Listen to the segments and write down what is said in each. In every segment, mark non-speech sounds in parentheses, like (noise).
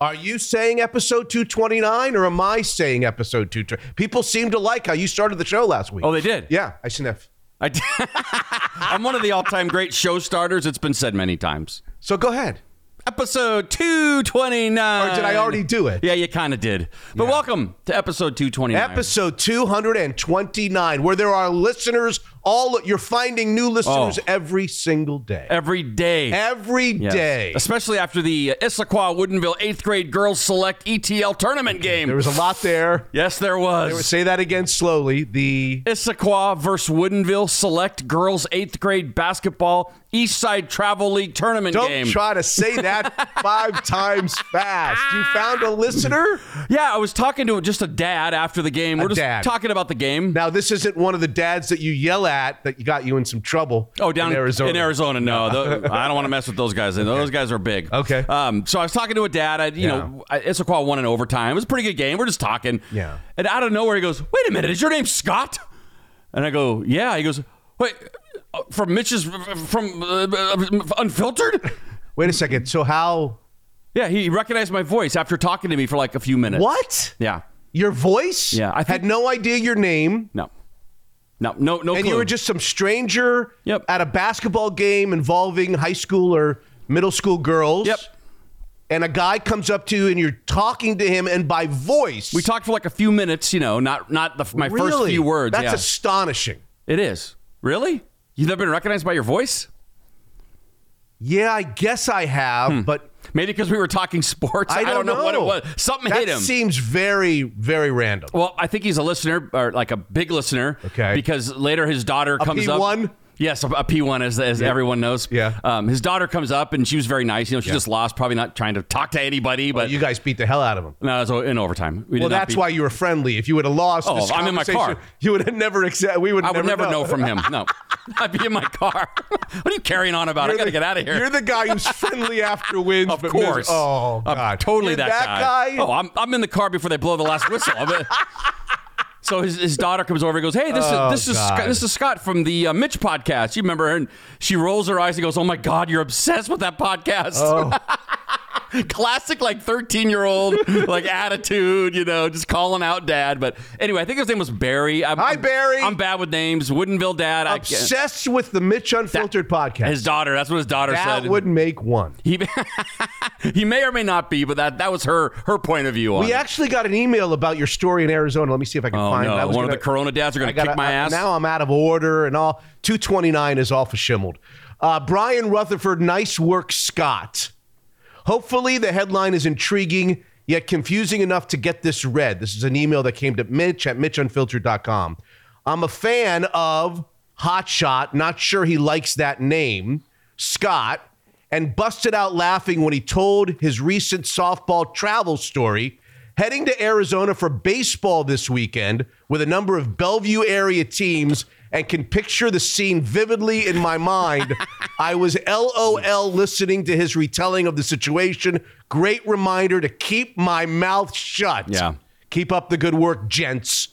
Are you saying episode 229 or am I saying episode 229? People seem to like how you started the show last week. Oh, they did. Yeah, I sniff. I did. (laughs) I'm one of the all-time great show starters. It's been said many times. So go ahead. Episode 229. Or did I already do it? Yeah, you kind of did. But welcome to episode 229. Episode 229, where there are listeners, all you're finding new listeners Oh. every single day. Every day. Every Yes. day. Especially after the Issaquah Woodinville 8th grade girls select ETL tournament game. There was a lot there. yes, there was. Say that again slowly. The Issaquah versus Woodinville select girls 8th grade basketball East Side Travel League tournament Game. don't game. try to say that (laughs) five times fast. You found a listener. yeah, I was talking to just a dad after the game. We're just dad. talking about the game. Now this isn't one of the dads that you yell at that you got you in some trouble. Oh, down in Arizona. In Arizona, no. Tho- I don't want to mess with those guys. Those guys are big. Okay. Um, so I was talking to a dad. I, you know, I- Issaquah won in overtime. It was a pretty good game. We're just talking. Yeah. And out of nowhere, he goes, "Wait a minute, is your name Scott?" And I go, "Yeah." He goes, "Wait, uh, from Mitch's from uh, uh, Unfiltered?" Wait a second. So how? Yeah, he recognized my voice after talking to me for like a few minutes. What? Yeah. Your voice? Yeah, I think- had no idea your name, No. No. No. No. and clue. you were just some stranger Yep. at a basketball game involving high school or middle school girls. Yep. And a guy comes up to you, and you're talking to him, and by voice, We talked for like a few minutes. You know, not not the, my first few words. That's yeah. astonishing. It is. Really? You've never been recognized by your voice? Yeah, I guess I have, hmm. but Maybe because we were talking sports. I don't, know. what it was. Something that hit him. seems very, very random. well, I think he's a listener or like a big listener. Okay. Because later his daughter comes up. P1? Yes, a P1, as, as everyone knows. Yeah. Um, his daughter comes up and she was very nice. You know, she just lost, probably not trying to talk to anybody, but you guys beat the hell out of him. no, was in overtime. We Well, that's beat- why you were friendly. If you would have lost, Oh, this I'm in my car. (laughs) You would have never accept. We would. I would never know. know from him. No, (laughs) I'd be in my car. (laughs) what are you carrying on about? I You're got to get out of here. You're the guy who's friendly after wins. Of course. mis- oh, I'm totally You're that, guy. Oh, I'm, I'm in the car before they blow the last whistle. So his, his daughter comes over and goes, "Hey, this Oh, is this is Scott, this is Scott from the uh, Mitch podcast. You remember her?" And she rolls her eyes and goes, "Oh my God, you're obsessed with that podcast." Oh. (laughs) (laughs) Classic, like 13 year old, like attitude, you know, just calling out dad. But anyway, I think his name was Barry. I'm, Hi, Barry. I'm bad with names. Woodinville dad. I Obsessed with the Mitch Unfiltered podcast. his daughter. That's what his daughter that said. would make one. he, (laughs) he may or may not be, but that, that was her her point of view on We it. actually got an email about your story in Arizona. Let me see if I can Oh find it. No! was One gonna- of the Corona dads are gonna kick gotta- my I- ass. Now I'm out of order and all. 229 is all for shimmeled. Uh, Brian Rutherford, nice work, Scott. Hopefully, the headline is intriguing yet confusing enough to get this read. This is an email that came to Mitch at MitchUnfiltered.com. I'm a fan of Hotshot, not sure he likes that name, Scott, and busted out laughing when he told his recent softball travel story, heading to Arizona for baseball this weekend with a number of Bellevue area teams and can picture the scene vividly in my mind. (laughs) I was LOL listening to his retelling of the situation. Great reminder to keep my mouth shut. Yeah. Keep up the good work, gents.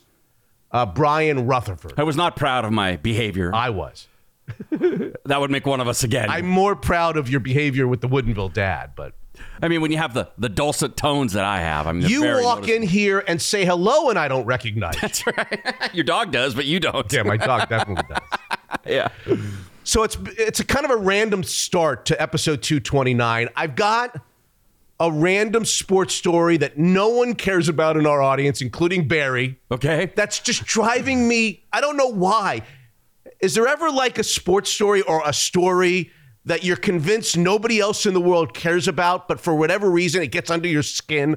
Uh, Brian Rutherford. I was not proud of my behavior. I was. (laughs) that would make one of us again. I'm more proud of your behavior with the Woodinville dad, but I mean, when you have the, the dulcet tones that I have, I mean, you walk noticeable. in here and say hello and I don't recognize. That's right. (laughs) Your dog does, but you don't. Yeah, my dog definitely does. (laughs) yeah. So it's it's a kind of a random start to episode 229. I've got a random sports story that no one cares about in our audience, including Barry. Okay. That's just driving me. I don't know why. Is there ever like a sports story or a story that you're convinced nobody else in the world cares about, but for whatever reason it gets under your skin?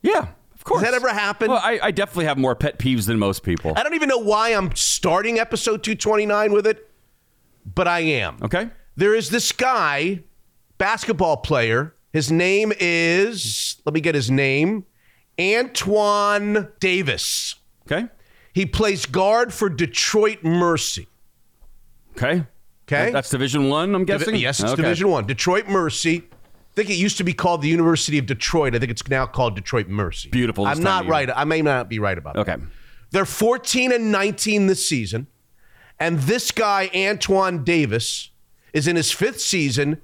Yeah. Of course. Has that ever happened? Well, I, I definitely have more pet peeves than most people. I don't even know why I'm starting episode 229 with it, but I am. Okay. There is this guy, basketball player. His name is, let me get his name, Antoine Davis. Okay. He plays guard for Detroit Mercy. Okay. Okay. That's Division One. I'm guessing. Yes, it's Okay. Division One. Detroit Mercy. I think it used to be called the University of Detroit. I think it's now called Detroit Mercy. Beautiful I'm not right. I may not be right about that. Okay. They're 14 and 19 this season. And this guy, Antoine Davis, is in his fifth season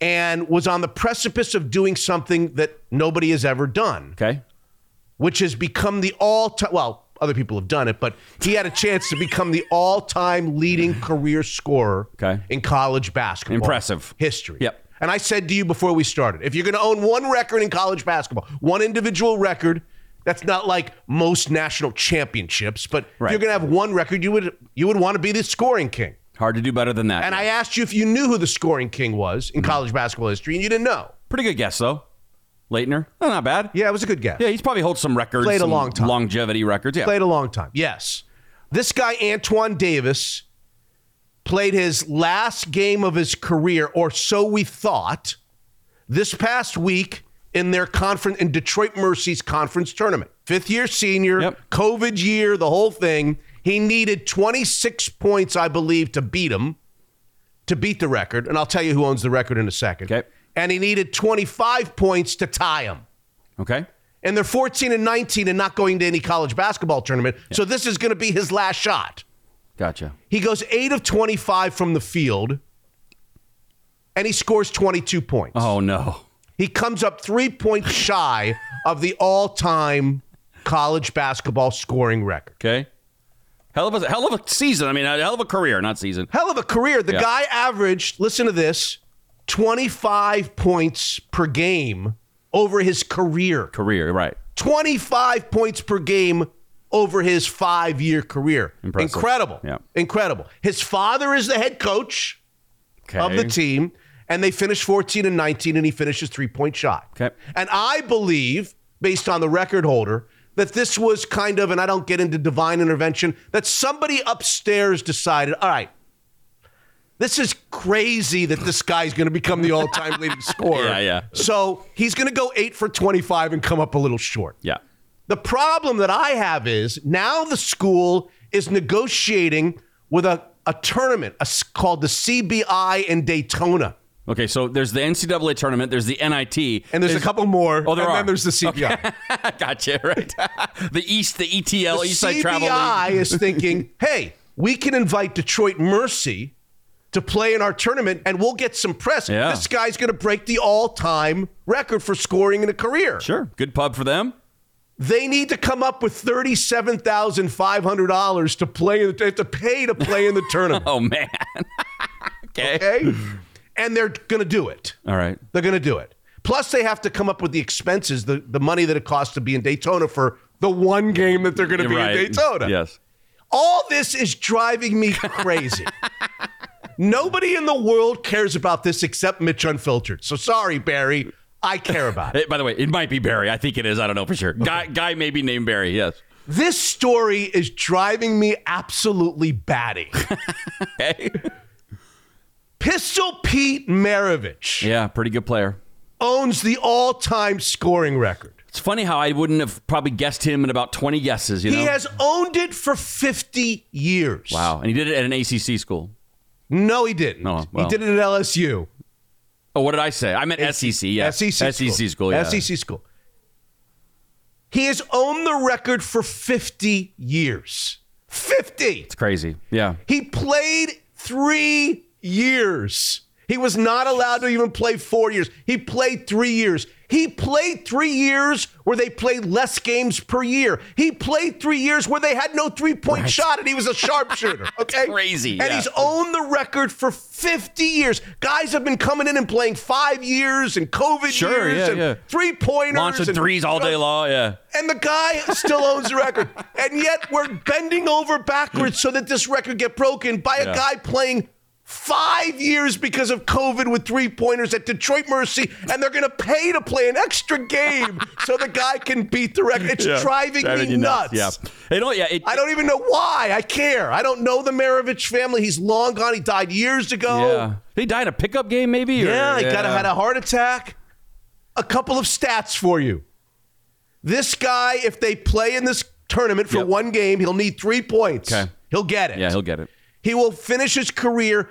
and was on the precipice of doing something that nobody has ever done, Okay. which has become the all time. Well, other people have done it, but he had a chance to become the all time leading career scorer Okay. in college basketball. Impressive. history. Yep. And I said to you before we started, if you're going to own one record in college basketball, one individual record, that's not like most national championships, but if you're going to have one record, you would you would want to be the scoring king. Hard to do better than that. And I asked you if you knew who the scoring king was in mm-hmm. college basketball history, and you didn't know. Pretty good guess, though. Laettner. Oh, not bad. Yeah, it was a good guess. Yeah, he's probably holds some records. Played a long time. Longevity records. Yeah. played a long time. Yes. This guy, Antoine Davis, played his last game of his career, or so we thought, this past week in their conference in Detroit Mercy's conference tournament. Fifth year senior, Yep. COVID year, the whole thing. He needed 26 points, I believe, to beat him, to beat the record. And I'll tell you who owns the record in a second. Okay. And he needed 25 points to tie him Okay. and they're 14 and 19 and not going to any college basketball tournament. So this is going to be his last shot. Gotcha. He goes 8 of 25 from the field and he scores 22 points. Oh no. He comes up 3 points shy of the all-time college basketball scoring record. Okay. Hell of a hell of a season. I mean, hell of a career, not season. Hell of a career. The Yeah. guy averaged, listen to this, 25 points per game over his career. Career, right? 25 points per game over his five year career. Impressive. Incredible. Yeah. Incredible. His father is the head coach Okay. of the team, and they finished 14 and 19, and he finishes three point shot. Okay. And I believe, based on the record holder, that this was kind of, and I don't get into divine intervention, that somebody upstairs decided, all right, this is crazy that this guy's going to become the all time (laughs) leading scorer. Yeah, yeah. So he's going to go eight for 25 and come up a little short. Yeah. The problem that I have is now the school is negotiating with a, a tournament a called the CBI in Daytona. Okay, so there's the NCAA tournament, there's the NIT, And there's a couple more. Oh, there and are. then there's the CBI. (laughs) gotcha, right? (laughs) the East, the ETL, The East Side Travel CBI League. is thinking, hey, we can invite Detroit Mercy to play in our tournament and we'll get some press. Yeah. This guy's going to break the all time record for scoring in a career. Sure, good pub for them. They need to come up with $37,500 to play, in the- to pay to play in the (laughs) tournament. Oh man. (laughs) okay. Okay? And they're going to do it. All right. They're going to do it. Plus, they have to come up with the expenses, the, the money that it costs to be in Daytona for the one game that they're going to be right. in Daytona. Yes. All this is driving me crazy. (laughs) Nobody in the world cares about this except Mitch Unfiltered. So sorry, Barry. I care about it. By the way, it might be Barry. I think it is. I don't know for sure. Guy, guy may be named Barry. Yes. This story is driving me absolutely batty. (laughs) Okay. Pistol Pete Maravich yeah, pretty good player. owns the all time scoring record. It's funny how I wouldn't have probably guessed him in about 20 guesses. You know. He has owned it for 50 years. wow, and he did it at an ACC school. No, he didn't. Oh, no, well. He did it at LSU. Oh, what did I say? I meant SEC. Yeah, SEC, school. SEC school. Yeah. SEC school. He has owned the record for 50 years. 50. It's crazy. Yeah. He played three years. He was not allowed to even play four years. He played three years. He played three years where they played less games per year. He played three years where they had no three point shot and he was a sharpshooter. (laughs) Okay. crazy, And yeah. he's owned the record for 50 years. Guys have been coming in and playing five years and COVID Sure, years yeah, and yeah. three pointers. Launching and, threes all day long. Yeah. and the guy still (laughs) owns the record. And yet we're bending over backwards so that this record get broken by a guy playing five years because of COVID with three pointers at Detroit Mercy, and they're going to pay to play an extra game so the guy can beat the record. It's Yeah. driving, Driving me you nuts. Yeah. Know, yeah. It, I don't even know why. I care. I don't know the Maravich family. He's long gone. He died years ago. yeah. He died in a pickup game, maybe. or- Yeah, he got a, had a heart attack. A couple of stats for you. This guy, if they play in this tournament for Yep. one game, he'll need three points. Okay. He'll get it. Yeah, he'll get it. He will finish his career,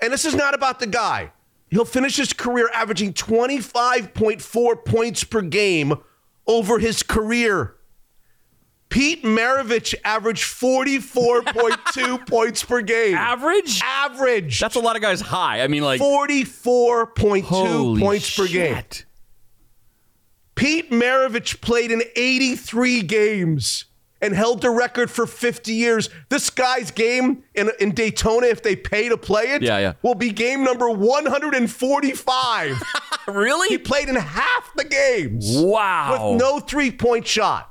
and this is not about the guy. He'll finish his career averaging 25.4 points per game over his career. Pete Maravich averaged 44.2 (laughs) points per game. Average? Average. That's a lot of guys high. I mean, like 44.2 holy points per game. Pete Maravich played in 83 games and held the record for 50 years. This guy's game in, in Daytona, if they pay to play it, Yeah, yeah. will be game number 145. (laughs) Really? he played in half the games wow. with no three point shot.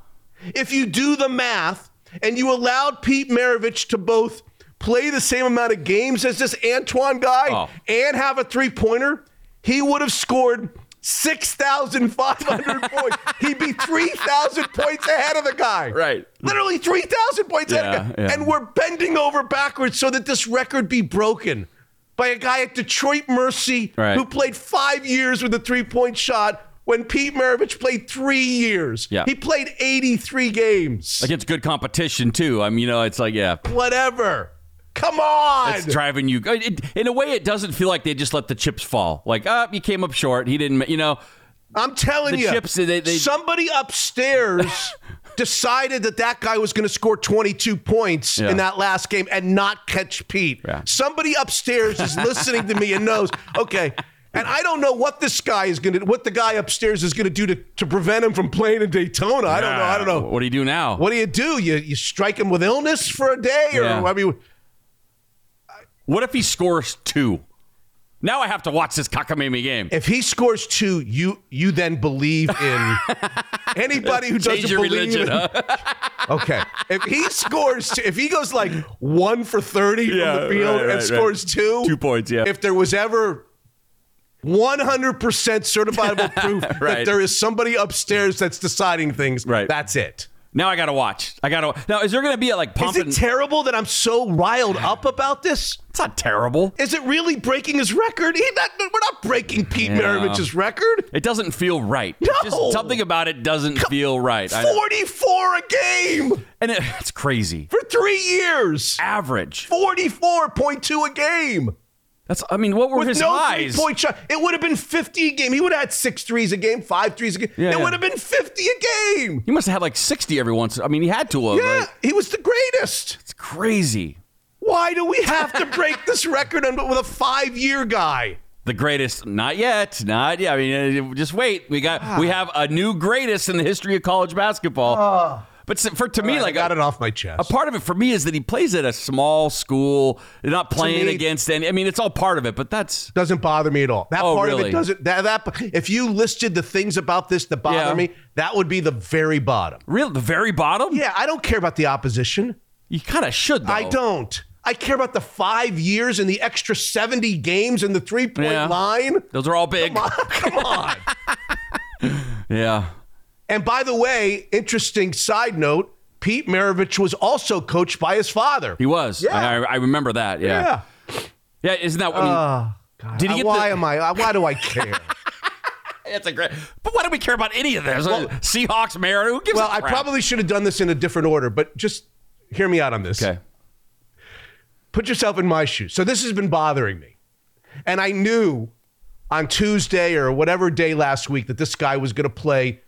If you do the math and you allowed Pete Maravich to both play the same amount of games as this Antoine guy Oh. and have a three pointer, he would have scored 6,500 (laughs) points. He'd be 3,000 points ahead of the guy. Right. Literally 3,000 points ahead of Yeah, the guy. yeah. And we're bending over backwards so that this record be broken by a guy at Detroit Mercy Right. who played five years with a three point shot when Pete Maravich played three years. Yeah. He played 83 games. Against good competition too. I mean, you know, it's like yeah, Whatever. Come on. it's driving you. It, in a way, it doesn't feel like they just let the chips fall. Like, ah, you came up short. He didn't. You know, I'm telling The you, chips, they- they- somebody upstairs (laughs) decided that that guy was going to score 22 points Yeah. in that last game and not catch Pete. Yeah. Somebody upstairs is listening to me and knows, okay. And I don't know what this guy is going to, what the guy upstairs is going to do to, to prevent him from playing in Daytona. I don't know. I don't know. What do you do now? What do you do? You you strike him with illness for a day, or. I mean, What if he scores two? Now I have to watch this cockamamie game. if he scores two, you you then believe in (laughs) anybody who doesn't believe religion. in, huh? (laughs) Okay. If he scores, two, if he goes like one for 30 Yeah, from the field right, and right, scores two, Two points, yeah. If there was ever 100% certifiable (laughs) proof that there is somebody upstairs that's deciding things, Right. that's it. Now I got to watch. I got to. Now, is there to be a like Is pumping? it terrible that I'm so riled up about this? it's not terrible. Is it really breaking his record? Not, we're not breaking Pete Yeah. Maravich's record. It doesn't feel right. No. Just something about it doesn't feel right. 44 a game and it, it's crazy. for three years. Average. 44.2 a game. That's. I mean, what were with his no highs? three point shot. It would have been 50 a game. He would have had six threes a game, five threes a game. Yeah, it yeah. would have been 50 a game. He must have had like sixty every once. I mean, he had to have. Yeah, like, he was the greatest. it's crazy. Why do we have to break this record with a five year guy? The greatest, not yet, not yet. I mean, just wait. We got, Ah. we have a new greatest in the history of college basketball. But for to me, I like got a, it off my chest. a part of it for me is that he plays at a small school. They're not playing me- against any. I mean, it's all part of it, but that's doesn't bother me at all. That Oh, part of it doesn't. That, that if you listed the things about this that bother Yeah. me, that would be the very bottom. real. The very bottom. Yeah, I don't care about the opposition. you kind of should. Though. I don't. I care about the five years and the extra 70 games and the three point Yeah. line. Those are all big. Come on. (laughs) Yeah. And by the way, interesting side note Pete Maravich was also coached by his father. He was. Yeah. I, I remember that. Yeah. Yeah. Yeah. isn't that? I mean, Oh, God. Did he Uh, get why the- am I? uh, Why do I care? (laughs) it's a great. But why do we care about any of this? Seahawks, Mariners. Who gives well, a I probably should have done this in a different order, but just hear me out on this. Okay. Put yourself in my shoes. So this has been bothering me. And I knew on Tuesday or whatever day last week that this guy was going to play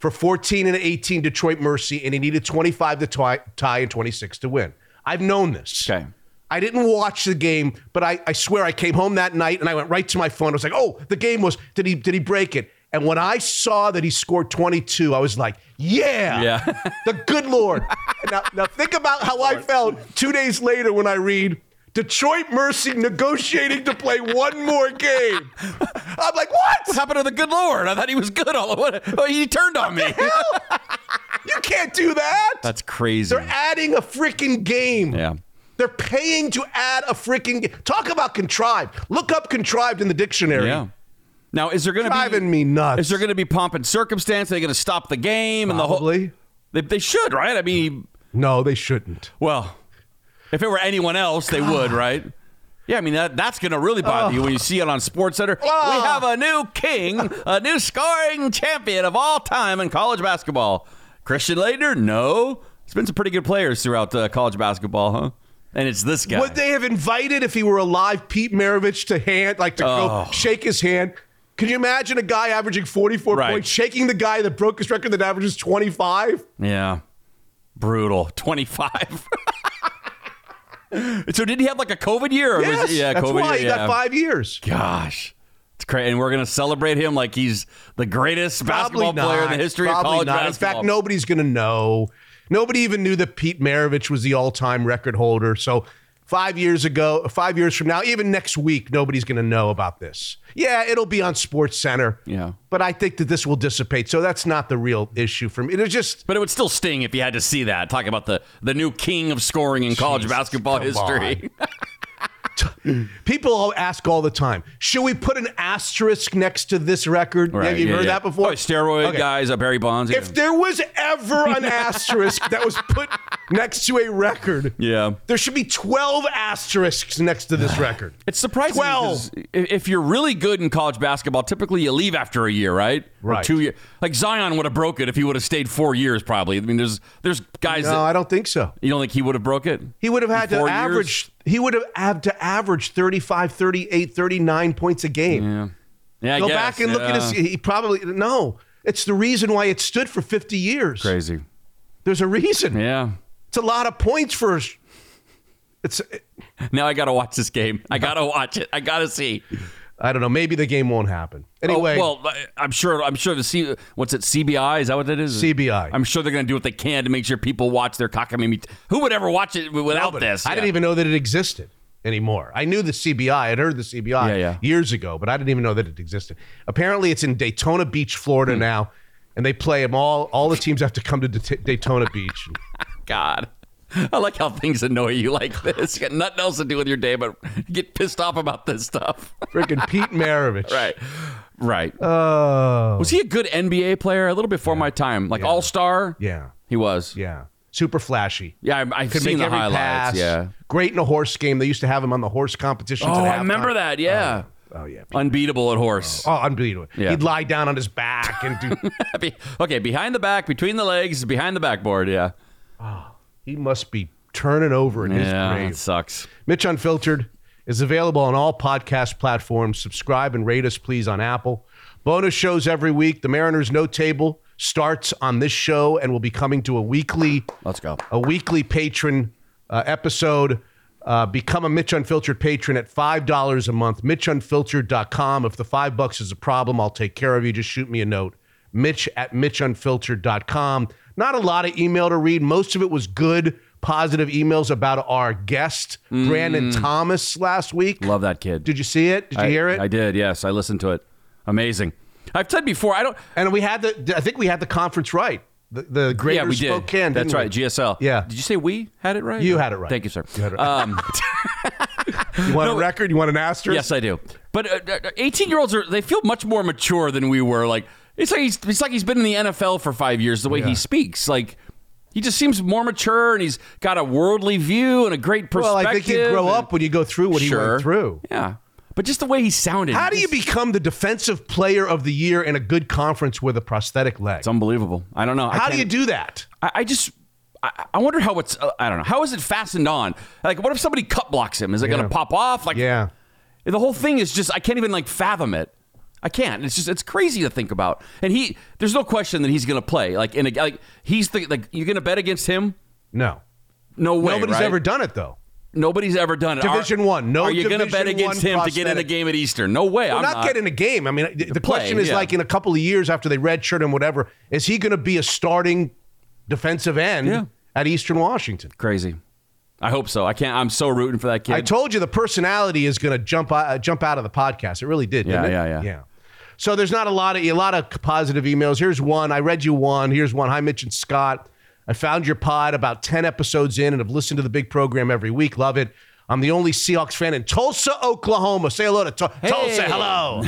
for 14 and 18 Detroit Mercy, and he needed 25 to tie, tie and 26 to win. I've known this. Okay. I didn't watch the game, but I, I swear I came home that night and I went right to my phone. I was like, oh, the game was, did he did he break it? And when I saw that he scored 22, I was like, yeah, Yeah. the good Lord. (laughs) now, now think about how I felt two days later when I read Detroit Mercy negotiating to play one more game. (laughs) I'm like, What what? happened to the good Lord? I thought he was good all what oh, he turned on me. You can't do that. That's crazy. They're adding a freaking game. Yeah. They're paying to add a freaking game. Talk about contrived. Look up contrived in the dictionary. Yeah. Now, is there going to be Driving me nuts. Is there going to be pomp and circumstance? Are they going to stop the game and the whole? Probably. They, they should, right? I mean, No, they shouldn't. well, if it were anyone else, they would, right? Yeah, I mean that that's going to really bother you when you see it on Sports Center. We Oh. have a new king, a new scoring champion of all time in college basketball. Christian Laettner? No. There's been some pretty good players throughout uh, college basketball, huh? And it's this guy. Would they have invited if he were alive Pete Maravich to hand, like to Oh. go shake his hand? Can you imagine a guy averaging 44 Right. points shaking the guy that broke his record that averages 25? yeah. Brutal. 25. (laughs) (laughs) so did he have like a COVID year? Or Yes, was, yeah, that's COVID why year. he yeah. got five years. Gosh. It's crazy. And we're going to celebrate him like he's the greatest basketball Probably player in the history Probably of college not. basketball. In fact, nobody's going to know. Nobody even knew that Pete Maravich was the all-time record holder. So five years ago, five years from now, even next week, nobody's going to know about this. Yeah, it'll be on Sports Center. Yeah. but I think that this will dissipate. So that's not the real issue for me. It's just But it would still sting if you had to see that. Talk about the, the new king of scoring in college Jesus, basketball come history. (laughs) (laughs) people ask all the time. Should we put an asterisk next to this record? Have you yeah, heard yeah. that before? Oh, steroid Okay. guys, uh, Barry Bonds. If there was ever an (laughs) asterisk that was put next to a record, yeah. there should be 12 asterisks next to this (sighs) record. It's surprising 12. because if you're really good in college basketball, typically you leave after a year, right? Or Right. two years. Like Zion would have broke it if he would have stayed four years, probably. I mean, there's there's guys No, I don't think so. you don't think he would have broke it. He would have had to years? average he would have had to average 35, 38, 39 points a game. Yeah, yeah. I Go back and look at his he probably no. It's the reason why it stood for 50 years. Crazy. There's a reason. Yeah. It's a lot of points for it's Now I gotta watch this game. I gotta watch it. I gotta see. I don't know, maybe the game won't happen. Anyway, Oh, well, I'm sure. I'm sure the C. What's it? CBI? Is that what it is? CBI. I'm sure they're going to do what they can to make sure people watch their cockamamie. Who would ever watch it without Nobody. this? I Yeah. didn't even know that it existed anymore. I knew the CBI. I'd heard the CBI Yeah, yeah. years ago, but I didn't even know that it existed. Apparently, it's in Daytona Beach, Florida Hmm. now, and they play them all. All the teams have to come to Daytona Beach. (laughs) God. (laughs) I like how things annoy you like this. You got nothing else to do with your day but get pissed off about this stuff. (laughs) Freaking Pete Maravich. right. Right. Oh, was he a good NBA player? A little before my time. Like all star? yeah, He was. yeah. Super flashy. Yeah, I- I've Could seen make the highlights. pass. Yeah. Great in a horse game. They used to have him on the horse competitions. Oh, I remember that. Oh, yeah. Oh yeah. Unbeatable at horse. Oh, oh, unbeatable. Yeah. He'd lie down on his back and do. (laughs) Okay, behind the back, between the legs, behind the backboard. Yeah. Oh, he must be turning over in his Yeah, grave. it sucks. Mitch Unfiltered is available on all podcast platforms. Subscribe and rate us, please, on Apple. Bonus shows every week. The Mariners No Table starts on this show and will be coming to a weekly, Let's go. a weekly patron uh, episode. Uh, become a Mitch Unfiltered patron at five dollars a month. MitchUnfiltered.com. If the five bucks is a problem, I'll take care of you. Just shoot me a note. Mitch at MitchUnfiltered.com. Not a lot of email to read. Most of it was good, positive emails about our guest Brandon Thomas last week. Love that kid. Did you see it? Did you hear it? I did. Yes, I listened to it. Amazing. I've said before. I don't. and we had the. I think we had the conference right. The, the Greater yeah, we did. Spokane. That's didn't we? right. GSL. Yeah. Did you say we had it right? You had it right. Thank you, sir. You had it right. Um, (laughs) (laughs) You want a record? You want an asterisk? yes, I do. But uh, eighteen-year-olds are they feel much more mature than we were. Like it's like he's it's like he's been in the NFL for five years. The way he speaks, like. He just seems more mature, and he's got a worldly view and a great perspective. Well, I think you grow and- up when you go through what he went through. Yeah, but just the way he sounded. How do you become the defensive player of the year in a good conference with a prosthetic leg? It's unbelievable. I don't know. How do you do that? I, I just. I, wonder how it's. Uh, I don't know. How is it fastened on? Like, what if somebody cut blocks him? Is it going to pop off? Like, Yeah. The whole thing is just. I can't even like fathom it. I can't. It's just. It's crazy to think about. And he. There's no question that he's going to play. Like in a. Like he's the. Like you're going to bet against him. No. No way. Nobody's right? ever done it though. Nobody's ever done it. Division Are- one. No Are you gonna bet against him to get in a game at Eastern? No way. Well, I'm not, not. get in a game. I mean, the, the play, question is yeah. like in a couple of years after they redshirt him, whatever, is he going to be a starting defensive end Yeah. at Eastern Washington? Crazy. I hope so. I can't. I'm so rooting for that kid. I told you the personality is going to jump out, uh, jump out of the podcast. It really did. Yeah, yeah, yeah. yeah. So there's not a lot of a lot of positive emails. Here's one. I read you one. Here's one. Hi, Mitch and Scott. I found your pod about 10 episodes in and have listened to the big program every week. Love it. I'm the only Seahawks fan in Tulsa, Oklahoma. Say hello to Tul- Tulsa. Hello.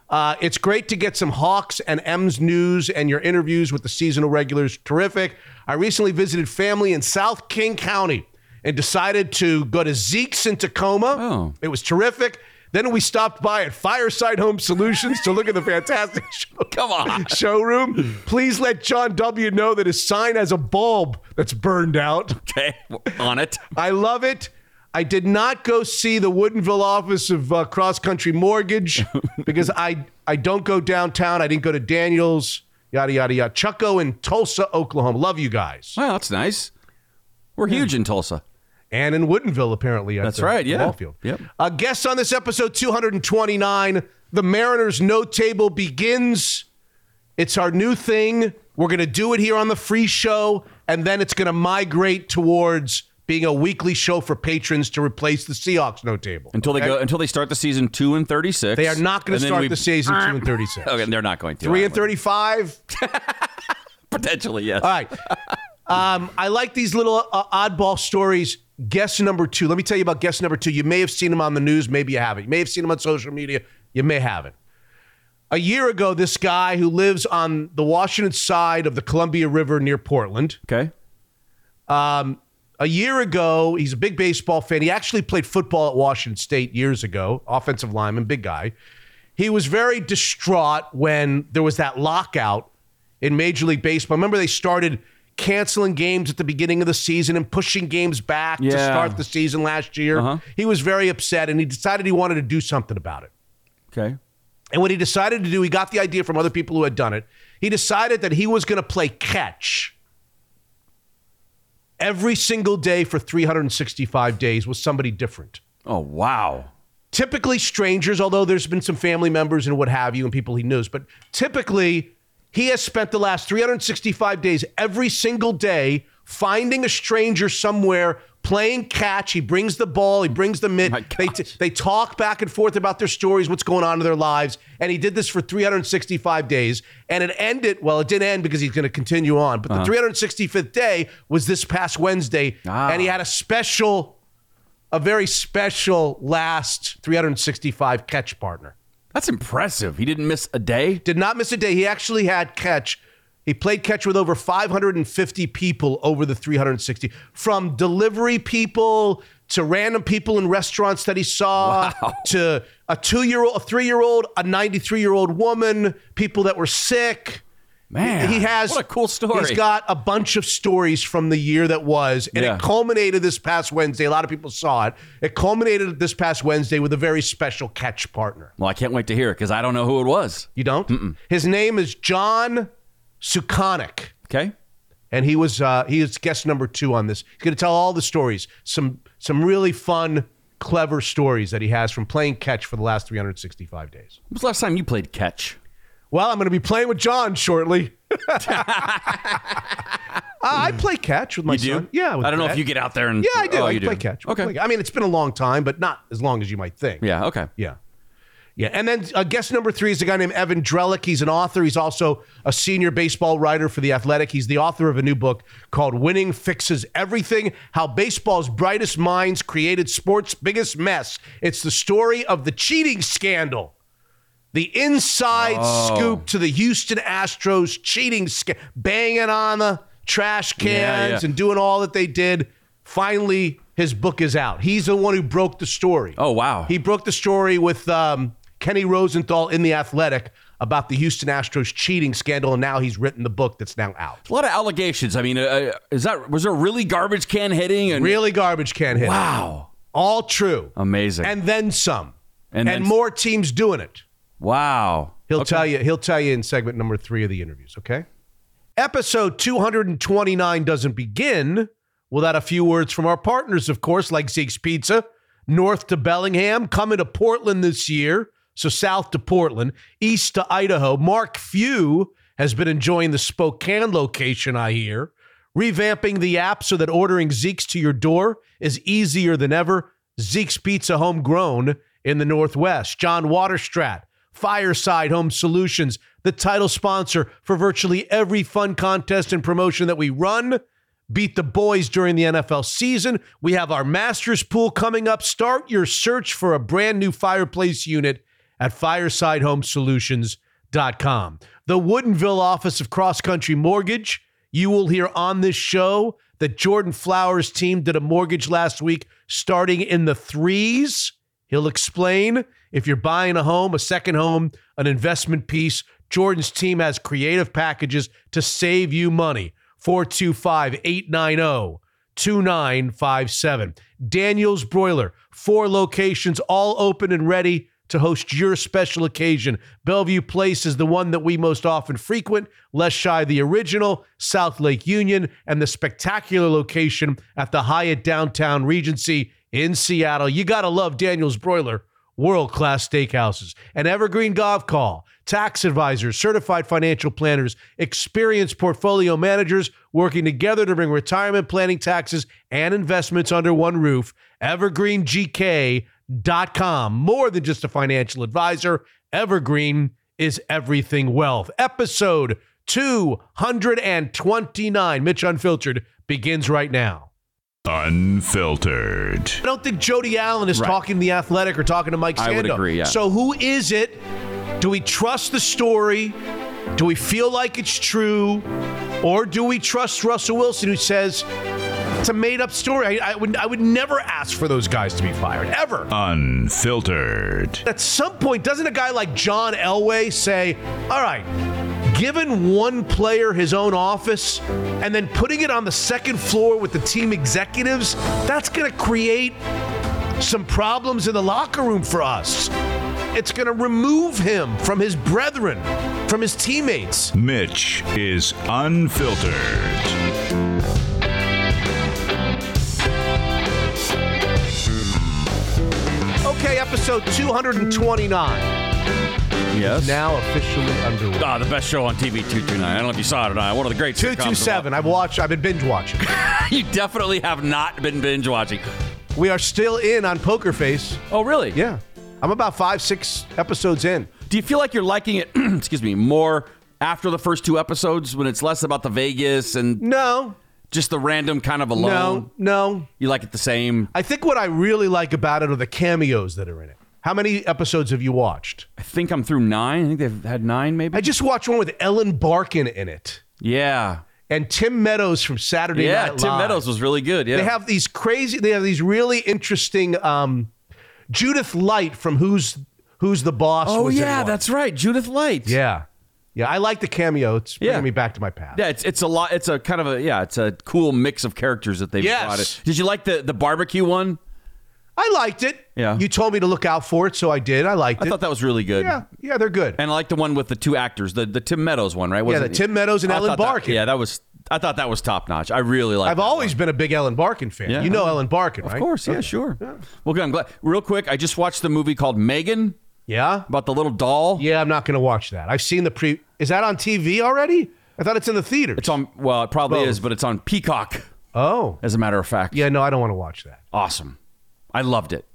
(laughs) uh, it's great to get some Hawks and M's news and your interviews with the seasonal regulars. Terrific. I recently visited family in South King County and decided to go to Zeke's in Tacoma. Oh. It was terrific. Then we stopped by at Fireside Home Solutions to look at the fantastic (laughs) show. Come on. showroom. Please let John W. know that his sign has a bulb that's burned out. Okay, on it. I love it. I did not go see the Woodinville office of uh, Cross Country Mortgage (laughs) because I I don't go downtown. I didn't go to Daniels. Yada yada yada. Chucko in Tulsa, Oklahoma. Love you guys. Well, that's nice. We're huge in Tulsa. And in Woodinville, apparently. At That's the right, yeah. ball field. Yep. Uh, guests on this episode 229. The Mariners No Table begins. It's our new thing. We're going to do it here on the free show, and then it's going to migrate towards being a weekly show for patrons to replace the Seahawks No Table. Until they go until they start the season two and thirty six. They are not going to start the season two and 36. Okay, they're not going to. Three and would- 35. (laughs) Potentially, yes. All right. Um, I like these little uh, oddball stories. Guest number two. Let me tell you about guest number two. You may have seen him on the news. Maybe you haven't. You may have seen him on social media. You may haven't. A year ago, this guy who lives on the Washington side of the Columbia River near Portland. Okay. Um, a year ago, he's a big baseball fan. He actually played football at Washington State years ago, offensive lineman, big guy. He was very distraught when there was that lockout in Major League Baseball. Remember, they started canceling games at the beginning of the season and pushing games back to start the season last year. Uh-huh. He was very upset and he decided he wanted to do something about it. Okay. And what he decided to do, he got the idea from other people who had done it. He decided that he was going to play catch every single day for 365 days with somebody different. Oh wow. Typically strangers, although there's been some family members and what have you and people he knows, but typically he has spent the last 365 days every single day finding a stranger somewhere playing catch. He brings the ball, he brings the mitt. My They, gosh. they talk back and forth about their stories, what's going on in their lives. And he did this for 365 days. And it ended, well, it didn't end because he's going to continue on. But the 365th day was this past Wednesday. Ah. And he had a special, a very special last 365 catch partner. That's impressive. He didn't miss a day. Did not miss a day. He actually had catch. He played catch with over 550 people over the 360, from delivery people to random people in restaurants that he saw Wow. to a two year old, a three year old, a 93 year old woman, people that were sick. Man, he has what a cool story. He's got a bunch of stories from the year that was, and Yeah. it culminated this past Wednesday. A lot of people saw it. It culminated this past Wednesday with a very special catch partner. Well, I can't wait to hear it because I don't know who it was. You don't? His name is John Scukanec. Okay. And he was uh, he is guest number two on this. He's going to tell all the stories, some some really fun, clever stories that he has from playing catch for the last 365 days. When was the last time you played catch? Well, I'm going to be playing with John shortly. (laughs) (laughs) uh, I play catch with my You do? son. Yeah, with I don't know if you get out there and. Yeah, I do. Oh, I you play do. catch. Okay. play- I mean, it's been a long time, but not as long as you might think. Yeah. Okay. Yeah. Yeah. And then uh, guest number three is a guy named Evan Drellich. He's an author. He's also a senior baseball writer for The Athletic. He's the author of a new book called Winning Fixes Everything How Baseball's Brightest Minds Created Sports' Biggest Mess. It's the story of the cheating scandal. The inside Oh. scoop to the Houston Astros cheating scandal, banging on the trash cans Yeah, yeah. and doing all that they did. Finally, his book is out. He's the one who broke the story. Oh wow. He broke the story with um, Kenny Rosenthal in The Athletic about the Houston Astros cheating scandal, and now he's written the book that's now out. a lot of allegations. I mean, uh, is that was there really garbage can hitting and Really garbage can hit. wow, All true. amazing. And then some. And And, then- more teams doing it. Wow. He'll Okay. tell you. He'll tell you in segment number three of the interviews. Okay. Episode 229 doesn't begin without a few words from our partners, of course, like Zeke's Pizza, north to Bellingham, coming to Portland this year. So south to Portland, east to Idaho. Mark Few has been enjoying the Spokane location, I hear. Revamping the app so that ordering Zeke's to your door is easier than ever. Zeke's Pizza homegrown in the Northwest. John Waterstrat, Fireside Home Solutions, the title sponsor for virtually every fun contest and promotion that we run. Beat the boys during the NFL season. We have our Masters pool coming up. Start your search for a brand new fireplace unit at firesidehomesolutions.com. The Woodinville office of Cross Country Mortgage. You will hear on this show that Jordan Flowers' team did a mortgage last week starting in the threes. He'll explain if you're buying a home, a second home, an investment piece. Jordan's team has creative packages to save you money. 425 890 2957. Daniel's Broiler, four locations, all open and ready to host your special occasion. Bellevue Place is the one that we most often frequent, Leschi the original, South Lake Union, and the spectacular location at the Hyatt Downtown Regency in Seattle. You got to love Daniel's Broiler world class steakhouses, an Evergreen Gavekal, tax advisors, certified financial planners, experienced portfolio managers working together to bring retirement planning, taxes, and investments under one roof. EvergreenGK.com. More than just a financial advisor, Evergreen is everything wealth. Episode 229, Mitch Unfiltered, begins right now. Unfiltered. I don't think Jody Allen is Right. talking to the Athletic or talking to Mike Sando. I would agree, yeah. So who is it? Do we trust the story? Do we feel like it's true, or do we trust Russell Wilson, who says it's a made-up story? I, I would I would never ask for those guys to be fired ever. Unfiltered. At some point, doesn't a guy like John Elway say, "All right"? Giving one player his own office and then putting it on the second floor with the team executives, that's going to create some problems in the locker room for us. It's going to remove him from his brethren, from his teammates. Mitch is unfiltered. Okay, episode 229 Yes. now officially underway. Ah, the best show on TV 229. I don't know if you saw it or not. One of the great sitcoms of all- 227. I've watched, I've been binge watching. (laughs) You definitely have not been binge watching. We are still in on Poker Face. Oh, really? Yeah. I'm about five, six episodes in. Do you feel like you're liking it, (clears throat) excuse me, more after the first two episodes when it's less about the Vegas and No, just the random kind of alone? no, no. You like it the same? I think what I really like about it are the cameos that are in it. How many episodes have you watched? I think I'm through nine. I think they've had nine, maybe. I just watched one with Ellen Barkin in it yeah. and Tim Meadows from Saturday Yeah, Night Live. Yeah, Tim. Meadows was really good. Yeah. They have these crazy. They have these really interesting. Um, Judith Light from Who's Who's the Boss. oh, was in yeah, that's right. Judith Light. yeah, yeah. I like the cameo. It's bringing Yeah. me back to my past. Yeah, it's it's a lot. It's a kind of a yeah. It's a cool mix of characters that they've Yes. brought it. Did you like the the barbecue one? I liked it. Yeah. You told me to look out for it, so I did. I liked I it. I thought that was really good. yeah, yeah, they're good. And I like the one with the two actors, the the Tim Meadows one, right? Yeah, Wasn't the? Tim Meadows and I Ellen thought that- Barkin. yeah, that was. I thought that was top notch. I really like. I've always been a big Ellen Barkin fan. Yeah. You know Ellen Barkin, right? Of course, yeah, sure. Well, good. I'm glad. Real quick, I just watched the movie called Megan Yeah. about the little doll. Yeah, I'm not going to watch that. I've seen the pre. Is that on TV already? I thought it's in the theater. It's on. Well, it probably Both. is, but it's on Peacock. oh, As a matter of fact. yeah. No, I don't want to watch that. awesome. I loved it.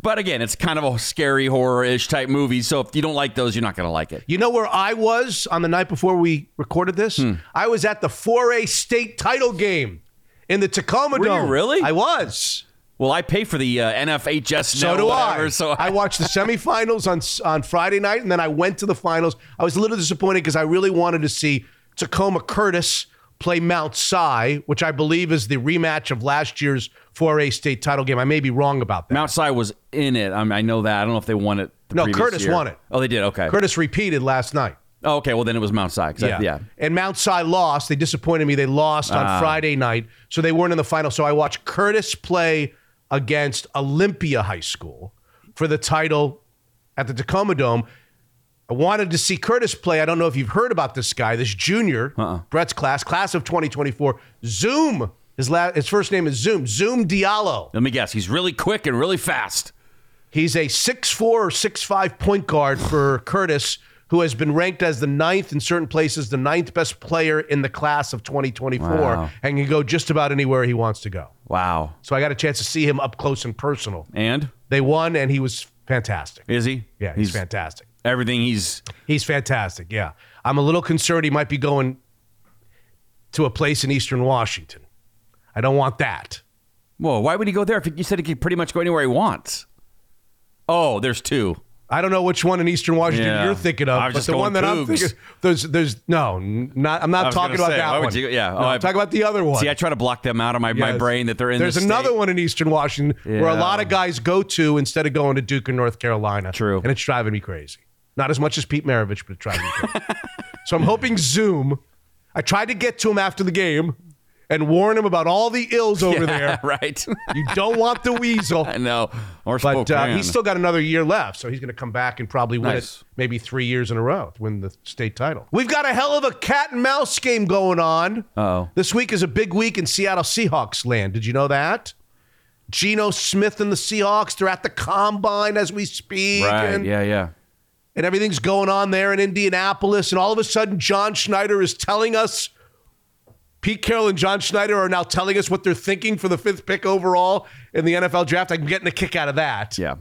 But again, it's kind of a scary horror-ish type movie. So if you don't like those, you're not going to like it. You know where I was on the night before we recorded this? Hmm. I was at the 4A state title game in the Tacoma Were you Dome. really? I was. Well, I pay for the uh, NFHS. So do whatever, I. So I (laughs) watched the semifinals on on Friday night, and then I went to the finals. I was a little disappointed because I really wanted to see Tacoma Curtis play Mount Si, which I believe is the rematch of last year's 4A state title game. I may be wrong about that. Mount Si was in it. I, mean, I know that. I don't know if they won it. the No, Curtis year. won it. Oh, they did. Okay. Curtis repeated last night. Oh, okay. Well, then it was Mount Si. 'cause I- yeah. And Mount Si lost. They disappointed me. They lost on Ah. Friday night, so they weren't in the final. So I watched Curtis play against Olympia High School for the title at the Tacoma Dome. I wanted to see Curtis play. I don't know if you've heard about this guy, this junior, Uh-uh. Brett's class, class of 2024. Zoom. His, la- his first name is Zoom. Zoom Diallo. Let me guess. He's really quick and really fast. He's a 6'4 or 6'5 point guard for Curtis, who has been ranked as the ninth in certain places, the ninth best player in the class of 2024, Wow. and can go just about anywhere he wants to go. Wow. So I got a chance to see him up close and personal. And They won, and he was fantastic. is he? Yeah, he's, fantastic. Everything he's. He's fantastic. Yeah. I'm a little concerned he might be going to a place in Eastern Washington. I don't want that. Whoa. Why would he go there if you said he could pretty much go anywhere he wants? Oh, there's two. I don't know which one in Eastern Washington Yeah. you're thinking I of, was but just the going one that I'm thinking there's there's no, not I'm not talking about say, that one. you- yeah. No, Oh, I'm I- talking about the other one. See, I try to block them out of my, my brain that they're in. There's another state. one in Eastern Washington where a lot of guys go to instead of going to Duke or North Carolina. True. and it's driving me crazy. Not as much as Pete Maravich, but it's driving me crazy. (laughs) so I'm hoping Zoom. I tried to get to him after the game, and warn him about all the ills over Yeah, there. (laughs) right. (laughs) You don't want the weasel. I know. Or But uh, he's still got another year left, so he's going to come back and probably win Nice. it maybe three years in a row, win the state title. We've got a hell of a cat and mouse game going on. Uh-oh. This week is a big week in Seattle Seahawks land. Did you know that? Geno Smith and the Seahawks, they're at the combine as we speak. Right. And, Yeah, yeah. and everything's going on there in Indianapolis. And all of a sudden, John Schneider is telling us, Pete Carroll and John Schneider are now telling us what they're thinking for the fifth pick overall in the NFL draft. I'm getting a kick out of that. Yeah.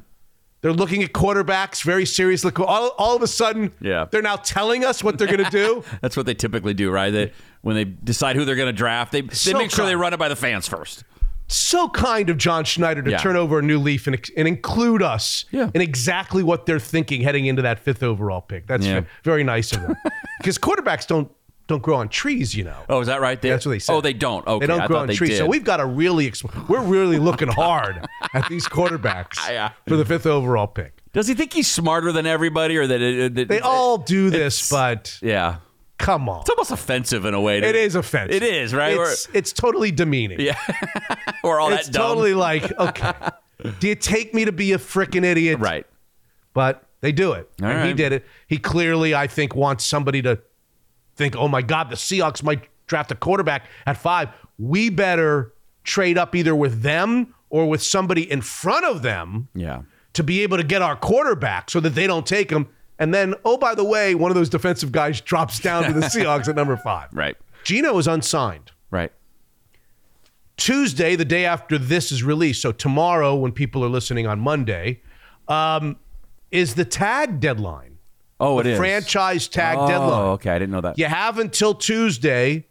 They're looking at quarterbacks very seriously. All, all of a sudden, Yeah. they're now telling us what they're going to do. (laughs) That's what they typically do, right? They, when they decide who they're going to draft, they, they So make sure they run it by the fans first. so kind of John Schneider to Yeah. turn over a new leaf and, and include us Yeah. in exactly what they're thinking heading into that fifth overall pick. That's Yeah. very nice of them. (laughs) Because quarterbacks don't don't grow on trees, you know. Oh, is that right? They, That's what they oh, said. Oh, they don't. Okay, they don't I grow on they trees. did. So we've got to really, exp- we're really looking hard (laughs) at these quarterbacks Yeah. for the fifth overall pick. Does he think he's smarter than everybody, or that it, that They all do this, but Yeah, come on. it's almost offensive in a way. It is offensive. It is right. It's, it's totally demeaning. yeah, (laughs) or all it's that dumb. It's totally like, okay, (laughs) do you take me to be a freaking idiot? right. But they do it. All and he did it. He clearly, I think, wants somebody to think, oh my God, the Seahawks might draft a quarterback at five. We better trade up either with them or with somebody in front of them Yeah. to be able to get our quarterback so that they don't take him. And then, oh, by the way, one of those defensive guys drops down to the (laughs) Seahawks at number five. Right. Geno is unsigned. Right. Tuesday, the day after this is released, so tomorrow, when people are listening on Monday, um, is the tag deadline. Oh, it is franchise tag deadlock. oh, deadline. Okay, I didn't know that. You have until Tuesday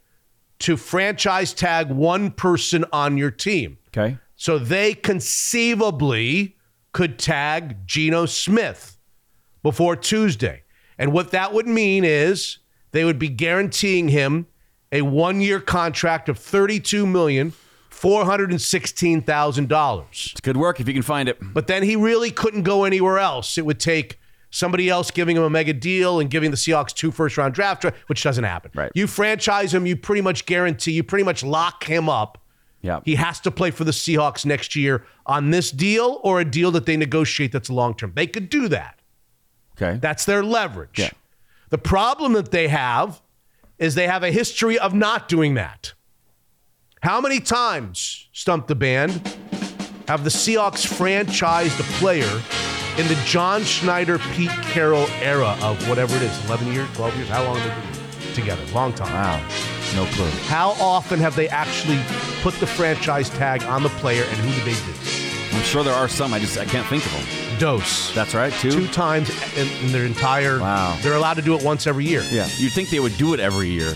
to franchise tag one person on your team. Okay. So they conceivably could tag Geno Smith before Tuesday. And what that would mean is they would be guaranteeing him a one year contract of $32,416,000. It's good work if you can find it. But then he really couldn't go anywhere else. It would take somebody else giving him a mega deal and giving the Seahawks two first round draft, which doesn't happen. Right. You franchise him, you pretty much guarantee, you pretty much lock him up. Yeah. He has to play for the Seahawks next year on this deal or a deal that they negotiate that's long term. They could do that. Okay. That's their leverage. Yeah. The problem that they have is they have a history of not doing that. How many times, Stump the Band, have the Seahawks franchised a player in the John Schneider, Pete Carroll era of whatever it is 11 years, 12 years? How long have they been together? Long time. wow. No clue. How often have they actually put the franchise tag on the player and who did they do? I'm sure there are some. I just I can't think of them. Dose. That's right. Two. Two times in, in their entire. Wow. They're allowed to do it once every year. Yeah. You'd think they would do it every year.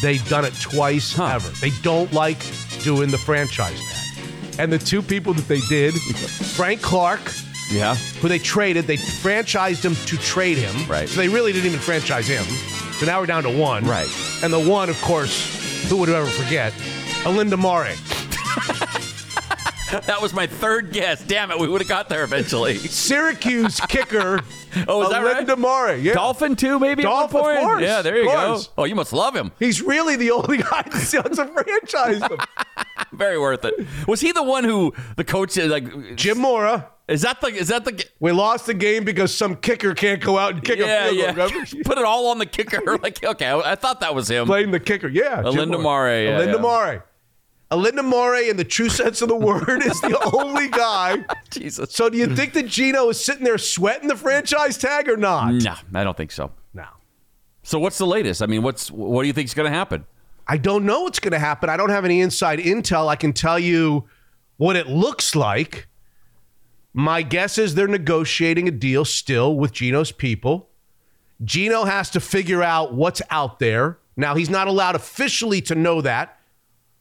They've done it twice Huh. ever. They don't like doing the franchise tag. And the two people that they did, (laughs) Frank Clark, Yeah. who they traded, they franchised him to trade him. Right. So they really didn't even franchise him. So now we're down to one. Right. And the one, of course, who would ever forget? Olindo Mare. (laughs) That was my third guess. Damn it, we would have got there eventually. Syracuse (laughs) kicker. Oh, is that right? Olindo Mare. Yeah. Dolphin too, maybe Dolphin, at one of point. course, yeah, there you of go. Oh, you must love him. He's really the only guy the Seahawks have franchised. Very worth it. Was he the one who the coach like? Jim Mora. Is that the? Is that the? We lost the game because some kicker can't go out and kick yeah, a field yeah. goal. Remember? (laughs) Put it all on the kicker. (laughs) Like, okay, I, I thought that was him. Playing the kicker. Yeah. Olindo Mare, yeah, Olindo yeah. Mare. Olindo Mare, in the true sense of the word, is the (laughs) only guy. Jesus. So do you think that Geno is sitting there sweating the franchise tag or not? No, I don't think so. No. So what's the latest? I mean, what's what do you think's going to happen? I don't know what's going to happen. I don't have any inside intel. I can tell you what it looks like. My guess is they're negotiating a deal still with Geno's people. Geno has to figure out what's out there. Now, he's not allowed officially to know that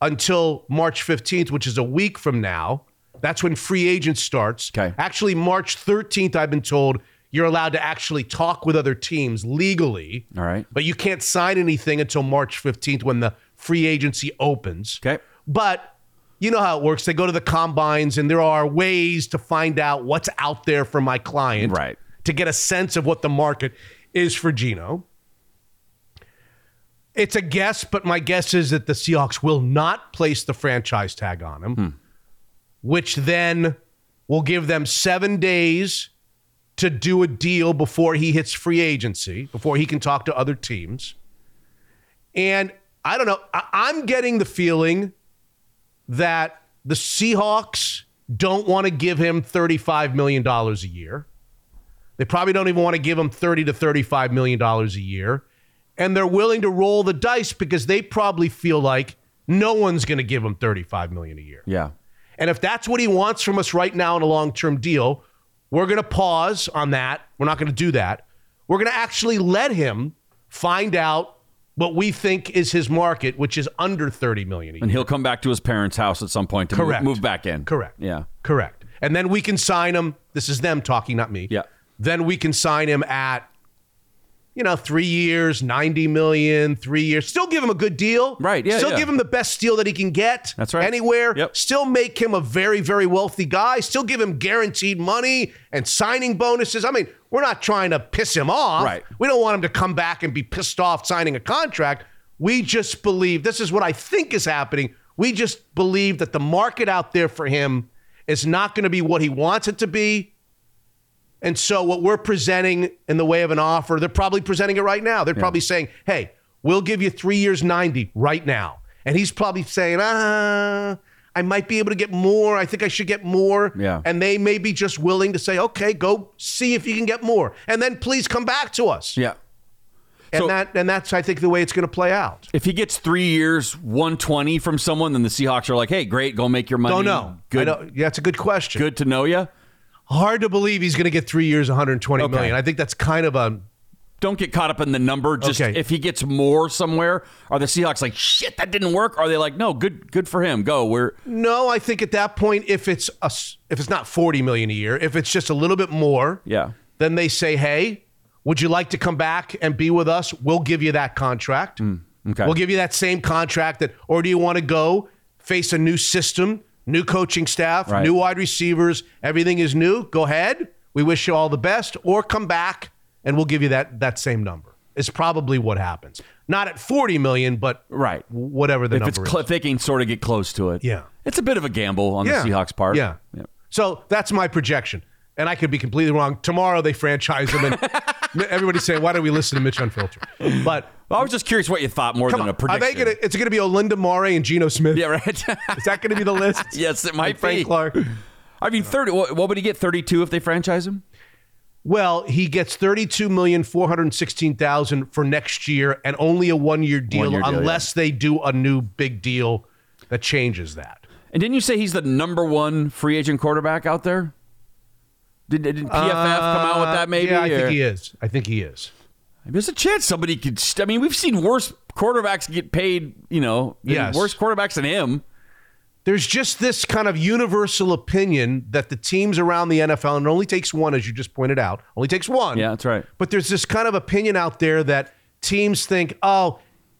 until March 15th, which is a week from now. That's when free agent starts. Okay. Actually, March 13th, I've been told you're allowed to actually talk with other teams legally. All right. But you can't sign anything until March 15th when the free agency opens. Okay. But you know how it works. They go to the combines, and there are ways to find out what's out there for my client. Right. To get a sense of what the market is for Geno. It's a guess, but my guess is that the Seahawks will not place the franchise tag on him, hmm. which then will give them seven days to do a deal before he hits free agency, before he can talk to other teams. And I don't know, I'm getting the feeling that the Seahawks don't want to give him $35 million a year. They probably don't even want to give him 30 to 35 million dollars a year. And they're willing to roll the dice because they probably feel like no one's going to give him 35 million a year. Yeah. And if that's what he wants from us right now in a long-term deal, we're going to pause on that. We're not going to do that. We're going to actually let him find out what we think is his market, which is under 30 million a year. And he'll come back to his parents' house at some point to move- Correct. Move, back in. Correct. Yeah. Correct. And then we can sign him. This is them talking, not me. Yeah. Then we can sign him at, you know, three years, 90 million, three years. Still give him a good deal. Right, yeah, Still yeah. give him the best deal that he can get. That's right. Anywhere. Yep. Still make him a very, very wealthy guy. Still give him guaranteed money and signing bonuses. I mean, we're not trying to piss him off. Right. We don't want him to come back and be pissed off signing a contract. We just believe this is what I think is happening. We just believe that the market out there for him is not going to be what he wants it to be. And so, what we're presenting in the way of an offer, they're probably presenting it right now. They're probably saying, hey, we'll give you three years, 90 right now. And he's probably saying, ah, I might be able to get more. I think I should get more. Yeah. And they may be just willing to say, okay, go see if you can get more. And then please come back to us. Yeah. And So- that and that's I think the way it's going to play out. If he gets three years, 120 from someone, then the Seahawks are like, hey, great, go make your money. Don't know. I Good, don't- yeah, that's a good question. good to know you. Hard to believe he's going to get three years, 120 Okay. million. I think that's kind of a Don't get caught up in the number. Just Okay. if he gets more somewhere, are the Seahawks like, shit, that didn't work? Are they like, no, good, good for him. Go. We're no. I think at that point, if it's a, if it's not 40 million a year, if it's just a little bit more, yeah. then they say, hey, would you like to come back and be with us? We'll give you that contract. Mm, okay. We'll give you that same contract. That, or do you want to go face a new system, new coaching staff, Right. new wide receivers? Everything is new. Go ahead. We wish you all the best. Or come back and we'll give you that that same number. It's probably what happens. Not at 40 million, but Right. whatever the if number it's is. cl- if they can sort of get close to it. Yeah. It's a bit of a gamble on the Seahawks' part. Yeah. Yeah. So that's my projection. And I could be completely wrong. Tomorrow they franchise them and (laughs) everybody's saying, "Why don't we listen to Mitch Unfiltered?" But Well, I was just curious what you thought more come than on, a are prediction. they gonna? It's going to be Olindo Mare and Geno Smith. yeah, right. (laughs) Is that going to be the list? (laughs) yes, it might And Frank be. Clark. I mean, thirty. What, what would he get? Thirty-two if they franchise him? Well, he gets thirty-two million four hundred sixteen thousand for next year, and only a one-year deal, One-year deal, unless they do a new big deal that changes that. And didn't you say he's the number one free agent quarterback out there? Did, did PFF come out with that? Maybe. Uh, Yeah, I or- think he is. I think he is. There's a chance somebody could. st- I mean, we've seen worse quarterbacks get paid. You know, Yes. worse quarterbacks than him. there's just this kind of universal opinion that the teams around the NFL, and it only takes one, as you just pointed out, only takes one. Yeah, that's right. But there's this kind of opinion out there that teams think, oh,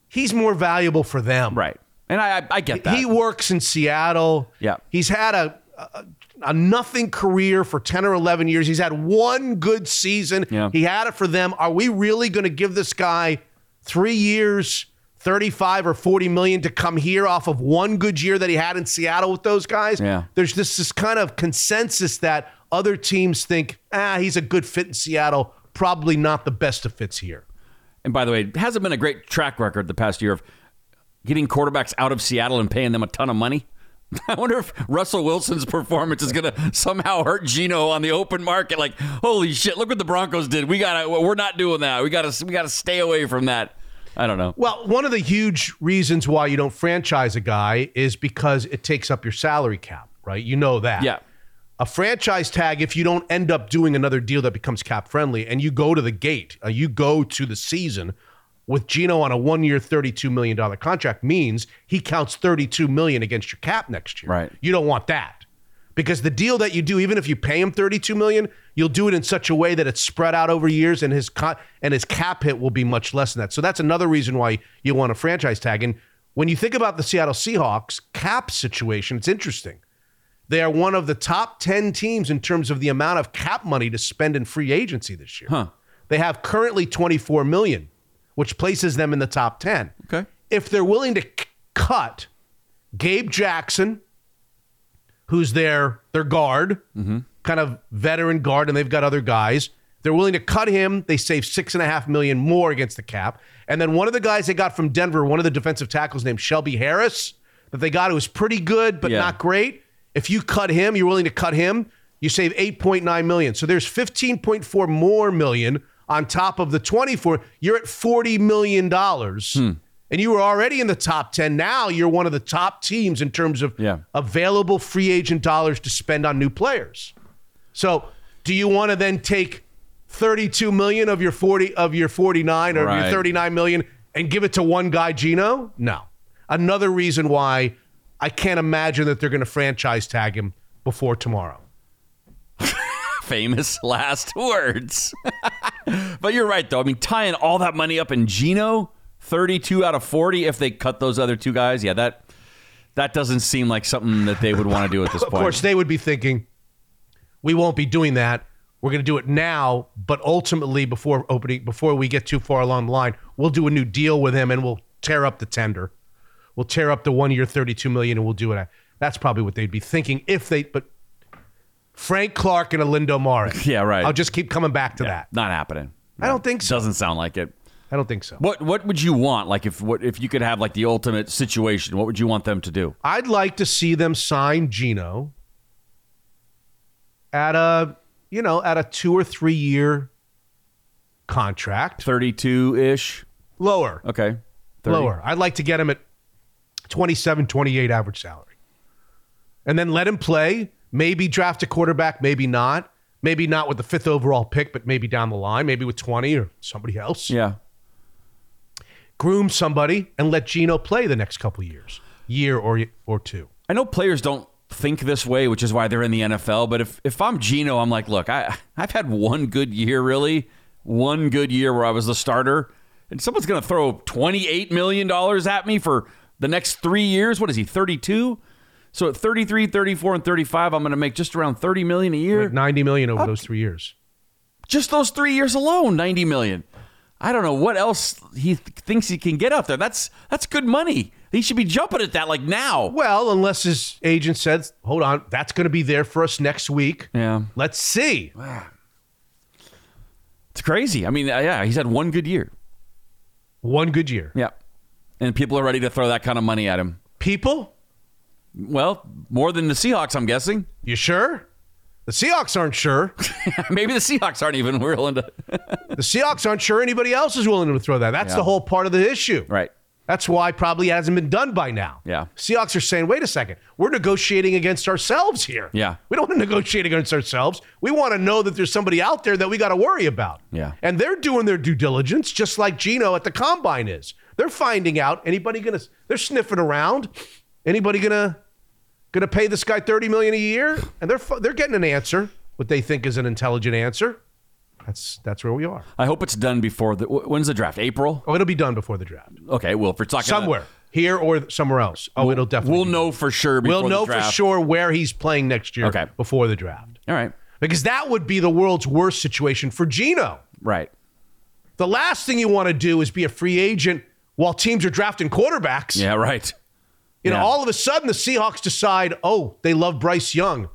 he's more valuable for them. Right. And I, I, I get that. He works in Seattle. Yeah. He's had a, a, a nothing career for 10 or 11 years. He's had one good season. Yeah. He had it for them. Are we really going to give this guy three years, 35 or 40 million to come here off of one good year that he had in Seattle with those guys? Yeah. There's this, this kind of consensus that other teams think, ah, he's a good fit in Seattle. Probably not the best of fits here. And by the way, it hasn't been a great track record the past year of getting quarterbacks out of Seattle and paying them a ton of money. (laughs) I wonder if Russell Wilson's performance is going to somehow hurt Geno on the open market. Like, holy shit! Look what the Broncos did. We got to. We're not doing that. We got to. We got to stay away from that. I don't know. Well, one of the huge reasons why you don't franchise a guy is because it takes up your salary cap, right? You know that. Yeah. A franchise tag, if you don't end up doing another deal that becomes cap friendly and you go to the gate, uh, you go to the season with Geno on a one year, $32 million contract, means he counts 32 million against your cap next year. Right. You don't want that. Because the deal that you do, even if you pay him 32 million, you'll do it in such a way that it's spread out over years and his and his cap hit will be much less than that. So that's another reason why you want a franchise tag. And when you think about the Seattle Seahawks cap situation, it's interesting. They are one of the top 10 teams in terms of the amount of cap money to spend in free agency this year. Huh. They have currently 24 million which places them in the top 10. Okay. If they're willing to c- cut Gabe Jackson, who's their their guard, mm-hmm. kind of veteran guard, and they've got other guys. They're willing to cut him. They save six and a half million more against the cap. And then one of the guys they got from Denver, one of the defensive tackles named Shelby Harris, that they got who was pretty good but Yeah. not great. If you cut him, you're willing to cut him, you save 8.9 million. So there's 15.4 more million on top of the 24. You're at 40 million dollars. Hmm. And you were already in the top 10. Now you're one of the top teams in terms of Yeah. available free agent dollars to spend on new players. So, do you want to then take 32 million of your 40 of your 49 or Right. your 39 million and give it to one guy, Geno? No. Another reason why I can't imagine that they're going to franchise tag him before tomorrow. Famous (laughs) last words. (laughs) but you're right, though. I mean, tying all that money up in Geno, 32 out of 40, if they cut those other two guys, yeah, that that doesn't seem like something that they would want to do at this point. (laughs) Of course, they would be thinking, we won't be doing that. We're going to do it now, but ultimately, before opening, before we get too far along the line, we'll do a new deal with him, and we'll tear up the tender. We'll tear up the one year, thirty-two million, and we'll do it. That's probably what they'd be thinking if they. But Frank Clark and Olindo Morris. (laughs) Yeah, right. I'll just keep coming back to that. Not happening. I don't think so. Doesn't sound like it. I don't think so. What what would you want? Like if what if you could have like the ultimate situation, what would you want them to do? I'd like to see them sign Geno at a, you know, at a two or three year contract. 32 ish. Lower. Okay. 30. Lower. I'd like to get him at 27, 28 average salary. And then let him play. Maybe draft a quarterback, maybe not. Maybe not with the fifth overall pick, but maybe down the line, maybe with 20 or somebody else. Yeah. Groom somebody and let Geno play the next couple years, year or or two. I know players don't think this way, which is why they're in the NFL. But if, if I'm Geno, I'm like, look, I, I've had one good year, really. One good year where I was the starter. And someone's going to throw $28 million at me for the next three years. What is he, 32? So at 33, 34, and 35, I'm going to make just around 30 million a year. Like 90 million over those three years. just those three years alone, 90 million. I don't know what else he th- thinks he can get out there. That's that's good money. He should be jumping at that like now. Well, unless his agent says, hold on, that's going to be there for us next week. Yeah. Let's see. It's crazy. I mean, yeah, he's had one good year. One good year. Yeah. And people are ready to throw that kind of money at him. People, Well, more than the Seahawks, I'm guessing. you sure? The Seahawks aren't sure. (laughs) Maybe the Seahawks aren't even willing to. (laughs) The Seahawks aren't sure anybody else is willing to throw that. That's Yeah. the whole part of the issue. right. That's why probably hasn't been done by now. Yeah. Seahawks are saying, wait a second, we're negotiating against ourselves here. Yeah. We don't want to negotiate against ourselves. We want to know that there's somebody out there that we got to worry about. Yeah. And they're doing their due diligence, just like Geno at the combine is. They're finding out anybody gonna they're sniffing around. Anybody gonna gonna pay this guy 30 million a year? And they're they're getting an answer, what they think is an intelligent answer. That's that's where we are. I hope it's done before the. When's the draft? April? Oh, it'll be done before the draft. Okay, well, if we're talking Somewhere. Here or somewhere else. Oh, it'll definitely we'll know for sure. Before We'll know for sure where he's playing next year Okay. before the draft. All right. Because that would be the world's worst situation for Geno. Right. The last thing you want to do is be a free agent while teams are drafting quarterbacks. Yeah. Right. You know, yeah. all of a sudden the Seahawks decide, "Oh, they love Bryce Young.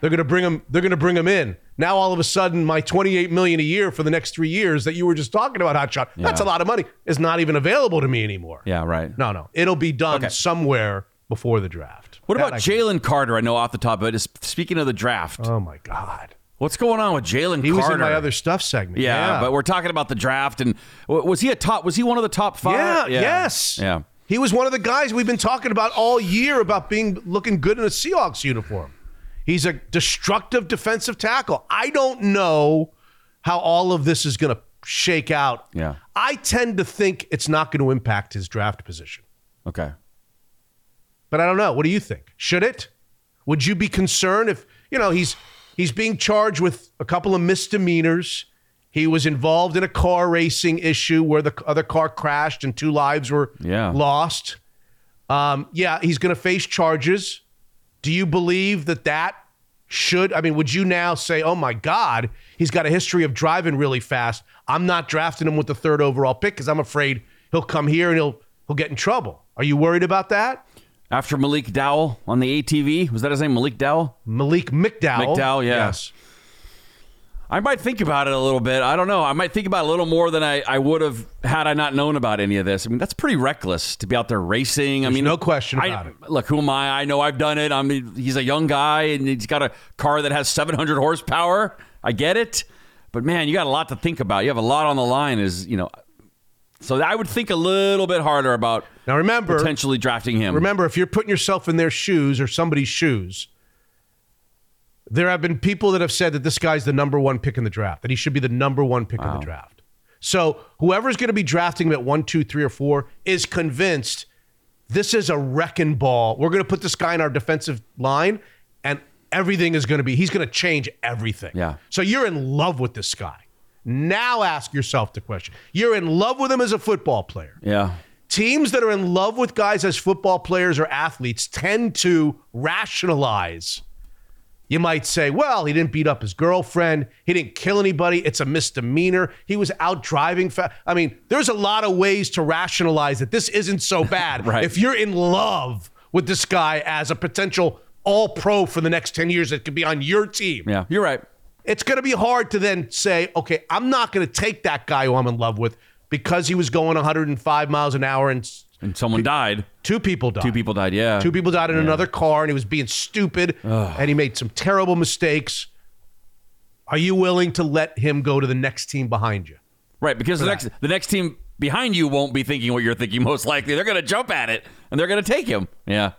They're going to bring him they're going to bring him in." Now all of a sudden my 28 million a year for the next 3 years that you were just talking about hotshot. That's a lot of money is not even available to me anymore. Yeah. Right. No, no. It'll be done Okay. somewhere before the draft. What That about Jalen Carter? I know off the top but speaking of the draft, Oh my god. what's going on with Jalen Carter? He was in my other stuff segment. Yeah, but we're talking about the draft, and was he a top? Was he one of the top five? Yeah, yes. Yeah. He was one of the guys we've been talking about all year about being looking good in a Seahawks uniform. He's a destructive defensive tackle. I don't know how all of this is going to shake out. Yeah. I tend to think it's not going to impact his draft position. Okay. But I don't know. What do you think? Should it? Would you be concerned if, you know, he's he's being charged with a couple of misdemeanors. He was involved in a car racing issue where the other car crashed and two lives were Yeah. lost. Um, yeah, he's going to face charges. Do you believe that that should I mean, would you now say, "Oh my God, he's got a history of driving really fast. I'm not drafting him with the third overall pick because I'm afraid he'll come here and he'll he'll get in trouble." Are you worried about that? After Malik Dowell on the ATV, was that his name? Malik Dowell? Malik McDowell. McDowell, yeah. Yes. I might think about it a little bit. I don't know. I might think about it a little more than I, I would have had I not known about any of this. I mean, that's pretty reckless to be out there racing. I mean, no question I- about it. Look, who am I? I know I've done it. I mean, he's a young guy and he's got a car that has 700 horsepower. I get it, but man, you got a lot to think about. You have a lot on the line. Is you know, so I would think a little bit harder about Now remember, potentially drafting him. remember if you're putting yourself in their shoes or somebody's shoes, there have been people that have said that this guy's the number one pick in the draft, that he should be the number one pick in the draft. So whoever's going to be drafting him at one, two, three, or four is convinced this is a wrecking ball. We're going to put this guy in our defensive line, and everything is going to be, he's going to change everything. Yeah. So you're in love with this guy. Now ask yourself the question. You're in love with him as a football player yeah, teams that are in love with guys as football players or athletes tend to rationalize. You might say, well, he didn't beat up his girlfriend. He didn't kill anybody. It's a misdemeanor. He was out driving. Fa-. I mean, there's a lot of ways to rationalize that this isn't so (laughs) bad. Right. If you're in love with this guy as a potential all pro for the next 10 years that could be on your team, yeah, you're right. it's going to be hard to then say, okay, I'm not going to take that guy who I'm in love with because he was going 105 miles an hour and And someone died. two people died. Two people died. Yeah, Two people died in another car, and he was being stupid, and he made some terrible mistakes. Are you willing to let him go to the next team behind you? Right, because the next the next team behind you won't be thinking what you're thinking. Most likely, they're going to jump at it and they're going to take him. Yeah,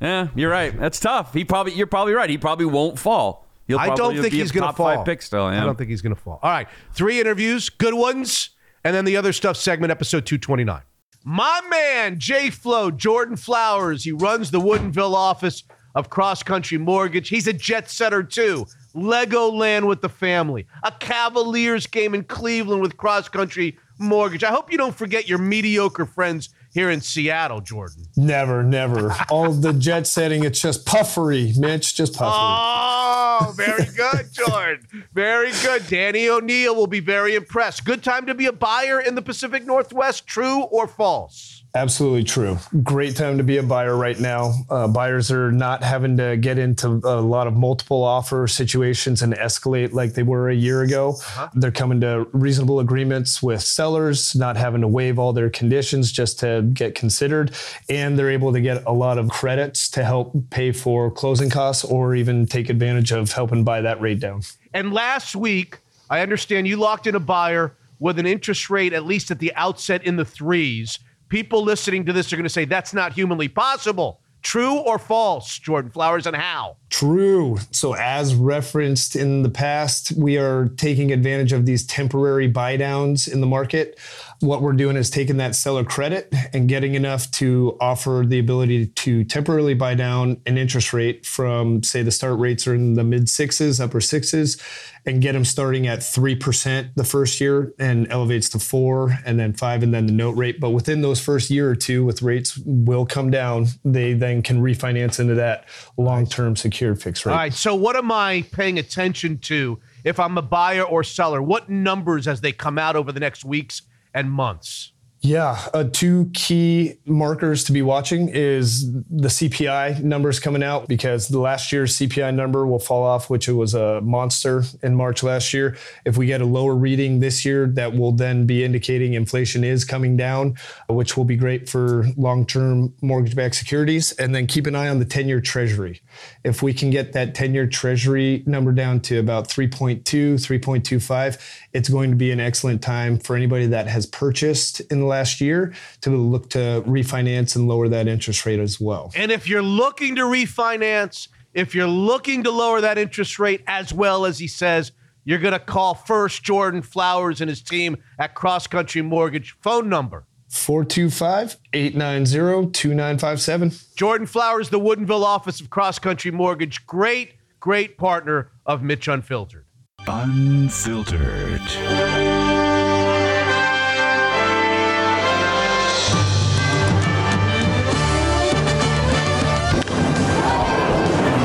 yeah, you're right. That's tough. He probably you're probably right. He probably won't fall. He'll I don't think he's going to fall. Five pick still. Yeah. I don't think he's going to fall. All right, three interviews, good ones, and then the other stuff segment, episode 229. My man, J Flow, Jordan Flowers, he runs the Woodinville office of Cross Country Mortgage. He's a jet setter too. Legoland with the family, a Cavaliers game in Cleveland with Cross Country Mortgage. I hope you don't forget your mediocre friends here in Seattle, Jordan. Never, never. All the jet setting, it's just puffery, Mitch, just puffery. Oh, (laughs) very good, Jordan. Very good. Danny O'Neill will be very impressed. Good time to be a buyer in the Pacific Northwest, true or false? Absolutely true. Great time to be a buyer right now. Uh, buyers are not having to get into a lot of multiple offer situations and escalate like they were a year ago. They're coming to reasonable agreements with sellers, not having to waive all their conditions just to get considered. And they're able to get a lot of credits to help pay for closing costs or even take advantage of helping buy that rate down. And last week, I understand you locked in a buyer with an interest rate, at least at the outset, in the threes. People listening to this are going to say that's not humanly possible. True or false, Jordan Flowers, and how? True. So, as referenced in the past, we are taking advantage of these temporary buy downs in the market. What we're doing is taking that seller credit and getting enough to offer the ability to temporarily buy down an interest rate from, say, the start rates are in the mid sixes, upper sixes, and get them starting at 3% the first year and elevates to four and then five and then the note rate. But within those first year or two, with rates will come down, they then can refinance into that long term secured fixed rate. All right. So, what am I paying attention to if I'm a buyer or seller? What numbers as they come out over the next weeks and months? Yeah, uh, two key markers to be watching is the CPI numbers coming out because the last year's CPI number will fall off, which it was a monster in March last year. If we get a lower reading this year, that will then be indicating inflation is coming down, which will be great for long-term mortgage-backed securities. And then keep an eye on the 10-year Treasury. If we can get that 10-year Treasury number down to about 3.2, 3.25, it's going to be an excellent time for anybody that has purchased in the last year to look to refinance and lower that interest rate as well. And if you're looking to refinance, if you're looking to lower that interest rate as well as he says, you're going to call first Jordan Flowers and his team at Cross Country Mortgage. Phone number 425 890 2957. Jordan Flowers, the Woodinville office of Cross Country Mortgage. Great, great partner of Mitch Unfiltered. Unfiltered.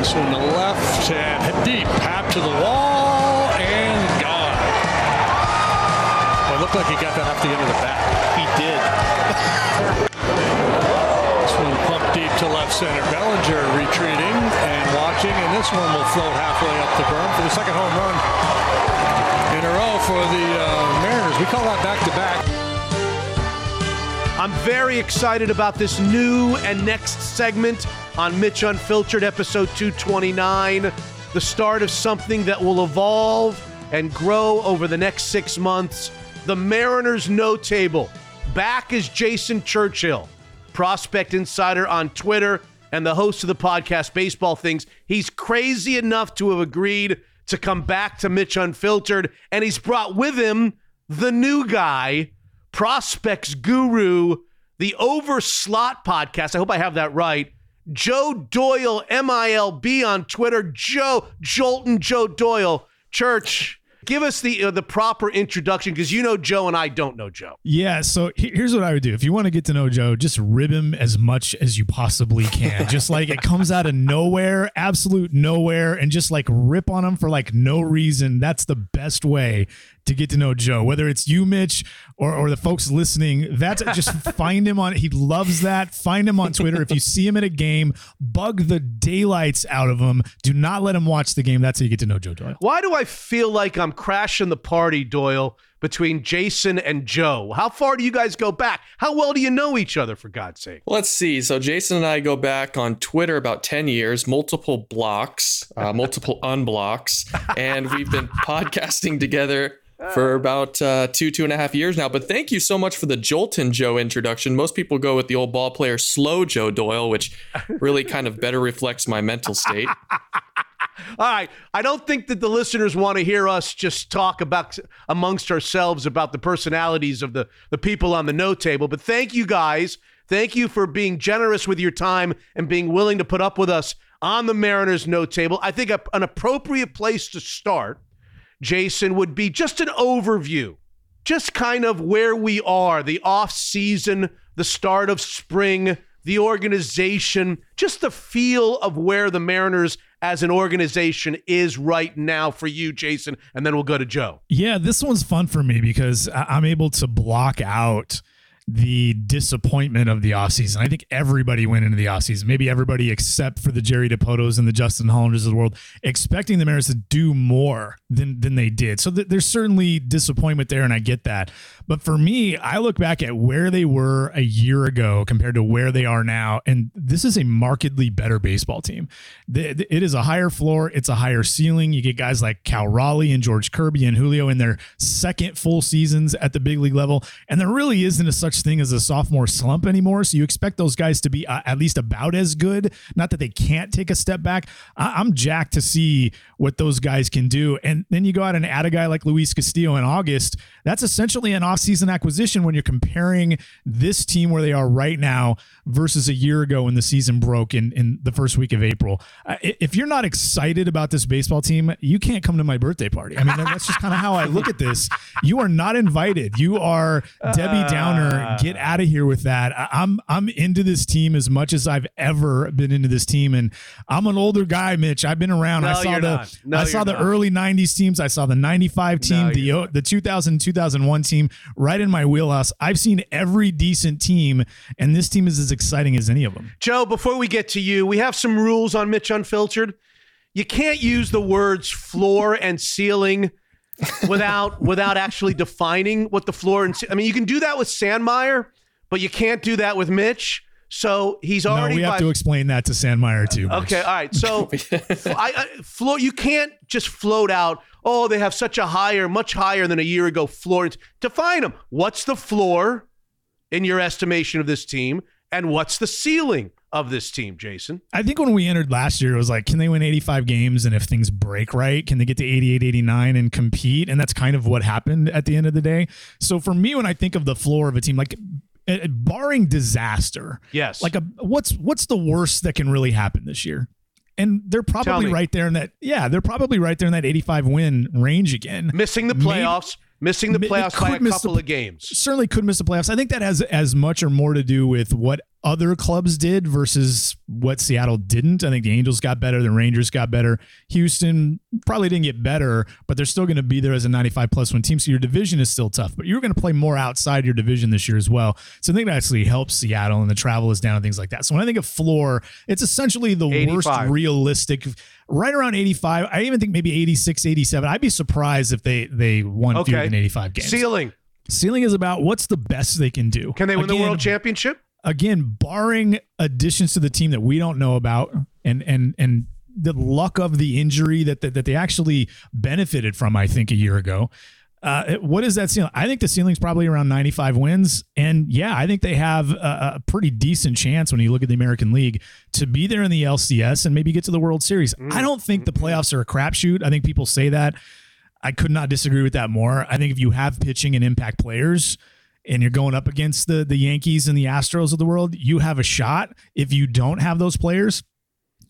Swing the left and deep. Hap to the wall and gone. Well, it looked like he got that off the end of the bat. He did. This one pumped deep to left center. Bellinger retreating and and this one will float halfway up the berm for the second home run in a row for the uh, Mariners. We call that back to back. I'm very excited about this new and next segment on Mitch Unfiltered, episode 229. The start of something that will evolve and grow over the next six months. The Mariners No Table. Back is Jason Churchill, prospect insider on Twitter and the host of the podcast Baseball Things. He's crazy enough to have agreed to come back to Mitch Unfiltered, and he's brought with him the new guy prospects guru, the Over Slot podcast. I hope I have that right. Joe Doyle, MILB on Twitter. Joe, Jolton Joe Doyle. Church, give us the uh, the proper introduction because you know Joe and I don't know Joe. Yeah, so here's what I would do. If you want to get to know Joe, just rib him as much as you possibly can. just like it comes out of nowhere, absolute nowhere, and just like rip on him for like no reason. That's the best way to get to know Joe. Whether it's you, Mitch, or, or the folks listening, that's just (laughs) find him on. He loves that. Find him on Twitter. If you see him at a game, bug the daylights out of him. Do not let him watch the game. That's how you get to know Joe Doyle. Why do I feel like I'm crashing the party, Doyle, between Jason and Joe? How far do you guys go back? How well do you know each other, for God's sake? Let's see. So Jason and I go back on Twitter about 10 years, multiple blocks, uh, (laughs) multiple unblocks, and we've been (laughs) podcasting together for about uh, two, two and a half years now. But thank you so much for the Jolton Joe introduction. Most people go with the old ball player Slow Joe Doyle, which really kind of better reflects my mental state. (laughs) All right. I don't think that the listeners want to hear us just talk about amongst ourselves about the personalities of the, the people on the No Table. But thank you guys. Thank you for being generous with your time and being willing to put up with us on the Mariners No Table. I think a, an appropriate place to start, Jason, would be just an overview, just kind of where we are, the off season, the start of spring, the organization, just the feel of where the Mariners as an organization is right now for you, Jason, and then we'll go to Joe. Yeah, this one's fun for me because I'm able to block out the disappointment of the offseason. I think everybody went into the offseason, maybe everybody except for the Jerry Dipotos and the Justin Hollanders of the world, expecting the Mariners to do more than than they did. So th- there's certainly disappointment there, and I get that. But for me, I look back at where they were a year ago compared to where they are now, and this is a markedly better baseball team. It is a higher floor, it's a higher ceiling. You get guys like Cal Raleigh and George Kirby and Julio in their second full seasons at the big league level, and there really isn't a such thing as a sophomore slump anymore. So you expect those guys to be uh, at least about as good. Not that they can't take a step back. I- I'm jacked to see what those guys can do. And then you go out and add a guy like Luis Castillo in August. That's essentially an offseason acquisition when you're comparing this team where they are right now versus a year ago when the season broke in, in the first week of April. Uh, if you're not excited about this baseball team, you can't come to my birthday party. I mean, that's just kind of how I look at this. You are not invited. You are Debbie Downer. Get out of here with that. I- I'm I'm into this team as much as I've ever been into this team, and I'm an older guy, Mitch. I've been around. I saw the. No, I saw the not. early '90s teams. I saw the '95 team, No, the the 2000 2001 team, right in my wheelhouse. I've seen every decent team, and this team is as exciting as any of them. Joe, before we get to you, we have some rules on Mitch Unfiltered. You can't use the words floor and ceiling without (laughs) without actually defining what the floor and ce- I mean, you can do that with Sandmeyer, but you can't do that with Mitch. So he's already. No, we have by- to explain that to Sandmeyer too. Mitch. Okay, all right. So, (laughs) I, I floor. You can't just float out. Oh, they have such a higher, much higher than a year ago floor. Define them. What's the floor in your estimation of this team, and what's the ceiling of this team, Jason? I think when we entered last year, it was like, can they win 85 games? And if things break right, can they get to 88, 89 and compete? And that's kind of what happened at the end of the day. So for me, when I think of the floor of a team, like eh, barring disaster, Yes. like a what's what's the worst that can really happen this year? And they're probably right there in that. Yeah, they're probably right there in that 85 win range again. missing the Maybe- playoffs, missing the playoffs by a miss the- couple of games. certainly could miss the playoffs. I think that has as much or more to do with what other clubs did versus what Seattle didn't. I think the Angels got better, the Rangers got better. Houston probably didn't get better, but they're still going to be there as a 95 plus one team. So your division is still tough, but you're going to play more outside your division this year as well. So I think that actually helps Seattle and the travel is down and things like that. So when I think of floor, it's essentially the 85. worst realistic, right around 85. I even think maybe 86, 87. I'd be surprised if they they won fewer Okay. than 85 games. Ceiling. Ceiling is about what's the best they can do. Can they win the world championship? Again, barring additions to the team that we don't know about and and and the luck of the injury that that, that they actually benefited from, I think, a year ago. Uh, what is that ceiling? I think the ceiling's probably around 95 wins. And yeah, I think they have a, a pretty decent chance when you look at the American League to be there in the LCS and maybe get to the World Series. I don't think the playoffs are a crapshoot. I think people say that. I could not disagree with that more. I think if you have pitching and impact players and you're going up against the the Yankees and the Astros of the world, you have a shot. If you don't have those players,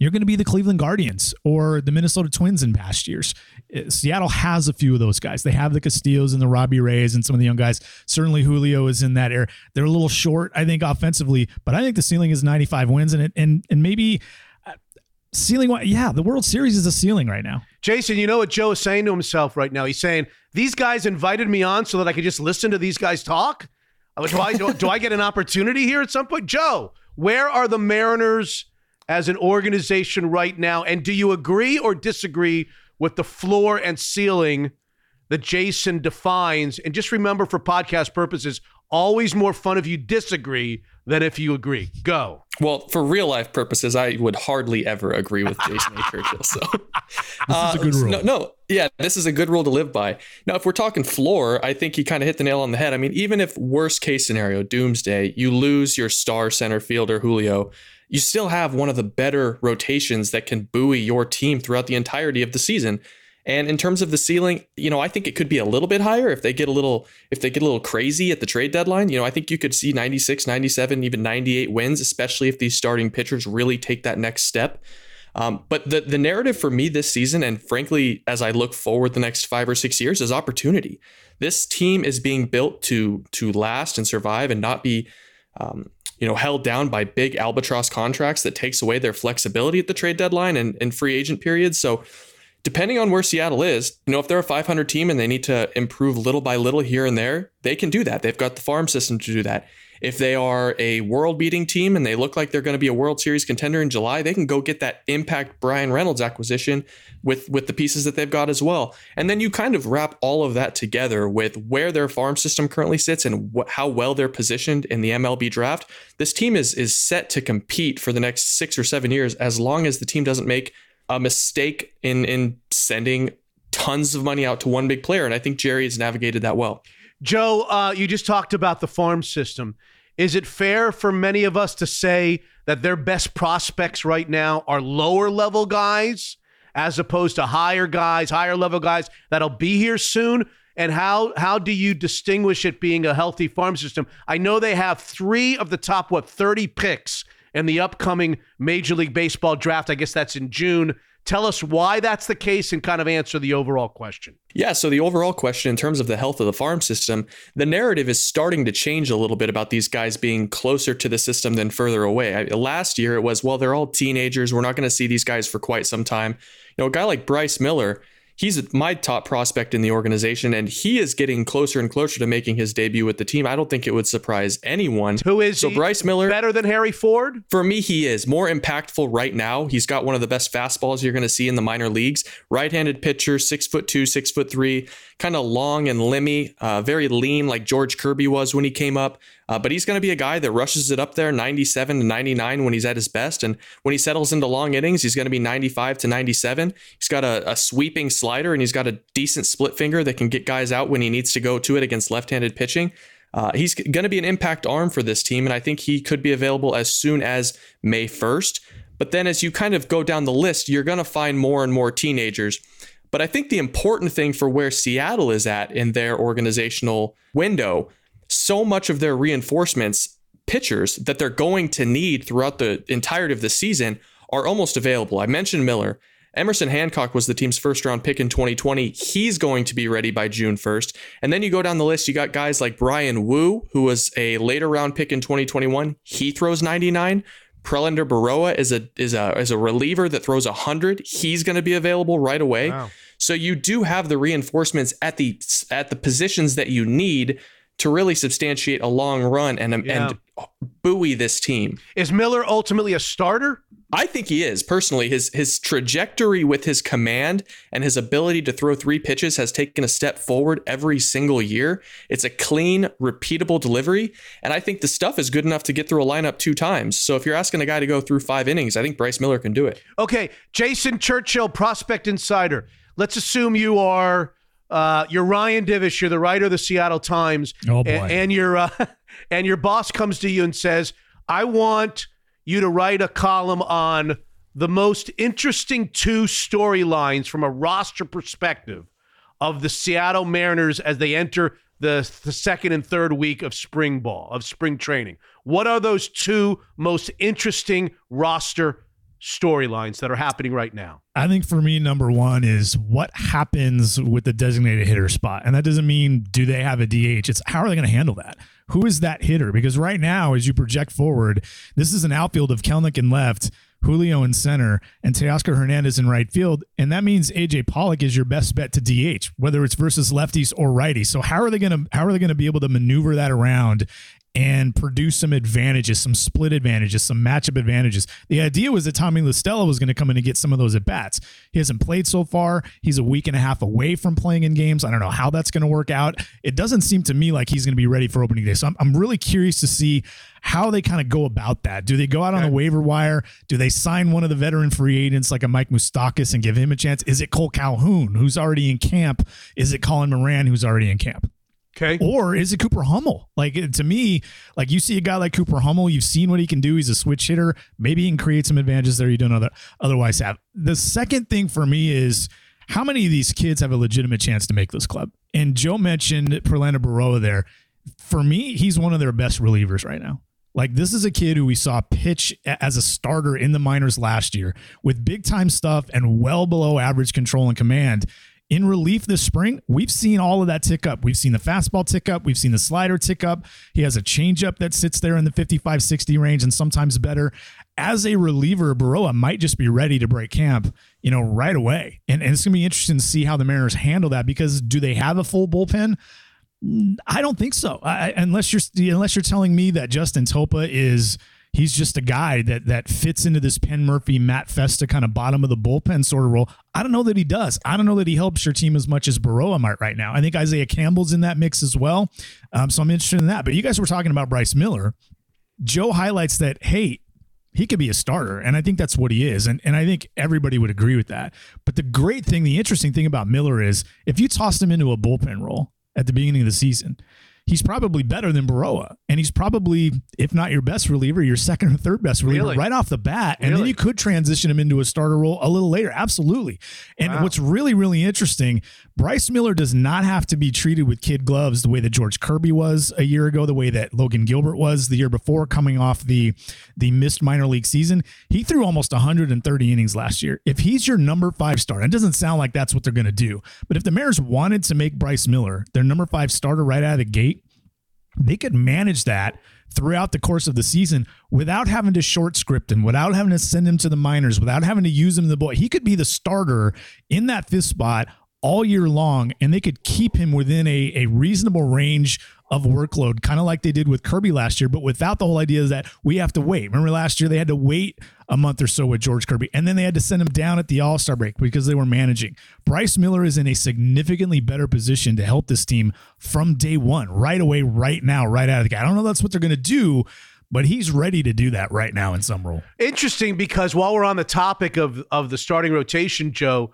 you're going to be the Cleveland Guardians or the Minnesota Twins in past years. Uh, Seattle has a few of those guys. They have the Castillos and the Robbie Rays and some of the young guys. Certainly Julio is in that area. They're a little short, I think, offensively, but I think the ceiling is 95 wins and it and and maybe ceiling. Yeah, the World Series is a ceiling right now. Jason, you know what Joe is saying to himself right now? He's saying, These guys invited me on so that I could just listen to these guys talk? Uh, Do I, do, do I get an opportunity here at some point? Joe, where are the Mariners as an organization right now? And do you agree or disagree with the floor and ceiling that Jason defines? And just remember, for podcast purposes, always more fun if you disagree than if you agree. Go. Well, for real life purposes, I would hardly ever agree with Jason A. (laughs) Churchill. So This is a good uh, rule. No, no, yeah, this is a good rule to live by. Now, if we're talking floor, I think he kind of hit the nail on the head. I mean, even if worst case scenario, doomsday, you lose your star center fielder Julio, you still have one of the better rotations that can buoy your team throughout the entirety of the season. And in terms of the ceiling, you know, I think it could be a little bit higher if they get a little if they get a little crazy at the trade deadline. You know, I think you could see 96, 97, even 98 wins, especially if these starting pitchers really take that next step. Um, but the the narrative for me this season, and frankly, as I look forward the next five or six years, is opportunity. This team is being built to to last and survive and not be, um, you know, held down by big albatross contracts that takes away their flexibility at the trade deadline and, and free agent periods. So depending on where Seattle is, you know, if they're a 500 team and they need to improve little by little here and there, they can do that. They've got the farm system to do that. If they are a world beating team and they look like they're going to be a World Series contender in July, they can go get that impact Bryan Reynolds acquisition with with the pieces that they've got as well. And then you kind of wrap all of that together with where their farm system currently sits and wh- how well they're positioned in the MLB draft. This team is is set to compete for the next 6 or 7 years as long as the team doesn't make a mistake in in sending tons of money out to one big player and I think Jerry has navigated that well. Joe, uh, you just talked about the farm system. Is it fair for many of us to say that their best prospects right now are lower level guys as opposed to higher guys, higher level guys that'll be here soon? And how how do you distinguish it being a healthy farm system? I know they have three of the top what thirty picks in the upcoming Major League Baseball draft. I guess that's in June. Tell us why that's the case and kind of answer the overall question. Yeah, so the overall question in terms of the health of the farm system, the narrative is starting to change a little bit about these guys being closer to the system than further away. I, last year it was, well, they're all teenagers. We're not going to see these guys for quite some time. You know, a guy like Bryce Miller, he's my top prospect in the organization, and he is getting closer and closer to making his debut with the team. I don't think it would surprise anyone. Who is so he? Bryce Miller? better than Harry Ford? For me, he is more impactful right now. He's got one of the best fastballs you're going to see in the minor leagues. Right-handed pitcher, six foot two, six foot three, kind of long and limmy, uh, very lean, like George Kirby was when he came up. Uh, but he's going to be a guy that rushes it up there, 97 to 99 when he's at his best, and when he settles into long innings, he's going to be 95 to 97. He's got a, a sweeping slider and he's got a decent split finger that can get guys out when he needs to go to it against left-handed pitching. Uh, he's going to be an impact arm for this team, and I think he could be available as soon as May 1st. But then as you kind of go down the list, you're going to find more and more teenagers. But I think the important thing for where Seattle is at in their organizational window, so much of their reinforcements, pitchers that they're going to need throughout the entirety of the season, are almost available. I mentioned Miller. Emerson Hancock was the team's first round pick in 2020. He's going to be ready by June 1st. And then you go down the list, you got guys like Bryan Woo, who was a later round pick in 2021. He throws 99. Prelander Berroa is a is a is a reliever that throws 100. He's going to be available right away. Wow. So you do have the reinforcements at the at the positions that you need to really substantiate a long run and Yeah. and buoy this team. Is Miller ultimately a starter? I think he is personally. His his trajectory with his command and his ability to throw three pitches has taken a step forward every single year. It's a clean, repeatable delivery, and I think the stuff is good enough to get through a lineup two times. So if you're asking a guy to go through five innings, I think Bryce Miller can do it. Okay, Jason Churchill, Prospect Insider. Let's assume you are uh, you're Ryan Divish. You're the writer of the Seattle Times. Oh, boy. A- And, your uh, (laughs) and your boss comes to you and says, "I want you to write a column on the most interesting two storylines from a roster perspective of the Seattle Mariners as they enter the, the second and third week of spring ball of spring training. What are those two most interesting roster storylines that are happening right now? I think for me, number one is what happens with the designated hitter spot. And that doesn't mean do they have a DH? It's how are they going to handle that? Who is that hitter? Because right now, as you project forward, this is an outfield of Kelenic in left, Julio in center, and Teoscar Hernandez in right field. And that means AJ Pollock is your best bet to DH, whether it's versus lefties or righties. So how are they going to how are they going to be able to maneuver that around and produce some advantages, some split advantages, some matchup advantages. The idea was that Tommy La Stella was going to come in and get some of those at bats. He hasn't played so far. He's a week and a half away from playing in games. I don't know how that's going to work out. It doesn't seem to me like he's going to be ready for opening day. So I'm, I'm really curious to see how they kind of go about that. Do they go out on the waiver wire? Do they sign one of the veteran free agents like a Mike Moustakas and give him a chance? Is it Cole Calhoun, who's already in camp? Is it Colin Moran, who's already in camp? Okay. Or is it Cooper Hummel? Like to me, like you see a guy like Cooper Hummel, you've seen what he can do. He's a switch hitter. Maybe he can create some advantages there you don't other, otherwise have. The second thing for me is how many of these kids have a legitimate chance to make this club? And Joe mentioned Prelander Berroa there. For me, he's one of their best relievers right now. Like this is a kid who we saw pitch as a starter in the minors last year with big time stuff and well below average control and command. In relief this spring, we've seen all of that tick up. We've seen the fastball tick up. We've seen the slider tick up. He has a changeup that sits there in the 55 60 range and sometimes better. As a reliever, Berroa might just be ready to break camp, you know, right away. And, and it's going to be interesting to see how the Mariners handle that because do they have a full bullpen? I don't think so. I, unless you're unless you're telling me that Justin Topa is he's just a guy that that fits into this Penn Murphy, Matt Festa kind of bottom of the bullpen sort of role. I don't know that he does. I don't know that he helps your team as much as Berroa might right now. I think Isaiah Campbell's in that mix as well. Um, so I'm interested in that. But you guys were talking about Bryce Miller. Joe highlights that hey, he could be a starter, and I think that's what he is, and and I think everybody would agree with that. But the great thing, the interesting thing about Miller is if you tossed him into a bullpen role at the beginning of the season, he's probably better than Berroa, and he's probably, if not your best reliever, your second or third best reliever Really? right off the bat, and then you could transition him into a starter role a little later, absolutely. And Wow. what's really really interesting, Bryce Miller does not have to be treated with kid gloves the way that George Kirby was a year ago, the way that Logan Gilbert was the year before, coming off the the missed minor league season. He threw almost 130 innings last year. If he's your number five starter, it doesn't sound like that's what they're going to do. But if the Mariners wanted to make Bryce Miller their number five starter right out of the gate, they could manage that throughout the course of the season without having to short script him, without having to send him to the minors, without having to use him in the boy. He could be the starter in that fifth spot all year long, and they could keep him within a, a reasonable range of workload, kind of like they did with Kirby last year, but without the whole idea that we have to wait. Remember last year they had to wait a month or so with George Kirby, and then they had to send him down at the All Star break because they were managing. Bryce Miller is in a significantly better position to help this team from day one, right away, right now, right out of the gate. I don't know that's what they're going to do, but he's ready to do that right now in some role. Interesting because while we're on the topic of of the starting rotation, Joe,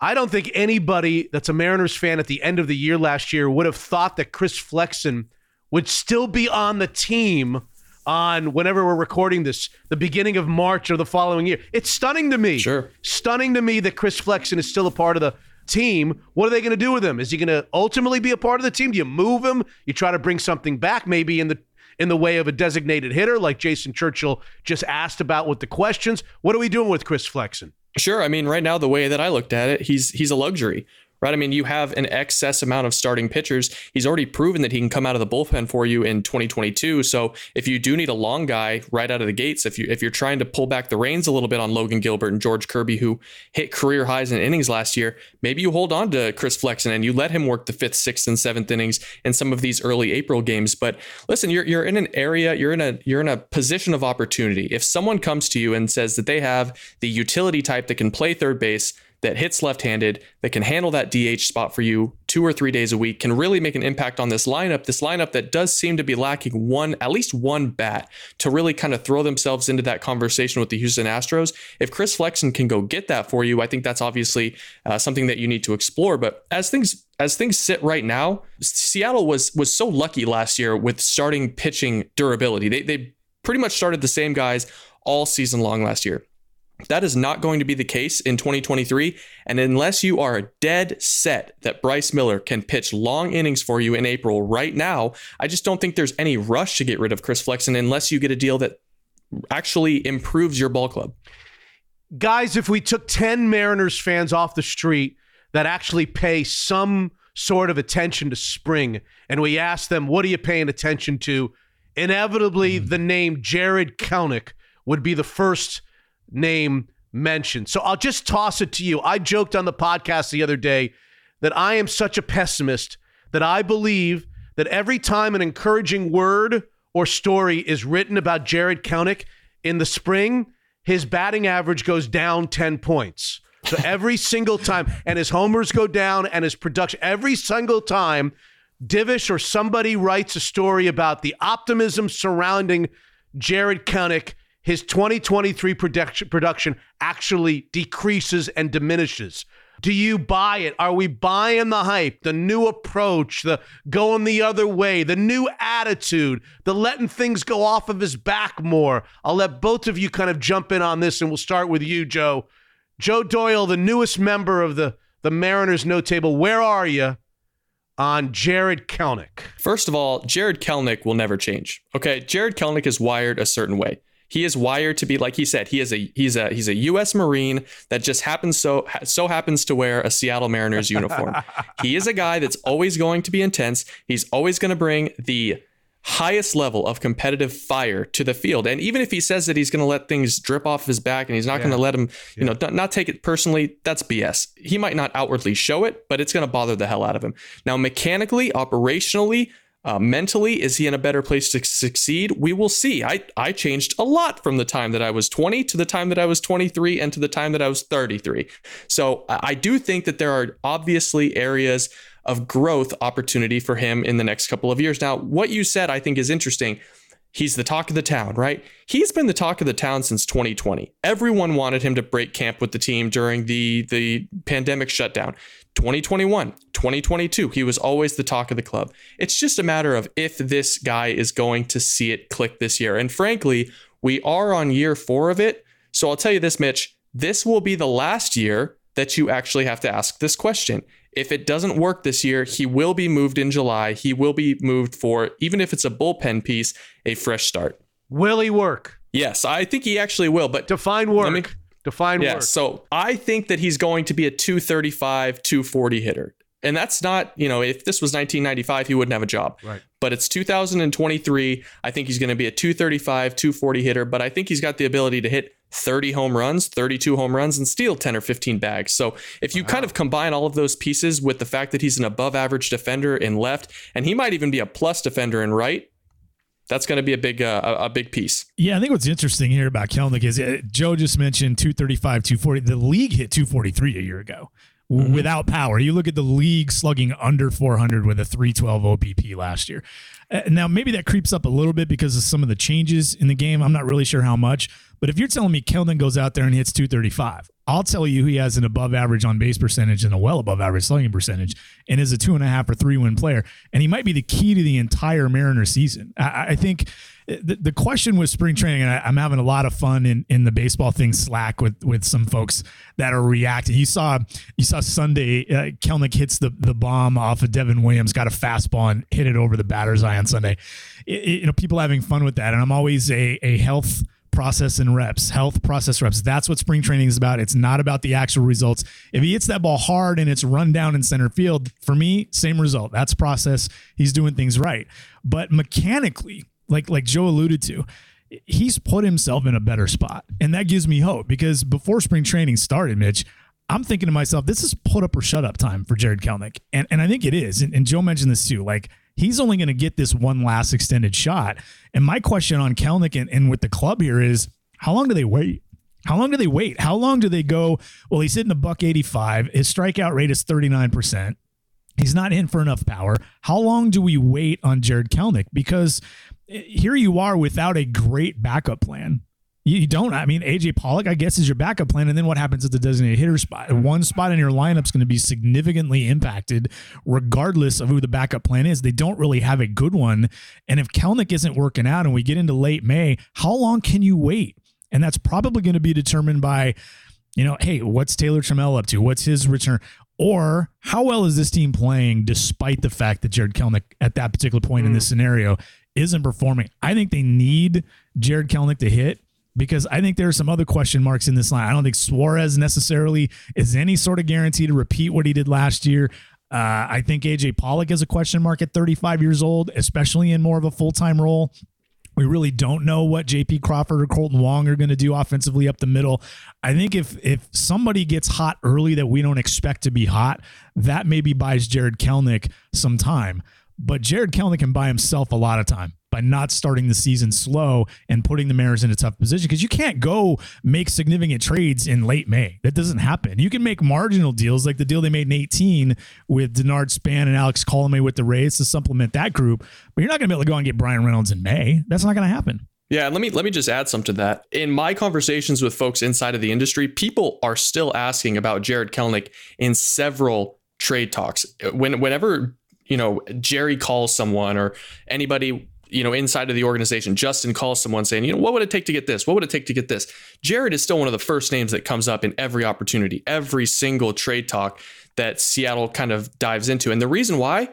I don't think anybody that's a Mariners fan at the end of the year last year would have thought that Chris Flexen would still be on the team on whenever we're recording this, the beginning of March or the following year. It's stunning to me. Sure. Stunning to me that Chris Flexen is still a part of the team. What are they going to do with him? Is he going to ultimately be a part of the team? Do you move him? You try to bring something back, maybe in the in the way of a designated hitter, like Jason Churchill just asked about with the questions. What are we doing with Chris Flexen? Sure. I mean, right now, the way that I looked at it, he's he's a luxury right? I mean, you have an excess amount of starting pitchers. He's already proven that he can come out of the bullpen for you in 2022. So if you do need a long guy right out of the gates, if you if you're trying to pull back the reins a little bit on Logan Gilbert and George Kirby, who hit career highs in innings last year, maybe you hold on to Chris Flexen and you let him work the fifth, sixth, and seventh innings in some of these early April games. But listen, you're you're in an area, you're in a you're in a position of opportunity. If someone comes to you and says that they have the utility type that can play third base, that hits left handed, that can handle that DH spot for you two or three days a week, can really make an impact on this lineup. This lineup that does seem to be lacking one, at least one bat to really kind of throw themselves into that conversation with the Houston Astros. If Chris Flexen can go get that for you, I think that's obviously uh, something that you need to explore. But as things as things sit right now, Seattle was was so lucky last year with starting pitching durability. They they pretty much started the same guys all season long last year. That is not going to be the case in 2023. And unless you are dead set that Bryce Miller can pitch long innings for you in April right now, I just don't think there's any rush to get rid of Chris Flexen unless you get a deal that actually improves your ball club. Guys, if we took 10 Mariners fans off the street that actually pay some sort of attention to spring and we asked them, what are you paying attention to? Inevitably, mm. the name Jared Kelenic would be the first name mentioned. So I'll just toss it to you. I joked on the podcast the other day that I am such a pessimist that I believe that every time an encouraging word or story is written about Jared Kelenic in the spring, his batting average goes down 10 points. So every single time, and his homers go down and his production, every single time Divish or somebody writes a story about the optimism surrounding Jared Kelenic his 2023 production, production actually decreases and diminishes. Do you buy it? Are we buying the hype, the new approach, the going the other way, the new attitude, the letting things go off of his back more? I'll let both of you kind of jump in on this, and we'll start with you, Joe. Joe Doyle, the newest member of the, the Mariners No Table, where are you on Jared Kelenic? First of all, Jared Kelenic will never change. Okay, Jared Kelenic is wired a certain way. He is wired to be like he said. He is a he's a he's a U.S. Marine that just happens so so happens to wear a Seattle Mariners uniform. (laughs) he is a guy that's always going to be intense. He's always going to bring the highest level of competitive fire to the field. And even if he says that he's going to let things drip off his back and he's not yeah. going to let him, you yeah. know, not take it personally, that's BS. He might not outwardly show it, but it's going to bother the hell out of him. Now, mechanically, operationally, uh, mentally, is he in a better place to succeed? We will see. I, I changed a lot from the time that I was 20 to the time that I was 23 and to the time that I was 33. So I do think that there are obviously areas of growth opportunity for him in the next couple of years. Now, what you said I think is interesting. He's the talk of the town, right? He's been the talk of the town since 2020. Everyone wanted him to break camp with the team during the the pandemic shutdown. 2021, 2022, he was always the talk of the club. It's just a matter of if this guy is going to see it click this year. And frankly, we are on year four of it. So I'll tell you this, Mitch, this will be the last year that you actually have to ask this question. If it doesn't work this year, he will be moved in July. He will be moved for, even if it's a bullpen piece, a fresh start. Will he work? Yes, I think he actually will. But define work. Me, define yeah, work. So I think that he's going to be a 235, 240 hitter. And that's not, you know, if this was 1995, he wouldn't have a job. Right. But it's 2023. I think he's going to be a 235, 240 hitter, but I think he's got the ability to hit 30 home runs, 32 home runs, and steal 10 or 15 bags. So if you wow. kind of combine all of those pieces with the fact that he's an above average defender in left, and he might even be a plus defender in right, that's going to be a big uh, a big piece. Yeah, I think what's interesting here about Kelenic is uh, Joe just mentioned 235, 240. The league hit 243 a year ago mm-hmm. without power. You look at the league slugging under 400 with a 312 OBP last year. Uh, now, maybe that creeps up a little bit because of some of the changes in the game. I'm not really sure how much. But if you're telling me Kelvin goes out there and hits 235, I'll tell you he has an above average on base percentage and a well above average slugging percentage and is a two and a half or three win player. And he might be the key to the entire Mariner season. I, I think the, the question with spring training, and I, am having a lot of fun in, in the baseball thing Slack with with some folks that are reacting. You saw you saw Sunday, uh, Kelenic hits the the bomb off of Devin Williams, got a fastball and hit it over the batter's eye on Sunday. It, it, you know, people having fun with that, and I'm always a a health process, and reps. Health, process, reps. That's what spring training is about. It's not about the actual results. If he hits that ball hard and it's run down in center field, for me, same result. That's process. He's doing things right. But mechanically, like like Joe alluded to, he's put himself in a better spot. And that gives me hope because before spring training started, Mitch, I'm thinking to myself, this is put up or shut up time for Jared Kelenic. And, and I think it is. And, and Joe mentioned this too. Like, he's only going to get this one last extended shot. And my question on Kelenic and, and with the club here is how long do they wait? How long do they wait? How long do they go? Well, he's hitting a buck 85. His strikeout rate is 39%. He's not in for enough power. How long do we wait on Jared Kelenic? Because eh, here you are without a great backup plan. You don't. I mean, AJ Pollock, I guess, is your backup plan. And then what happens at the designated hitter spot? One spot in your lineup is going to be significantly impacted, regardless of who the backup plan is. They don't really have a good one. And if Kelenic isn't working out and we get into late May, how long can you wait? And that's probably going to be determined by, you know, hey, what's Taylor Trammell up to? What's his return? Or how well is this team playing despite the fact that Jared Kelenic at that particular point mm. in this scenario isn't performing? I think they need Jared Kelenic to hit because I think there are some other question marks in this line. I don't think Suarez necessarily is any sort of guarantee to repeat what he did last year. Uh, I think AJ Pollock is a question mark at 35 years old, especially in more of a full time role. We really don't know what JP Crawford or Kolten Wong are going to do offensively up the middle. I think if if somebody gets hot early that we don't expect to be hot, that maybe buys Jared Kelenic some time. But Jared Kelenic can buy himself a lot of time by not starting the season slow and putting the Mariners in a tough position because you can't go make significant trades in late May. That doesn't happen. You can make marginal deals like the deal they made in 18 with Denard Span and Alex Colomé with the Rays to supplement that group, but you're not going to be able to go and get Bryan Reynolds in May. That's not going to happen. Yeah, let me let me just add some to that. In my conversations with folks inside of the industry, people are still asking about Jared Kelenic in several trade talks. When whenever you know Jerry calls someone or anybody you know, inside of the organization, Justin calls someone saying, you know, what would it take to get this? What would it take to get this? Jared is still one of the first names that comes up in every opportunity, every single trade talk that Seattle kind of dives into. And the reason why,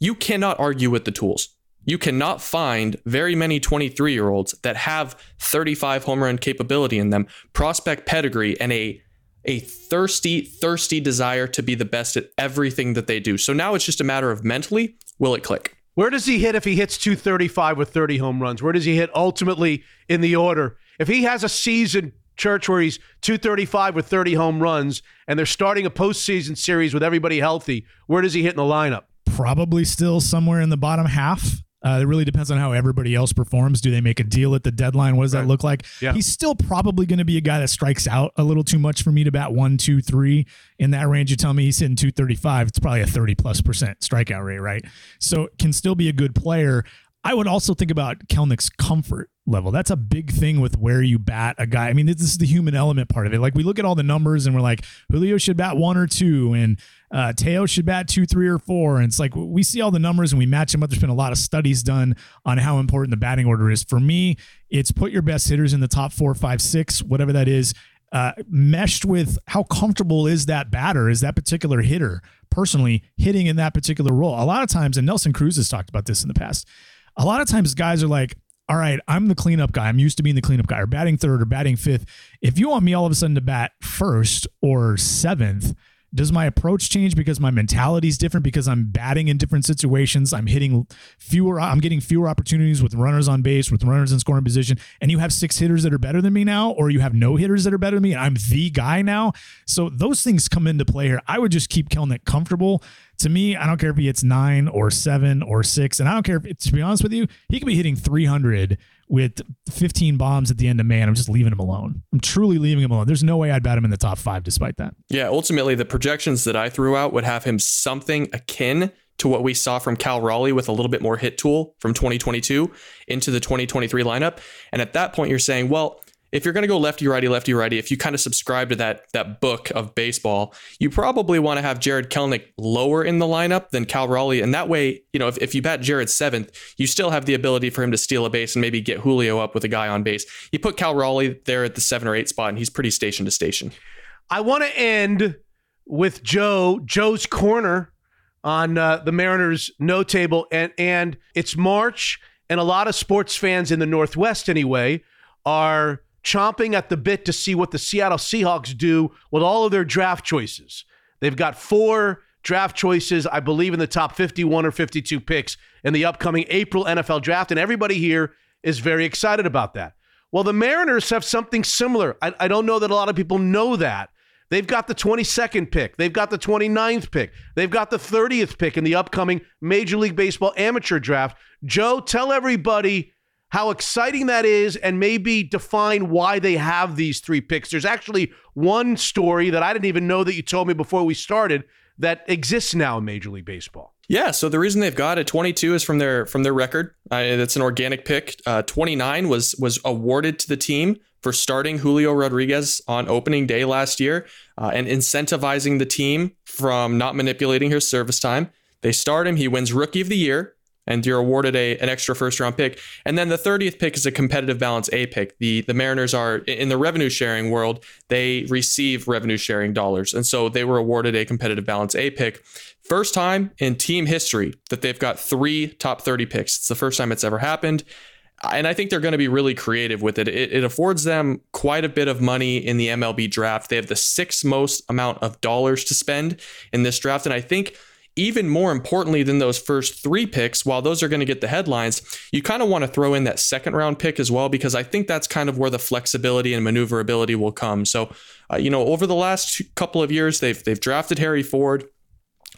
you cannot argue with the tools. You cannot find very many 23 year olds that have 35 home run capability in them, prospect pedigree, and a a thirsty, thirsty desire to be the best at everything that they do. So now it's just a matter of mentally, will it click? Where does he hit if he hits 235 with 30 home runs? Where does he hit ultimately in the order? If he has a season, Church, where he's 235 with 30 home runs and they're starting a postseason series with everybody healthy, where does he hit in the lineup? Probably still somewhere in the bottom half. Uh, it really depends on how everybody else performs. Do they make a deal at the deadline? What does right. that look like? Yeah. He's still probably going to be a guy that strikes out a little too much for me to bat one, two, three in that range. You tell me he's hitting 235. It's probably a 30 plus percent strikeout rate, right? So can still be a good player. I would also think about Kelenic's comfort level. That's a big thing with where you bat a guy. I mean, this is the human element part of it. Like we look at all the numbers and we're like, Julio should bat one or two, and uh, Teo should bat two, three, or four. And it's like we see all the numbers and we match them up. There's been a lot of studies done on how important the batting order is. For me, it's put your best hitters in the top four, five, six, whatever that is. Uh, meshed with how comfortable is that batter, is that particular hitter personally hitting in that particular role. A lot of times, and Nelson Cruz has talked about this in the past, a lot of times guys are like, all right, I'm the cleanup guy. I'm used to being the cleanup guy or batting third or batting fifth. If you want me all of a sudden to bat first or seventh, does my approach change because my mentality is different because I'm batting in different situations? I'm hitting fewer, I'm getting fewer opportunities with runners on base, with runners in scoring position. And you have six hitters that are better than me now, or you have no hitters that are better than me, and I'm the guy now. So those things come into play here. I would just keep Kelenic comfortable to me, I don't care if he hits nine or seven or six, and I don't care if, to be honest with you, he could be hitting 300 with 15 bombs at the end of May, I'm just leaving him alone. I'm truly leaving him alone. There's no way I'd bat him in the top five despite that. Yeah, ultimately, the projections that I threw out would have him something akin to what we saw from Cal Raleigh with a little bit more hit tool from 2022 into the 2023 lineup. And at that point, you're saying, well, if you're going to go lefty righty lefty righty if you kind of subscribe to that that book of baseball you probably want to have Jared Kelenic lower in the lineup than Cal Raleigh. And that way you know if, if you bat Jared seventh you still have the ability for him to steal a base and maybe get Julio up with a guy on base. You put Cal Raleigh there at the seven or eight spot and he's pretty station to station. I want to end with Joe Joe's corner on uh, the Mariners no table. And and it's March and a lot of sports fans in the Northwest anyway are chomping at the bit to see what the Seattle Seahawks do with all of their draft choices. They've got four draft choices, I believe, in the top 51 or 52 picks in the upcoming April NFL draft. And everybody here is very excited about that. Well, the Mariners have something similar. I, I don't know that a lot of people know that. They've got the 22nd pick. They've got the 29th pick. They've got the 30th pick in the upcoming Major League Baseball amateur draft. Joe, tell everybody how exciting that is and maybe define why they have these three picks. There's actually one story that I didn't even know that you told me before we started that exists now in Major League Baseball. Yeah, so the reason they've got a 22 is from their from their record. Uh, that's an organic pick. Uh, 29 was was awarded to the team for starting Julio Rodriguez on opening day last year uh, and incentivizing the team from not manipulating his service time. They start him. He wins Rookie of the Year and you're awarded a an extra first round pick. And then the 30th pick is a competitive balance A pick. The the Mariners are in the revenue sharing world, they receive revenue sharing dollars. And so they were awarded a competitive balance A pick. First time in team history that they've got three top 30 picks. It's the first time it's ever happened. And I think they're going to be really creative with it. it. It affords them quite a bit of money in the MLB draft. They have the sixth most amount of dollars to spend in this draft. And I think even more importantly than those first three picks, while those are going to get the headlines, you kind of want to throw in that second round pick as well, because I think that's kind of where the flexibility and maneuverability will come. So, uh, you know, over the last couple of years, they've they've drafted Harry Ford,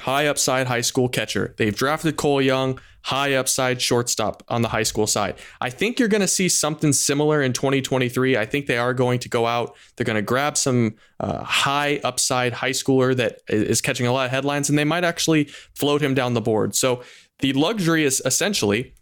high upside high school catcher. They've drafted Cole Young, high upside shortstop on the high school side. I think you're going to see something similar in 2023. I think they are going to go out. They're going to grab some uh, high upside high schooler that is catching a lot of headlines, and they might actually float him down the board. So the luxury is essentially,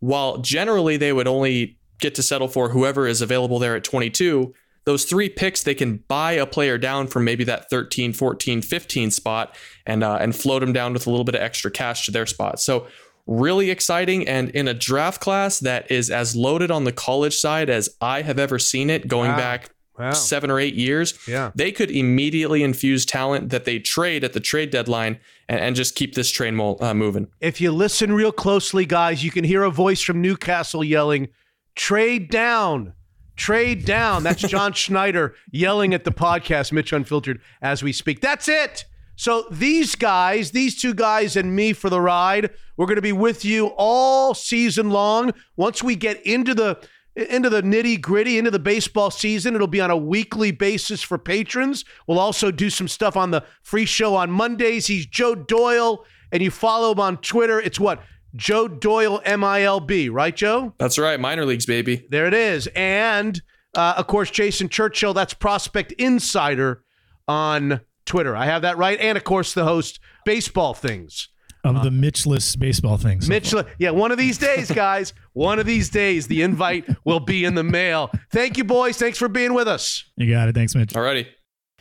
while generally they would only get to settle for whoever is available there at 22 those three picks they can buy a player down from maybe that 13 14 15 spot and uh, and float them down with a little bit of extra cash to their spot so really exciting and in a draft class that is as loaded on the college side as I have ever seen it going wow. back wow. seven or eight years. Yeah. They could immediately infuse talent that they trade at the trade deadline and, and just keep this train uh, moving. If you listen real closely, guys, you can hear a voice from Newcastle yelling, trade down. Trade down. That's (laughs) John Schneider yelling at the podcast, Mitch Unfiltered, as we speak. That's it. So these guys, these two guys and me for the ride, we're going to be with you all season long. Once we get into the into the nitty gritty, into the baseball season, it'll be on a weekly basis for patrons. We'll also do some stuff on the free show on Mondays. He's Joe Doyle, and you follow him on Twitter. It's what Joe Doyle MILB, right, Joe? That's right, minor leagues, baby. There it is, and uh, of course Jason Churchill. That's Prospect Insider on Twitter. I have that right. And of course, the host, Baseball Things. Of the Mitchless baseball things. Mitch, yeah, one of these days, (laughs) guys, one of these days, the invite will be in the mail. Thank you, boys. Thanks for being with us. You got it. Thanks, Mitch. Alrighty.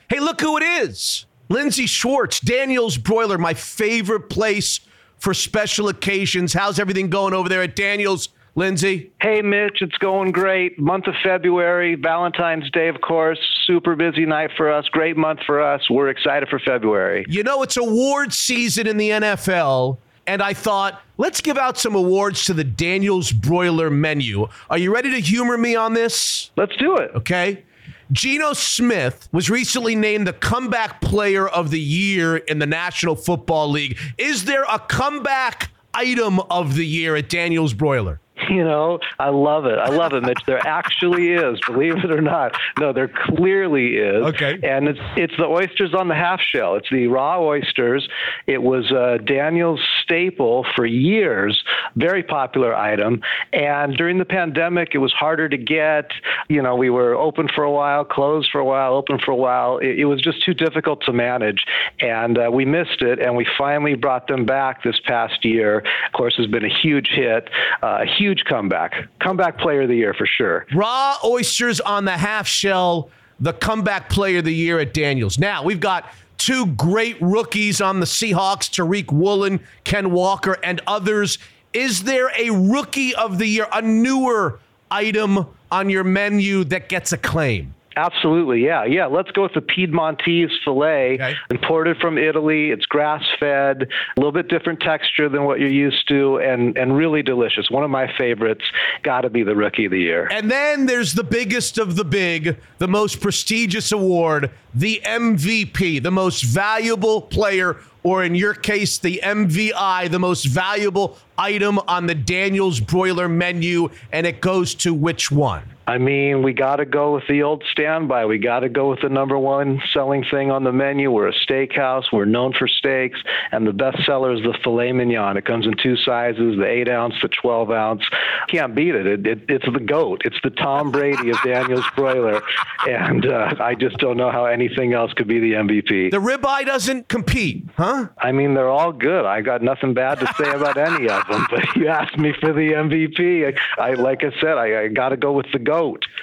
Hey, look who it is. Lindsey Schwartz, Daniel's Broiler, my favorite place for special occasions. How's everything going over there at Daniel's? Lindsey? Hey, Mitch, it's going great. Month of February, Valentine's Day, of course. Super busy night for us. Great month for us. We're excited for February. You know, it's award season in the NFL. And I thought, let's give out some awards to the Daniels Broiler menu. Are you ready to humor me on this? Let's do it. Okay. Geno Smith was recently named the comeback player of the year in the National Football League. Is there a comeback item of the year at Daniels Broiler? (laughs) You know, I love it. I love it, Mitch. There (laughs) actually is, believe it or not. No, there clearly is. Okay. And it's it's the oysters on the half shell. It's the raw oysters. It was uh, Daniel's staple for years. Very popular item. And during the pandemic, it was harder to get. You know, we were open for a while, closed for a while, open for a while. It, it was just too difficult to manage, and uh, we missed it. And we finally brought them back this past year. Of course, has been a huge hit. Uh, huge huge comeback. Comeback player of the year for sure. Raw oysters on the half shell, the comeback player of the year at Daniels. Now, we've got two great rookies on the Seahawks Tariq Woolen, Ken Walker, and others. Is there a rookie of the year, a newer item on your menu that gets a claim? Absolutely, yeah, yeah. Let's go with the Piedmontese filet, Okay. imported from Italy. It's grass fed, a little bit different texture than what you're used to, and and really delicious. One of my favorites. Got to be the rookie of the year. And then there's the biggest of the big, the most prestigious award, the MVP, the most valuable player, or in your case, the MVI, the most valuable item on the Daniels broiler menu. And it goes to which one? I mean, we got to go with the old standby. We got to go with the number one selling thing on the menu. We're a steakhouse. We're known for steaks, and the best seller is the filet mignon. It comes in two sizes: the eight ounce, the twelve ounce. Can't beat it. it, it it's the goat. It's the Tom Brady of Daniel's broiler, and uh, I just don't know how anything else could be the MVP. The ribeye doesn't compete, huh? I mean, they're all good. I got nothing bad to say about any of them. But you asked me for the MVP. I, I like I said, I, I got to go with the goat.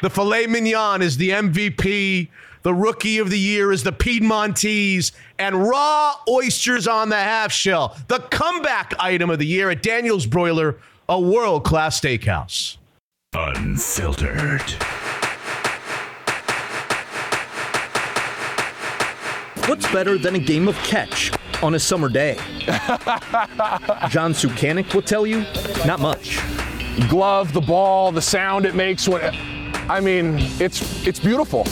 The filet mignon is the MVP. The rookie of the year is the Piedmontese and raw oysters on the half shell. The comeback item of the year at Daniel's Broiler, a world class steakhouse. Unfiltered. What's better than a game of catch on a summer day? (laughs) John Scukanec will tell you, not much. Glove, the ball, the sound it makes when I mean, it's it's beautiful.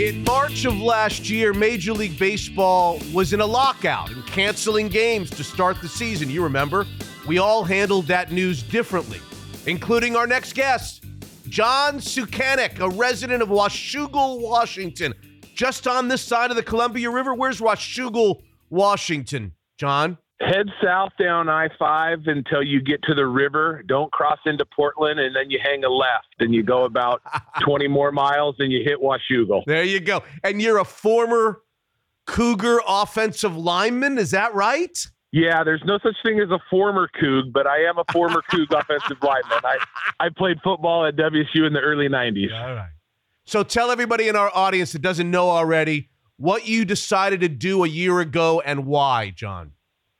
In March of last year, Major League Baseball was in a lockout and canceling games to start the season. You remember? We all handled that news differently, including our next guest, John Scukanec, a resident of Washougal, Washington, just on this side of the Columbia River. Where's Washougal, Washington, John? Head south down I 5 until you get to the river. Don't cross into Portland, and then you hang a left and you go about (laughs) 20 more miles and you hit Washougal. There you go. And you're a former Cougar offensive lineman, is that right? Yeah, there's no such thing as a former Coug, but I am a former (laughs) Coug offensive lineman. I, I played football at WSU in the early 90s. All right. So tell everybody in our audience that doesn't know already what you decided to do a year ago and why, John.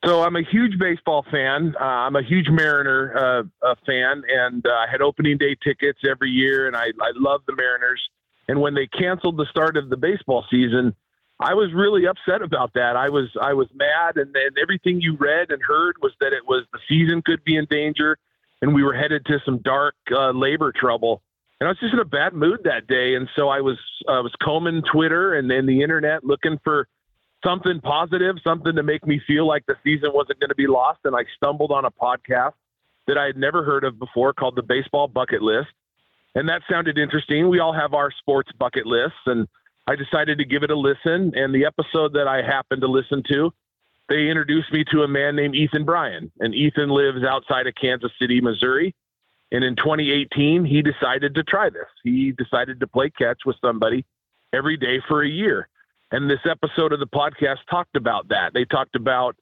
So I'm a huge baseball fan. Uh, I'm a huge Mariner uh, fan, and uh, I had opening day tickets every year, and I, I love the Mariners. And when they canceled the start of the baseball season, I was really upset about that. I was I was mad, and then everything you read and heard was that it was the season could be in danger, and we were headed to some dark uh, labor trouble. And I was just in a bad mood that day, and so I was I was combing Twitter and then the internet looking for something positive, something to make me feel like the season wasn't going to be lost. And I stumbled on a podcast that I had never heard of before called the Baseball Bucket List. And that sounded interesting. We all have our sports bucket lists. And I decided to give it a listen. And the episode that I happened to listen to, they introduced me to a man named Ethan Bryan. And Ethan lives outside of Kansas City, Missouri. And in 2018, he decided to try this. He decided to play catch with somebody every day for a year. And this episode of the podcast talked about that. They talked about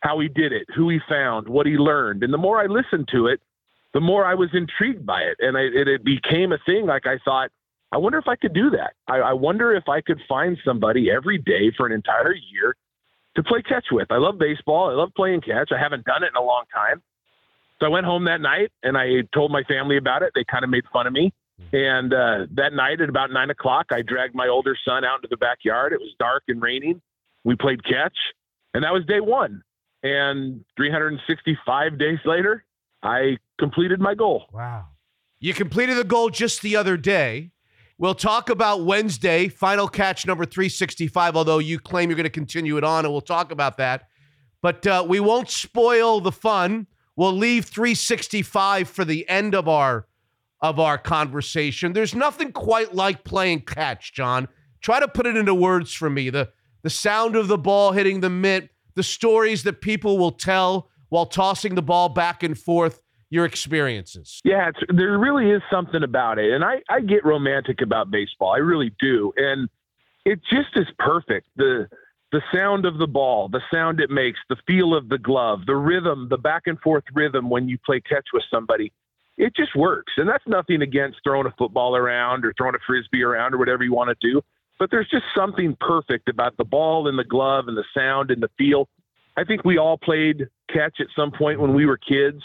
how he did it, who he found, what he learned. And the more I listened to it, the more I was intrigued by it. And I, it, it became a thing. Like I thought, I wonder if I could do that. I, I wonder if I could find somebody every day for an entire year to play catch with. I love baseball. I love playing catch. I haven't done it in a long time. So I went home that night and I told my family about it. They kind of made fun of me. And uh, that night at about nine o'clock, I dragged my older son out into the backyard. It was dark and raining. We played catch, and that was day one. And 365 days later, I completed my goal. Wow. You completed the goal just the other day. We'll talk about Wednesday, final catch number 365, although you claim you're going to continue it on, and we'll talk about that. But uh, we won't spoil the fun. We'll leave 365 for the end of our of our conversation. There's nothing quite like playing catch, John. Try to put it into words for me. The the sound of the ball hitting the mitt, the stories that people will tell while tossing the ball back and forth, your experiences. Yeah, there really is something about it. And I, I get romantic about baseball. I really do. And it just is perfect. The the sound of the ball, the sound it makes, the feel of the glove, the rhythm, the back and forth rhythm when you play catch with somebody. It just works. And that's nothing against throwing a football around or throwing a frisbee around or whatever you want to do. But there's just something perfect about the ball and the glove and the sound and the feel. I think we all played catch at some point when we were kids.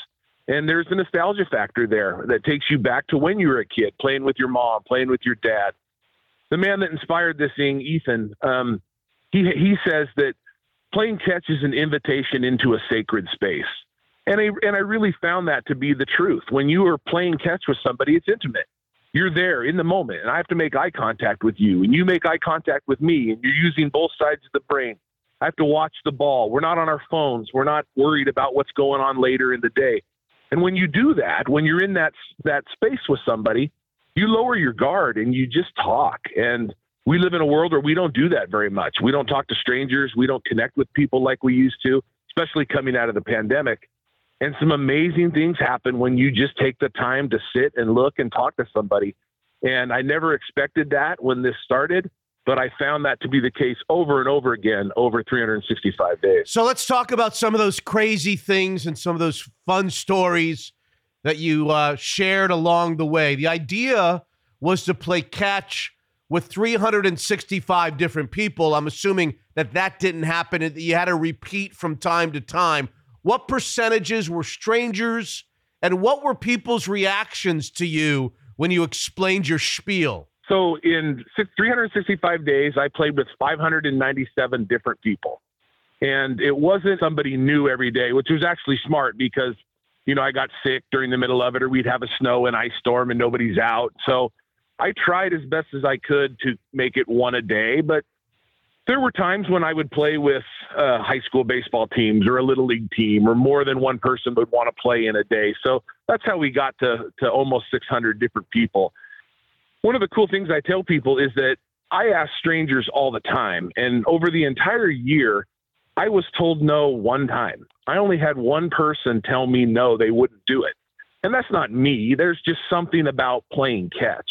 And there's a nostalgia factor there that takes you back to when you were a kid, playing with your mom, playing with your dad. The man that inspired this thing, Ethan, um, he he says that playing catch is an invitation into a sacred space. And I, and I really found that to be the truth. When you are playing catch with somebody, it's intimate. You're there in the moment, and I have to make eye contact with you, and you make eye contact with me, and you're using both sides of the brain. I have to watch the ball. We're not on our phones. We're not worried about what's going on later in the day. And when you do that, when you're in that that space with somebody, you lower your guard and you just talk. And we live in a world where we don't do that very much. We don't talk to strangers. We don't connect with people like we used to, especially coming out of the pandemic. And some amazing things happen when you just take the time to sit and look and talk to somebody. And I never expected that when this started, but I found that to be the case over and over again over 365 days. So let's talk about some of those crazy things and some of those fun stories that you uh, shared along the way. The idea was to play catch with 365 different people. I'm assuming that that didn't happen. That you had to repeat from time to time. What percentages were strangers, and what were people's reactions to you when you explained your spiel? So in 365 days, I played with 597 different people. And it wasn't somebody new every day, which was actually smart because, you know, I got sick during the middle of it, or we'd have a snow and ice storm and nobody's out. So I tried as best as I could to make it one a day. But there were times when I would play with uh, high school baseball teams or a little league team, or more than one person would want to play in a day. So that's how we got to, to almost 600 different people one of the cool things I tell people is that I ask strangers all the time. And over the entire year, I was told no one time. I only had one person tell me no, they wouldn't do it. And that's not me. There's just something about playing catch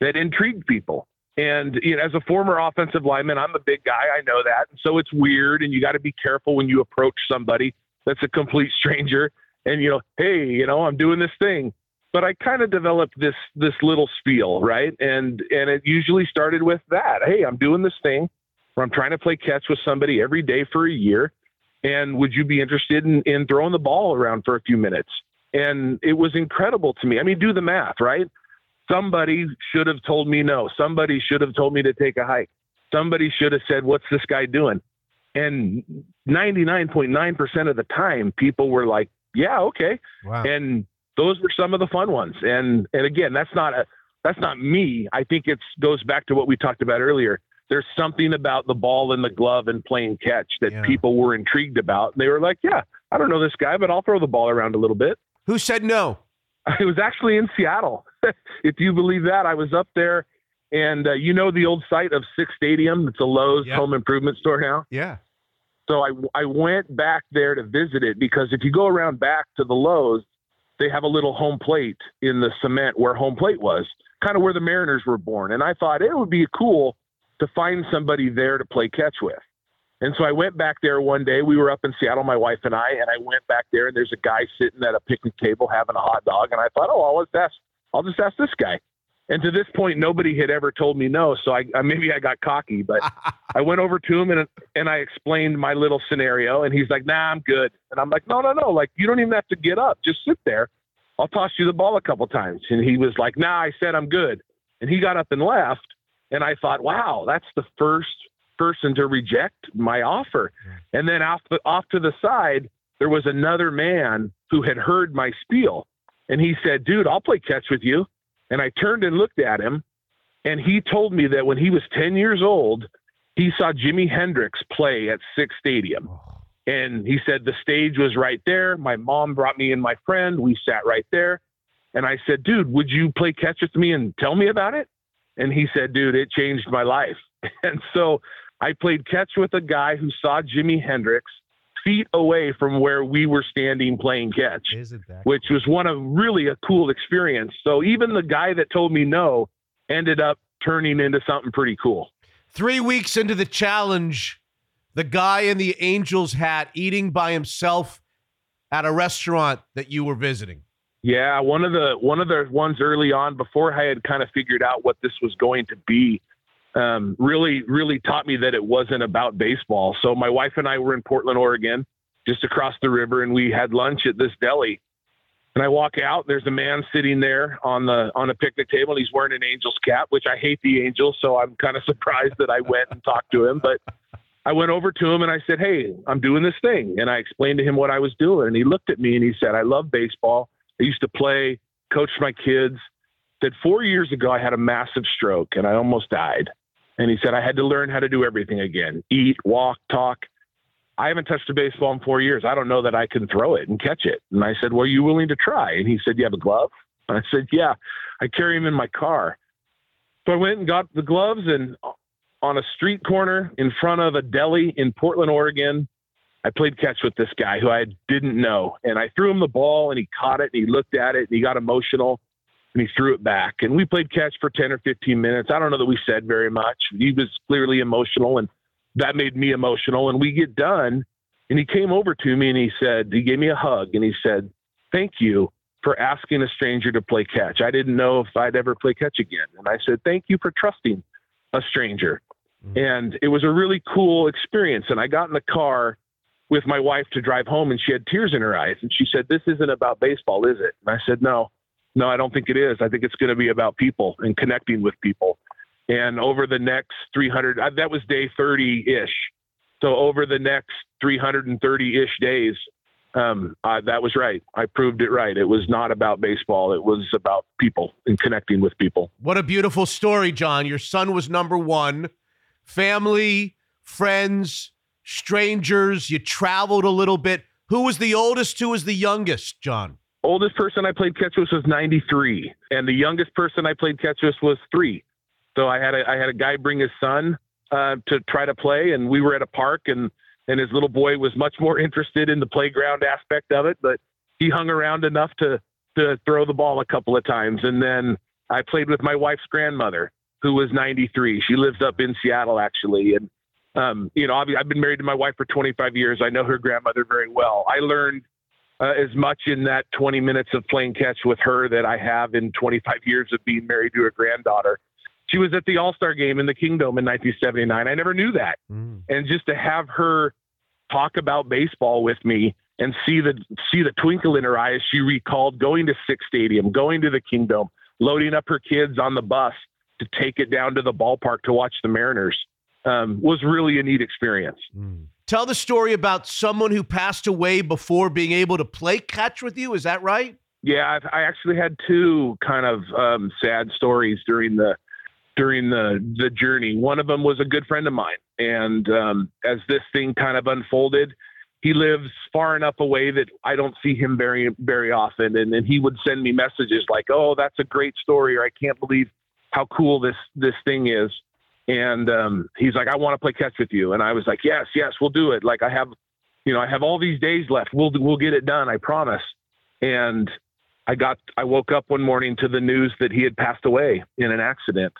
that intrigued people. And you know, as a former offensive lineman, I'm a big guy. I know that. So it's weird, and you got to be careful when you approach somebody that's a complete (laughs) stranger. And you know, hey, you know, I'm doing this thing but I kind of developed this this little spiel, right? And and it usually started with that. Hey, I'm doing this thing where I'm trying to play catch with somebody every day for a year. And would you be interested in, in throwing the ball around for a few minutes? And it was incredible to me. I mean, do the math, right? Somebody should have told me no. Somebody should have told me to take a hike. Somebody should have said, What's this guy doing? And 99.9% of the time, people were like, Yeah, okay. Wow. And those were some of the fun ones. And and again, that's not a that's not me. I think it goes back to what we talked about earlier. There's something about the ball and the glove and playing catch that yeah. people were intrigued about. They were like, "Yeah, I don't know this guy, but I'll throw the ball around a little bit." Who said no? (laughs) I was actually in Seattle. (laughs) if you believe that, I was up there, and uh, you know the old site of Sick's Stadium. It's a Lowe's home improvement store now. Yeah. So I I went back there to visit it because if you go around back to the Lowe's, they have a little home plate in the cement where home plate was, kind of where the Mariners were born. And I thought it would be cool to find somebody there to play catch with. And so I went back there one day. We were up in Seattle, my wife and I, and I went back there and there's a guy sitting at a picnic table having a hot dog. And I thought, oh, I'll just ask, I'll just ask this guy. And to this point, nobody had ever told me no. So I, I maybe I got cocky, but (laughs) I went over to him and and I explained my little scenario, and he's like, "Nah, I'm good." And I'm like, "No, no, no! Like you don't even have to get up. Just sit there. I'll toss you the ball a couple times." And he was like, "Nah, I said I'm good." And he got up and left. And I thought, "Wow, that's the first person to reject my offer." And then off the, off to the side, there was another man who had heard my spiel, and he said, "Dude, I'll play catch with you." And I turned and looked at him, and he told me that when he was 10 years old, he saw Jimi Hendrix play at Sick's Stadium. And he said the stage was right there. My mom brought me and my friend. We sat right there. And I said, dude, would you play catch with me and tell me about it? And he said, dude, it changed my life. (laughs) And so I played catch with a guy who saw Jimi Hendrix feet away from where we were standing playing catch, which was one of really a cool experience. So even the guy that told me no ended up turning into something pretty cool. Three weeks into the challenge, the guy in the Angels hat eating by himself at a restaurant that you were visiting. Yeah, one of the one of the ones early on before I had kind of figured out what this was going to be um, really, really taught me that it wasn't about baseball. So my wife and I were in Portland, Oregon, just across the river, and we had lunch at this deli. And I walk out. There's a man sitting there on the on a picnic table. And he's wearing an Angels cap, which I hate the Angels, so I'm kind of surprised that I went and talked to him. But I went over to him and I said, "Hey, I'm doing this thing," and I explained to him what I was doing. And he looked at me and he said, "I love baseball. I used to play, coached my kids." Said four years ago I had a massive stroke and I almost died. And he said I had to learn how to do everything again: eat, walk, talk. I haven't touched a baseball in four years. I don't know that I can throw it and catch it. And I said, Well, are you willing to try? And he said, You have a glove? And (laughs) I said, Yeah. I carry him in my car. So I went and got the gloves and uh, on a street corner in front of a deli in Portland, Oregon, I played catch with this guy who I didn't know. And I threw him the ball and he caught it and he looked at it and he got emotional and he threw it back. And we played catch for 10 or 15 minutes. I don't know that we said very much. He was clearly emotional and that made me emotional. And we get done, and he came over to me and he said, he gave me a hug and he said, Thank you for asking a stranger to play catch. I didn't know if I'd ever play catch again. And I said, Thank you for trusting a stranger. Mm-hmm. And it was a really cool experience. And I got in the car with my wife to drive home and she had tears in her eyes. And she said, This isn't about baseball, is it? And I said, No, no, I don't think it is. I think it's going to be about people and connecting with people. And over the next 300, uh, that was day 30 ish. So over the next 330 ish days, um, uh, that was right. I proved it right. It was not about baseball. It was about people and connecting with people. What a beautiful story, John. Your son was number one. Family, friends, strangers. You traveled a little bit. Who was the oldest? Who was the youngest, John? Oldest person I played catch with was 93, and the youngest person I played catch with was three. So I had a I had a guy bring his son uh, to try to play, and we were at a park, and and his little boy was much more (laughs) interested in the playground aspect of it, but he hung around enough to to throw the ball a couple of times, and then I played with my wife's grandmother, who was 93. She lives up in Seattle actually, and um, you know I've, I've been married to my wife for 25 years. I know her grandmother very well. I learned uh, as much in that 20 minutes of playing catch with her that I have in 25 years of being married to a granddaughter she was at the All Star game in the Kingdome in 1979. I never knew that, mm. and just to have her talk about baseball with me and see the see the twinkle in her eyes, she recalled going to Sick's Stadium, going to the Kingdome, loading up her kids on the bus to take it down to the ballpark to watch the Mariners um, was really a neat experience. Mm. Tell the story about someone who passed away before being able to play catch with you. Is that right? Yeah, I've, i actually had two kind of um, sad stories during the during the the journey. One of them was a good friend of mine, and um, as this thing kind of unfolded, he lives far enough away that I don't see him very very often, and then he would send me messages like, "Oh, that's a great story," or "I can't believe how cool this this thing is." And um, he's like, "I want to play catch with you," and I was like, "Yes, yes, we'll do it." Like I have, you know, I have all these days left. We'll we'll get it done. I promise. And I got I woke up one morning to the news that he had passed away in an accident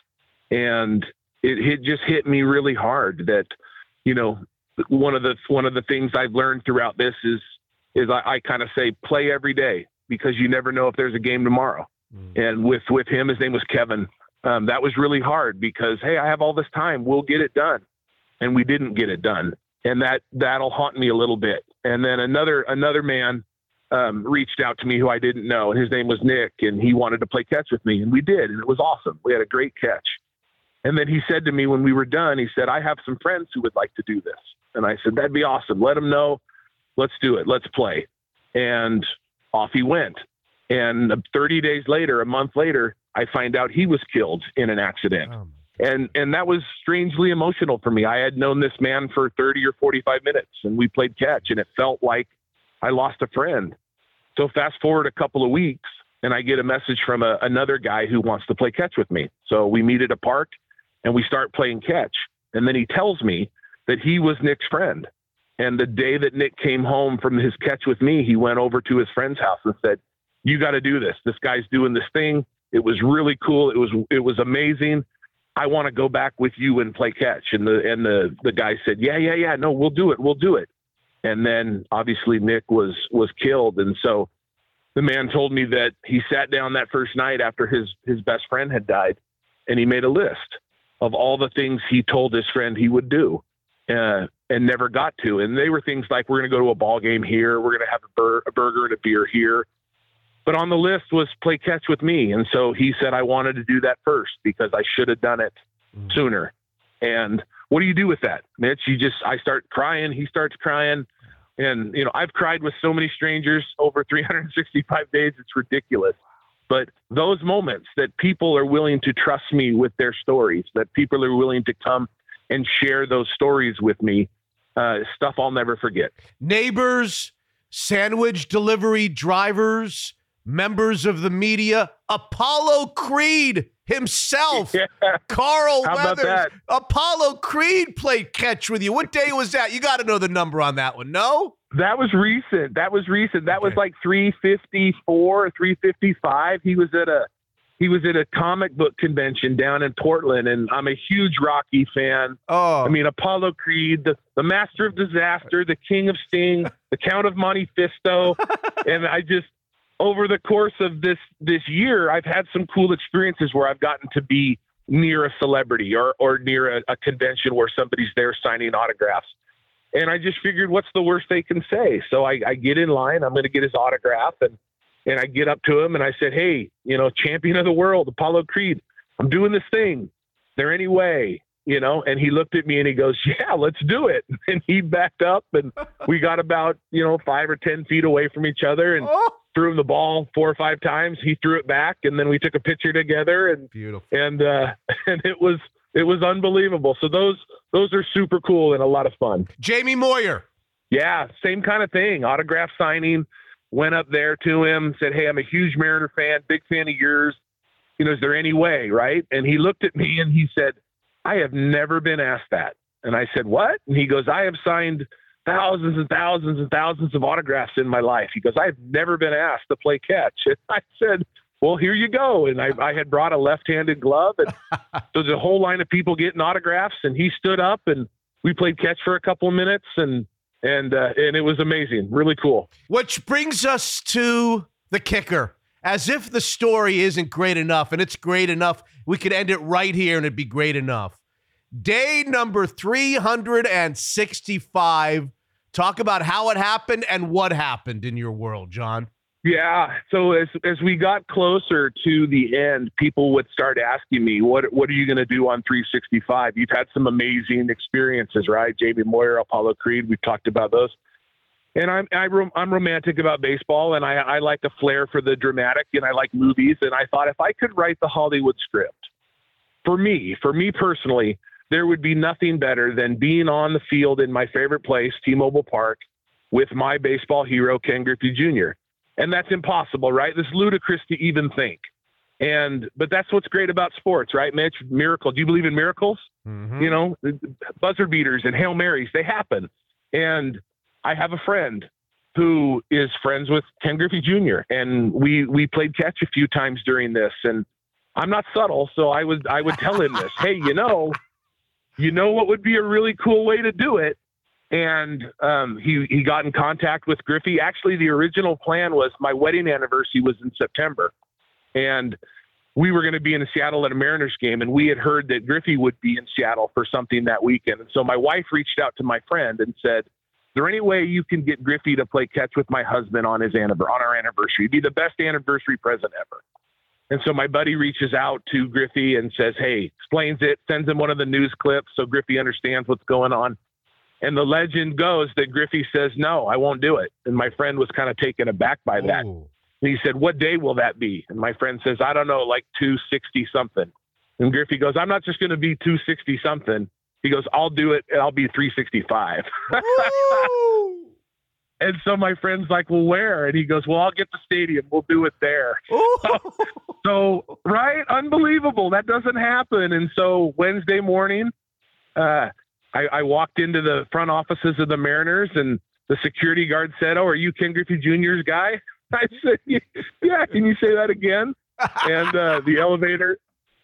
and it, it just hit me really hard that you know one of the one of the things I've learned throughout this is is I, I kind of say play every day because you never know if there's a game tomorrow. Mm. And with with him, his name was Kevin. Um, that was really hard because hey, I have all this time. We'll get it done, and we didn't get it done, and that that'll haunt me a little bit. And then another another man um, reached out to me who I didn't know, and his name was Nick, and he wanted to play catch with me, and we did, and it was awesome. We had a great catch. And then he said to me when we were done, he said, I have some friends who would like to do this. And I said, that'd be awesome. Let them know. Let's do it. Let's play. And off he went. And 30 days later, a month later, I find out he was killed in an accident. Oh. And and that was strangely emotional for me. I had known this man for 30 or 45 minutes and we played catch and it felt like I lost a friend. So fast forward a couple of weeks and I get a message from a, another guy who wants to play catch with me. So we meet at a park and we start playing catch. And then he tells me that he was Nick's friend. And the day that Nick came home from his catch with me, he went over to his friend's house and said, "You got to do this. This guy's doing this thing. It was really cool. It was it was amazing. I want to go back with you and play catch." And the and the the guy said, "Yeah, yeah, yeah. No, we'll do it. We'll do it." And then obviously Nick was was killed, and so the man told me that he sat down that first night after his his best friend had died, and he made a list of all the things he told his friend he would do uh, and never got to. And they were things like, we're going to go to a ball game here. We're going to have a, bur- a, burger and a beer here. But on the list was play catch with me. And so he said I wanted to do that first because I should have done it sooner. And what do you do with that, Mitch? You just, I start crying. He starts crying. And, you know, I've cried with so many strangers over (laughs) 365 days. It's ridiculous. But those moments that people are willing to trust me with their stories, that people are willing to come and share those stories with me, uh, stuff I'll never forget. Neighbors, sandwich delivery drivers, members of the media, Apollo Creed himself, (laughs) Carl How Weathers. Apollo Creed played catch with you. What day was that? You got to know the number on that one. No? That was recent. That was recent. That was like 354, 355. He was at a he was at a comic book convention down in Portland, and I'm a huge Rocky fan. Oh, I mean Apollo Creed, the, the master of disaster, the king of sting, (laughs) the count of Monte Fisto, (laughs) and I just over the course of this this year, I've had some cool experiences where I've gotten to be near a celebrity or or near a, a convention where somebody's there signing autographs. And I just figured, what's the worst they can say? So I, I get in line. I'm going to get his autograph, and and I get up to him and I said, "Hey, you know, champion of the world, Apollo Creed, I'm doing this thing. There any way?" You know, and he looked at me and he goes, (laughs) "Yeah, let's do it." (laughs) And he backed up, and we got about you know five or ten feet away from each other, and oh. Threw him the ball four or five times. He threw it back, and then we took a picture together, and beautiful. and uh, (laughs) and it was it was unbelievable. So those those are super cool and a lot of fun. Jamie Moyer. Yeah, same kind of thing. Autograph signing. Went up there to him, said, "Hey, I'm a huge Mariner fan, big fan of yours. You know, is there any way?" Right? And he looked at me and he said, "I have never been asked that." And I said, "What?" And he goes, "I have signed thousands and thousands and thousands of autographs in my life." He goes, "I've never been asked to play catch." (laughs) And I said, "Well, here you go." And I, I had brought a left-handed glove, and (laughs) so there's a whole line of people getting autographs. And he stood up, and we played catch for a couple of minutes, and and uh, and it was amazing, really cool. Which brings us to the kicker. As if the story isn't great enough, and it's great enough, we could end it right here and it'd be great enough. Day number 365. Talk about how it happened and what happened in your world, John. Yeah. So as as we got closer to the end, people would start asking me, "What what are you going to do on 365?" You've had some amazing experiences, right? Jamie Moyer, Apollo Creed. We've talked about those. And I'm I, rom- I'm romantic about baseball, and I, I like a flair for the dramatic, and I like movies. And I thought if I could write the Hollywood script, for me, for me personally, there would be nothing better than being on the field in my favorite place, T-Mobile Park, with my baseball hero Ken Griffey Jr. And that's impossible, right? This is ludicrous to even think. And but that's what's great about sports, right, Mitch? Miracle. Do you believe in miracles? Mm-hmm. You know, buzzer beaters and hail marys, they happen. And I have a friend who is friends with Ken Griffey Jr. and we we played catch a few times during this. And I'm not subtle, so I would I would tell him this. (laughs) Hey, you know, you know what would be a really cool way to do it? And um, he he got in contact with Griffey. Actually, the original plan was my wedding anniversary was in September, and we were going to be in Seattle at a Mariners game, and we had heard that Griffey would be in Seattle for something that weekend. And so my wife reached out to my friend and said, "Is there any way you can get Griffey to play catch with my husband on his anniversary on our anniversary? It'd be the best anniversary present ever." And so my buddy reaches out to Griffey and says, Hey, explains it, sends him one of the news clips so Griffey understands what's going on. And the legend goes that Griffey says, No, I won't do it. And my friend was kind of taken aback by that. Oh. And he said, What day will that be? And my friend says, I don't know, like 260 something. And Griffey goes, I'm not just going to be 260 something. He goes, I'll do it and I'll be 365. And so my friend's like, Well, where? And he goes, Well, I'll get the stadium. We'll do it there. (laughs) so, right? Unbelievable. That doesn't happen. And so Wednesday morning, uh, I, I walked into the front offices of the Mariners and the security guard said, Oh, are you Ken Griffey Jr.'s guy? (laughs) I said, Yeah, can you say that again? (laughs) and uh, the elevator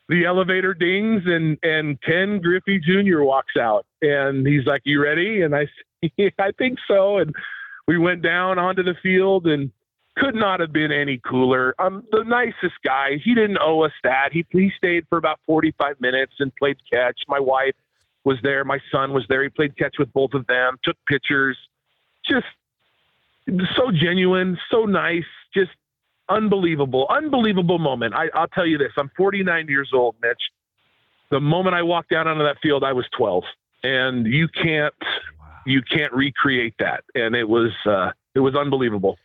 the elevator dings and and Ken Griffey Jr. walks out and he's like, "You ready?" And I yeah, I think so. And we went down onto the field and could not have been any cooler. Um, the nicest guy. He didn't owe us that. He he stayed for about 45 minutes and played catch. My wife was there. My son was there. He played catch with both of them. Took pictures. Just so genuine, so nice. Just unbelievable, unbelievable moment. I, I'll tell you this: I'm 49 years old, Mitch. The moment I walked out onto that field, I was 12, and you can't, you can't recreate that. And it was, uh, it was unbelievable.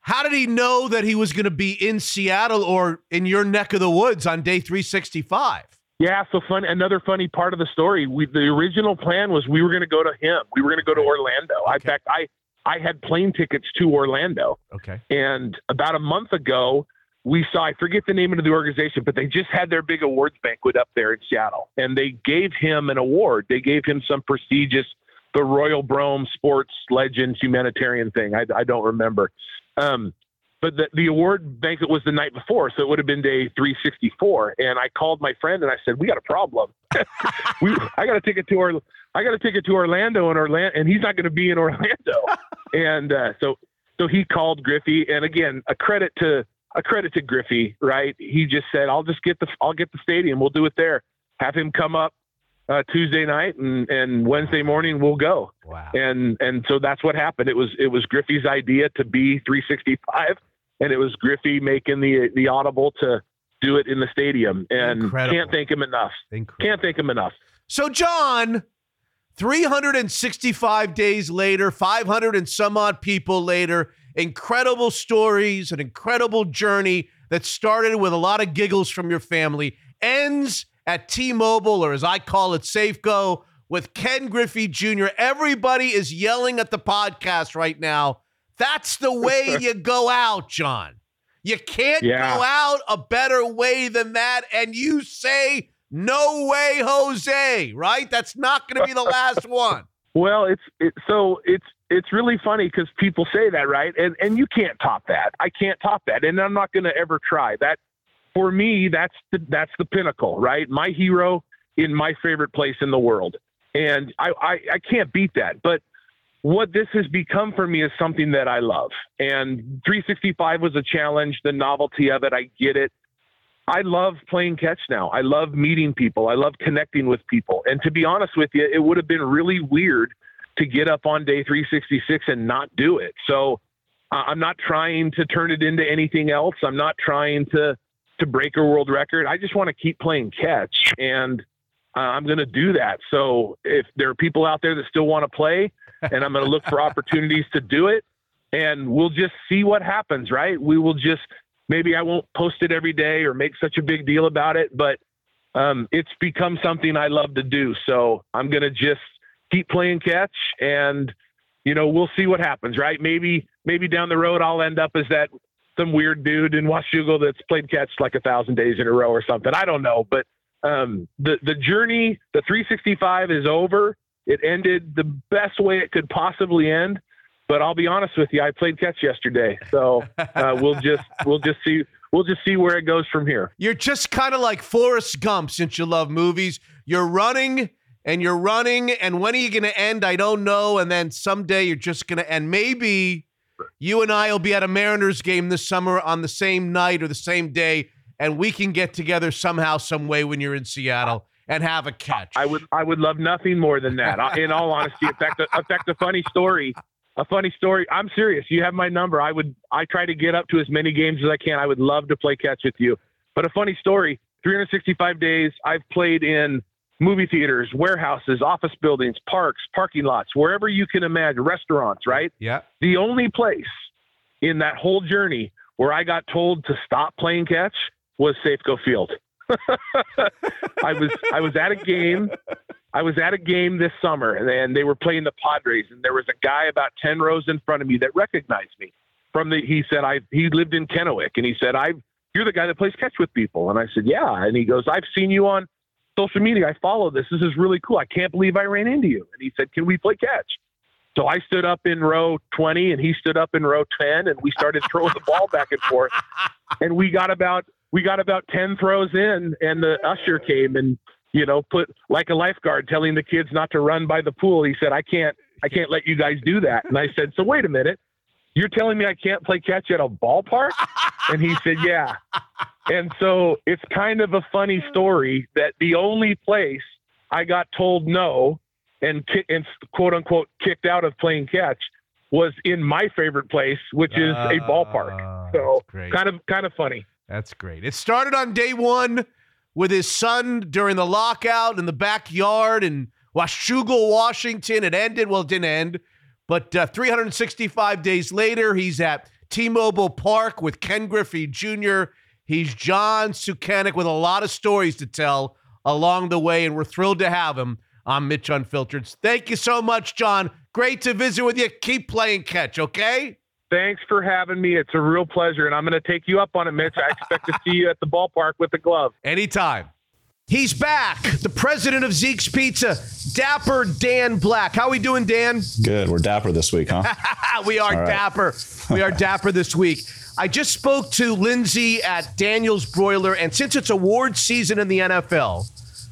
How did he know that he was going to be in Seattle or in your neck of the woods on day 365? Yeah, so fun. Another funny part of the story. We, the original plan was we were going to go to him. We were going to go to Orlando. I, in fact, I I had plane tickets to Orlando. Okay. And about a month ago, we saw I forget the name of the organization, but they just had their big awards banquet up there in Seattle, and they gave him an award. They gave him some prestigious, the Royal Brougham Sports Legends humanitarian thing. I, I don't remember. Um, but the, the award banquet was the night before, so it would have been day 364. And I called my friend and I said, "We got a problem. (laughs) we, I got a ticket to our, I got a ticket to Orlando and Orlando, and he's not going to be in Orlando." (laughs) and uh, so, so he called Griffey, and again, a credit to a credit to Griffey, right? He just said, "I'll just get the, I'll get the stadium. We'll do it there. Have him come up uh, Tuesday night, and and Wednesday morning we'll go." Wow. And and so that's what happened. It was it was Griffey's idea to be 365, and it was Griffey making the the audible to do it in the stadium. And Incredible. can't thank him enough. Incredible. Can't thank him enough. So, John, 365 days later, 500 and some odd people later, incredible stories, an incredible journey that started with a lot of giggles from your family, ends at T Mobile, or as I call it, Safeco, with Ken Griffey Jr. Everybody is yelling at the podcast right now. That's the way you go out, John. You can't Yeah. go out a better way than that. And you say, no way, Jose, right? That's not going to be the last (laughs) one. Well, it's it, so it's it's really funny because people say that, right? And and you can't top that. I can't top that, and I'm not going to ever try that. For me, that's the that's the pinnacle, right? My hero in my favorite place in the world, and I I, I can't beat that. But what this has become for me is something that I love. And 365 was a challenge, the novelty of it, I get it. I love playing catch now. I love meeting people. I love connecting with people. And to be honest with you, it would have been really weird to get up on day 366 and not do it. So uh, I'm not trying to turn it into anything else. I'm not trying to to break a world record. I just want to keep playing catch, and uh, I'm going to do that. So if there are people out there that still want to play, and I'm going to look for (laughs) opportunities to do it, and we'll just see what happens. Right? We will just maybe I won't post it every day or make such a big deal about it, but um, it's become something I love to do. So I'm going to just keep playing catch and, you know, we'll see what happens, right? Maybe, maybe down the road, I'll end up as that some weird dude in Washougal that's played catch like a thousand days in a row or something. I don't know, but um, the, the journey, the 365 is over. It ended the best way it could possibly end. But I'll be honest with you, I played catch yesterday, so uh, (laughs) we'll just we'll just see we'll just see where it goes from here. You're just kind of like Forrest Gump since you love movies. You're running and you're running, and when are you going to end? I don't know. And then someday you're just going to end. Maybe you and I will be at a Mariners game this summer on the same night or the same day, and we can get together somehow, some way when you're in Seattle and have a catch. I would I would love nothing more than that. In all honesty, in fact, in fact, a funny story. A funny story. I'm serious. You have my number. I would. I try to get up to as many games as I can. I would love to play catch with you. But a funny story. 365 days. I've played in movie theaters, warehouses, office buildings, parks, parking lots, wherever you can imagine, restaurants. Right. yeah. The only place in that whole journey where I got told to stop playing catch was Safeco Field. (laughs) I was I was at a game. I was at a game this summer, and, they were playing the Padres, and there was a guy about ten rows in front of me that recognized me. From the, he said, I he lived in Kennewick, and he said, I you're the guy that plays catch with people, and I said, yeah, and he goes, I've seen you on social media. I follow this. This is really cool. I can't believe I ran into you. And he said, can we play catch? So I stood up in row 20 and he stood up in row 10 and we started (laughs) throwing the ball back and forth. And we got about we got about 10 throws in and the usher came and you know put like a lifeguard telling the kids not to run by the pool. He said, "I can't I can't let you guys do that." And I said, "So wait a minute. You're telling me I can't play catch at a ballpark?" (laughs) And he said, "Yeah." And so it's kind of a funny story that the only place I got told no and and quote unquote kicked out of playing catch was in my favorite place, which is a ah, ballpark. So kind of kind of funny. That's great. It started on day one with his son during the lockout in the backyard in Washougal, Washington. It ended, well, it didn't end, but uh, 365 days later, he's at T Mobile Park with Ken Griffey Jr. He's John Scukanec with a lot of stories to tell along the way, and we're thrilled to have him on Mitch Unfiltered. Thank you so much, John. Great to visit with you. Keep playing catch, okay? Thanks for having me. It's a real pleasure, and I'm going to take you up on it, Mitch. I expect to see you at the ballpark with the glove. Anytime. He's back, the president of Zeke's Pizza, Dapper Dan Black. How are we doing, Dan? Good. We're dapper this week, huh? (laughs) we are right. dapper. We are dapper this week. I just spoke to Lindsay at Daniel's Broiler, and since it's award season in the NFL,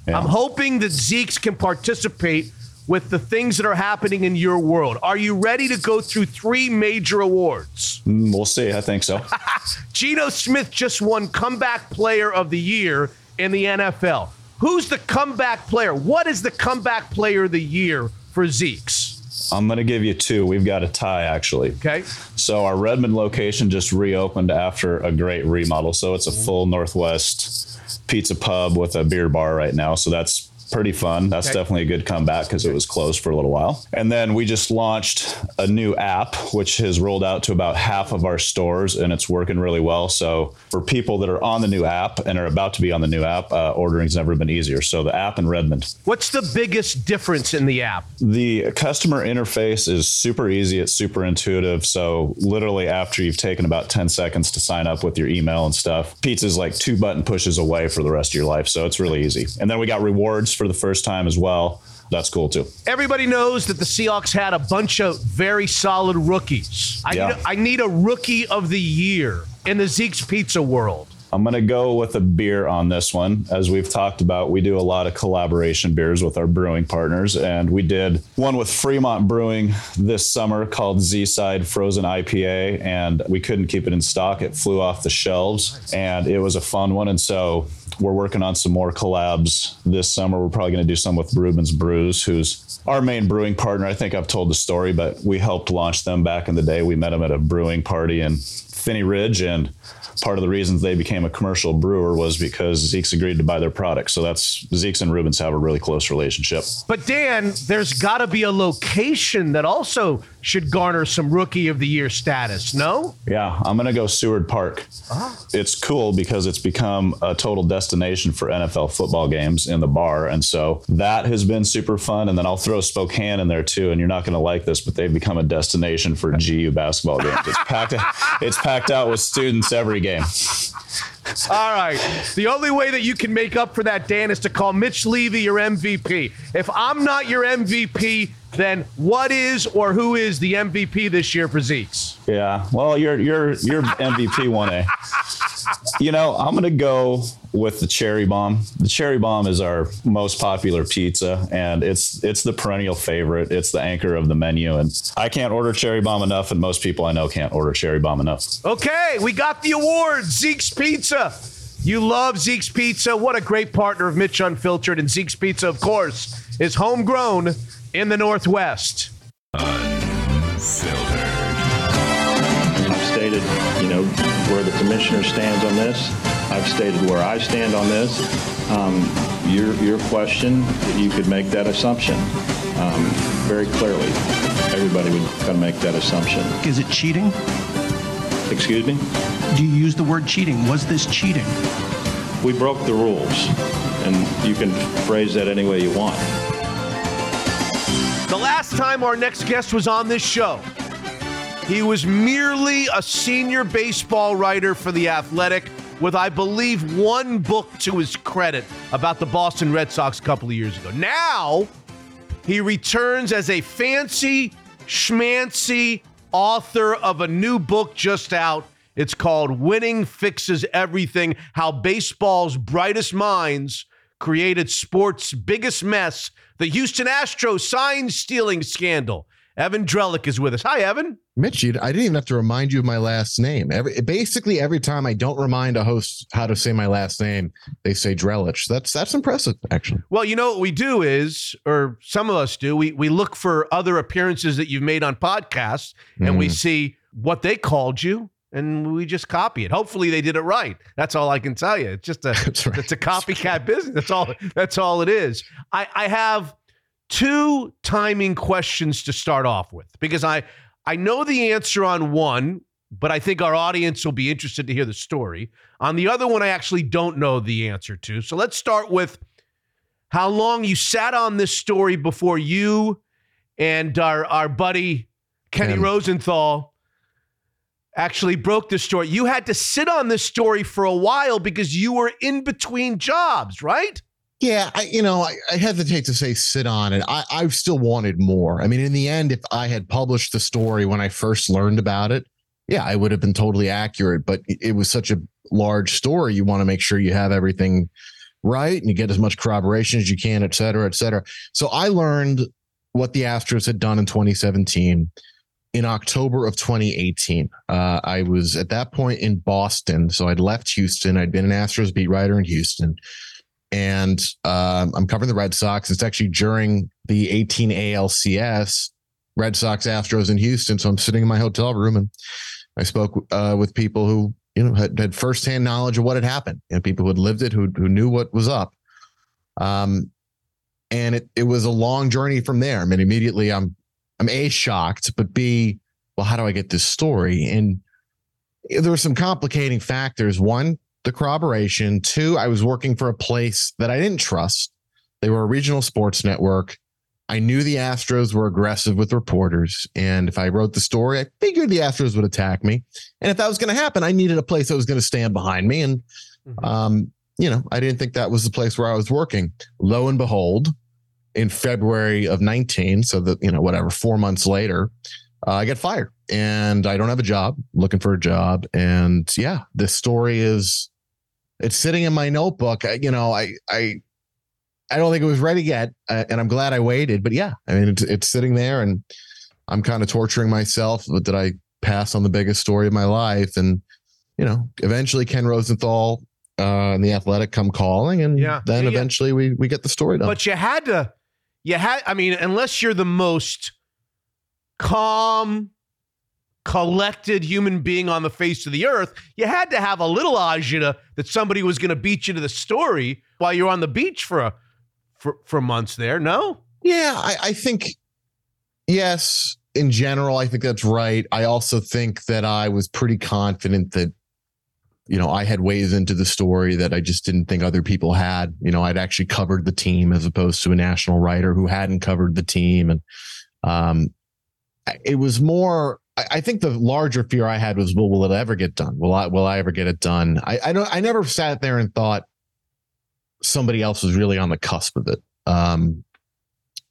I'm hoping that Zeke's can participate with the things that are happening in your world. Are you ready to go through three major awards? Mm, we'll see. I think so. (laughs) Geno Smith just won Comeback Player of the Year in the NFL. Who's the comeback player? What is the comeback player of the year for Zeke's? I'm going to give you two. We've got a tie, actually. Okay. So, our Redmond location just reopened after a great remodel. So, it's a full Northwest pizza pub with a beer bar right now. So, that's pretty fun. That's Okay. definitely a good comeback because it was closed for a little while. And then we just launched a new app, which has rolled out to about half of our stores and it's working really well. So for people that are on the new app and are about to be on the new app, uh, ordering's never been easier. So the app in Redmond. What's the biggest difference in the app? The customer interface is super easy. It's super intuitive. So literally after you've taken about 10 seconds to sign up with your email and stuff, pizza's like two button pushes away for the rest of your life. So it's really easy. And then we got rewards for the first time as well. That's cool too. Everybody knows that the Seahawks had a bunch of very solid rookies. I, Yeah. need, a, I need a rookie of the year in the Zeke's Pizza world. I'm going to go with a beer on this one. As we've talked about, we do a lot of collaboration beers with our brewing partners. And we did one with Fremont Brewing this summer called Z Side Frozen IPA. And we couldn't keep it in stock. It flew off the shelves and it was a fun one. And so we're working on some more collabs this summer. We're probably going to do some with Reuben's Brews, who's our main brewing partner. I think I've told the story, but we helped launch them back in the day. We met them at a brewing party in Phinney Ridge and part of the reasons they became a commercial brewer was because Zeke's agreed to buy their product. So that's Zeke's and Reuben's have a really close relationship. But Dan, there's got to be a location that also should garner some Rookie of the Year status, no? Yeah, I'm going to go Seward Park. Ah. It's cool because it's become a total destination for NFL football games in the bar. And so that has been super fun. And then I'll throw Spokane in there too. And you're not going to like this, but they've become a destination for GU basketball games. It's packed, (laughs) it's packed out with students every game. All right. The only way that you can make up for that, Dan, is to call Mitch Levy your MVP. If I'm not your MVP, then what is or who is the MVP this year for Zeke's? Yeah. Well, you're you're you're MVP one A. You know, I'm gonna go with the cherry bomb. The cherry bomb is our most popular pizza, and it's it's the perennial favorite. It's the anchor of the menu, and I can't order cherry bomb enough, and most people I know can't order cherry bomb enough. Okay, we got the award, Zeke's Pizza. You love Zeke's Pizza. What a great partner of Mitch Unfiltered. And Zeke's Pizza, of course, is homegrown in the Northwest. Unfiltered. I've stated, you know, where the commissioner stands on this. I've stated where I stand on this. Um, your your question, you could make that assumption um, very clearly. Everybody would kind of make that assumption. Is it cheating? Excuse me. Do you use the word cheating? Was this cheating? We broke the rules, and you can phrase that any way you want. The last time our next guest was on this show, he was merely a senior baseball writer for The Athletic with, I believe, one book to his credit about the Boston Red Sox a couple of years ago. Now, he returns as a fancy, schmancy author of a new book just out. It's called Winning Fixes Everything How Baseball's Brightest Minds Created Sports' Biggest Mess, the Houston Astros sign stealing scandal, Evan Drellich is with us. Hi, Evan. Mitch, you- I didn't even have to remind you of my last name. Every basically every time I don't remind a host how to say my last name, they say Drelich. That's that's impressive, actually. Well, you know what we do is, or some of us do, we we look for other appearances that you've made on podcasts, and we Mm. see what they called you, and we just copy it. Hopefully, they did it right. That's all I can tell you. It's just a (laughs) it's a copycat business. That's all. That's all it is. I I have two timing questions to start off with because I I know the answer on one, but I think our audience will be interested to hear the story. On the other one, I actually don't know the answer to. So let's start with how long you sat on this story before you and our our buddy Kenny Ken. Rosenthal actually broke the story. You had to sit on this story for a while because you were in between jobs, right? Yeah, I, you know, I, I hesitate to say sit on it. I, I still wanted more. I mean, in the end, if I had published the story when I first learned about it, yeah, I would have been totally accurate. But it was such a large story. You want to make sure you have everything right and you get as much corroboration as you can, et cetera, et cetera. So I learned what the Astros had done in 2017 in October of 2018. Uh, I was at that point in Boston. So I'd left Houston. I'd been an Astros beat writer in Houston and um, I'm covering the Red Sox. It's actually during the 18 ALCS, Red Sox Astros in Houston. So I'm sitting in my hotel room and I spoke uh, with people who you know had, had firsthand knowledge of what had happened, and people who had lived it, who who knew what was up. Um, and it it was a long journey from there. I mean, immediately I'm I'm a shocked, but b well, how do I get this story? And there were some complicating factors. One, the corroboration. Two, I was working for a place that I didn't trust. They were a regional sports network. I knew the Astros were aggressive with reporters. And if I wrote the story, I figured the Astros would attack me. And if that was going to happen, I needed a place that was going to stand behind me. And, um, you know, I didn't think that was the place where I was working. Lo and behold, in February of 19, so that, you know, whatever, four months later, uh, I get fired and I don't have a job, looking for a job. And yeah, this story is, it's sitting in my notebook. I, you know, I, I, I don't think it was ready yet, uh, and I'm glad I waited. But yeah, I mean, it's, it's sitting there, and I'm kind of torturing myself. But did I pass on the biggest story of my life? And you know, eventually Ken Rosenthal uh, and the Athletic come calling, and Yeah. then Yeah, yeah. eventually we we get the story done. But you had to, you had, I mean, unless you're the most calm, collected human being on the face of the earth, you had to have a little agita that somebody was going to beat you to the story while you're on the beach for a, for, for months there. No? Yeah, I, I think yes, in general, I think that's right. I also think that I was pretty confident that you know I had ways into the story that I just didn't think other people had. You know, I'd actually covered the team as opposed to a national writer who hadn't covered the team, and um, it was more. I, I think the larger fear I had was, well, will it ever get done? Will I will I ever get it done? I, I don't. I never sat there and thought somebody else was really on the cusp of it. Um,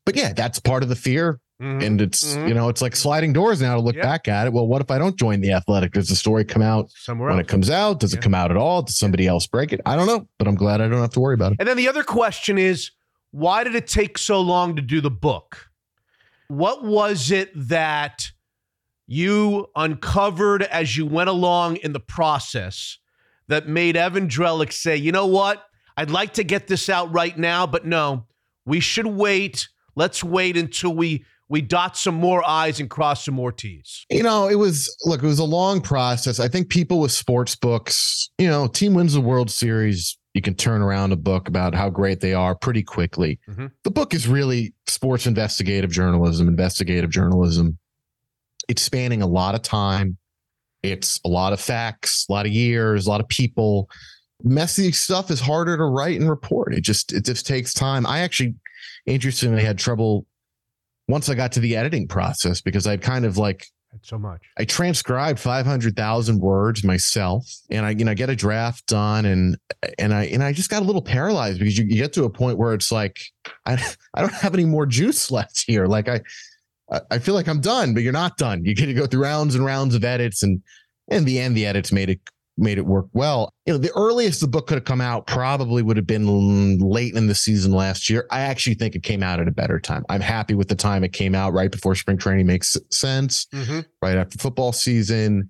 but yeah, that's part of the fear. And it's Mhm. you know it's like sliding doors now to look back at it. Well, what if I don't join the athletic? Does the story come out Somewhere when else. it comes out? Does it come out at all? Does somebody else break it? I don't know, but I'm glad I don't have to worry about it. And then the other question is why did it take so long to do the book? What was it that you uncovered as you went along in the process that made Evan Drellich say, you know what? I'd like to get this out right now, but no, we should wait. Let's wait until we we dot some more I's and cross some more T's. You know, it was look, it was a long process. I think people with sports books, you know, team wins the World Series, you can turn around a book about how great they are pretty quickly. Mhm. The book is really sports investigative journalism, investigative journalism. It's spanning a lot of time. It's a lot of facts, a lot of years, a lot of people. Messy stuff is harder to write and report. It just it just takes time. I actually interestingly had trouble once I got to the editing process because I'd kind of like That's so much. I transcribed 500,000 words myself and I, you know, get a draft done and, and I, and I just got a little paralyzed because you, you get to a point where it's like, (laughs) I, I don't have any more juice left here. Like I, I- I feel like I'm done, but you're not done. You get to go through rounds and rounds of edits and in the end, the edits made it made it work well. You know, the earliest the book could have come out probably would have been late in the season last year. I actually think it came out at a better time. I'm happy with the time it came out right before spring training makes sense, Mm-hmm. right after football season.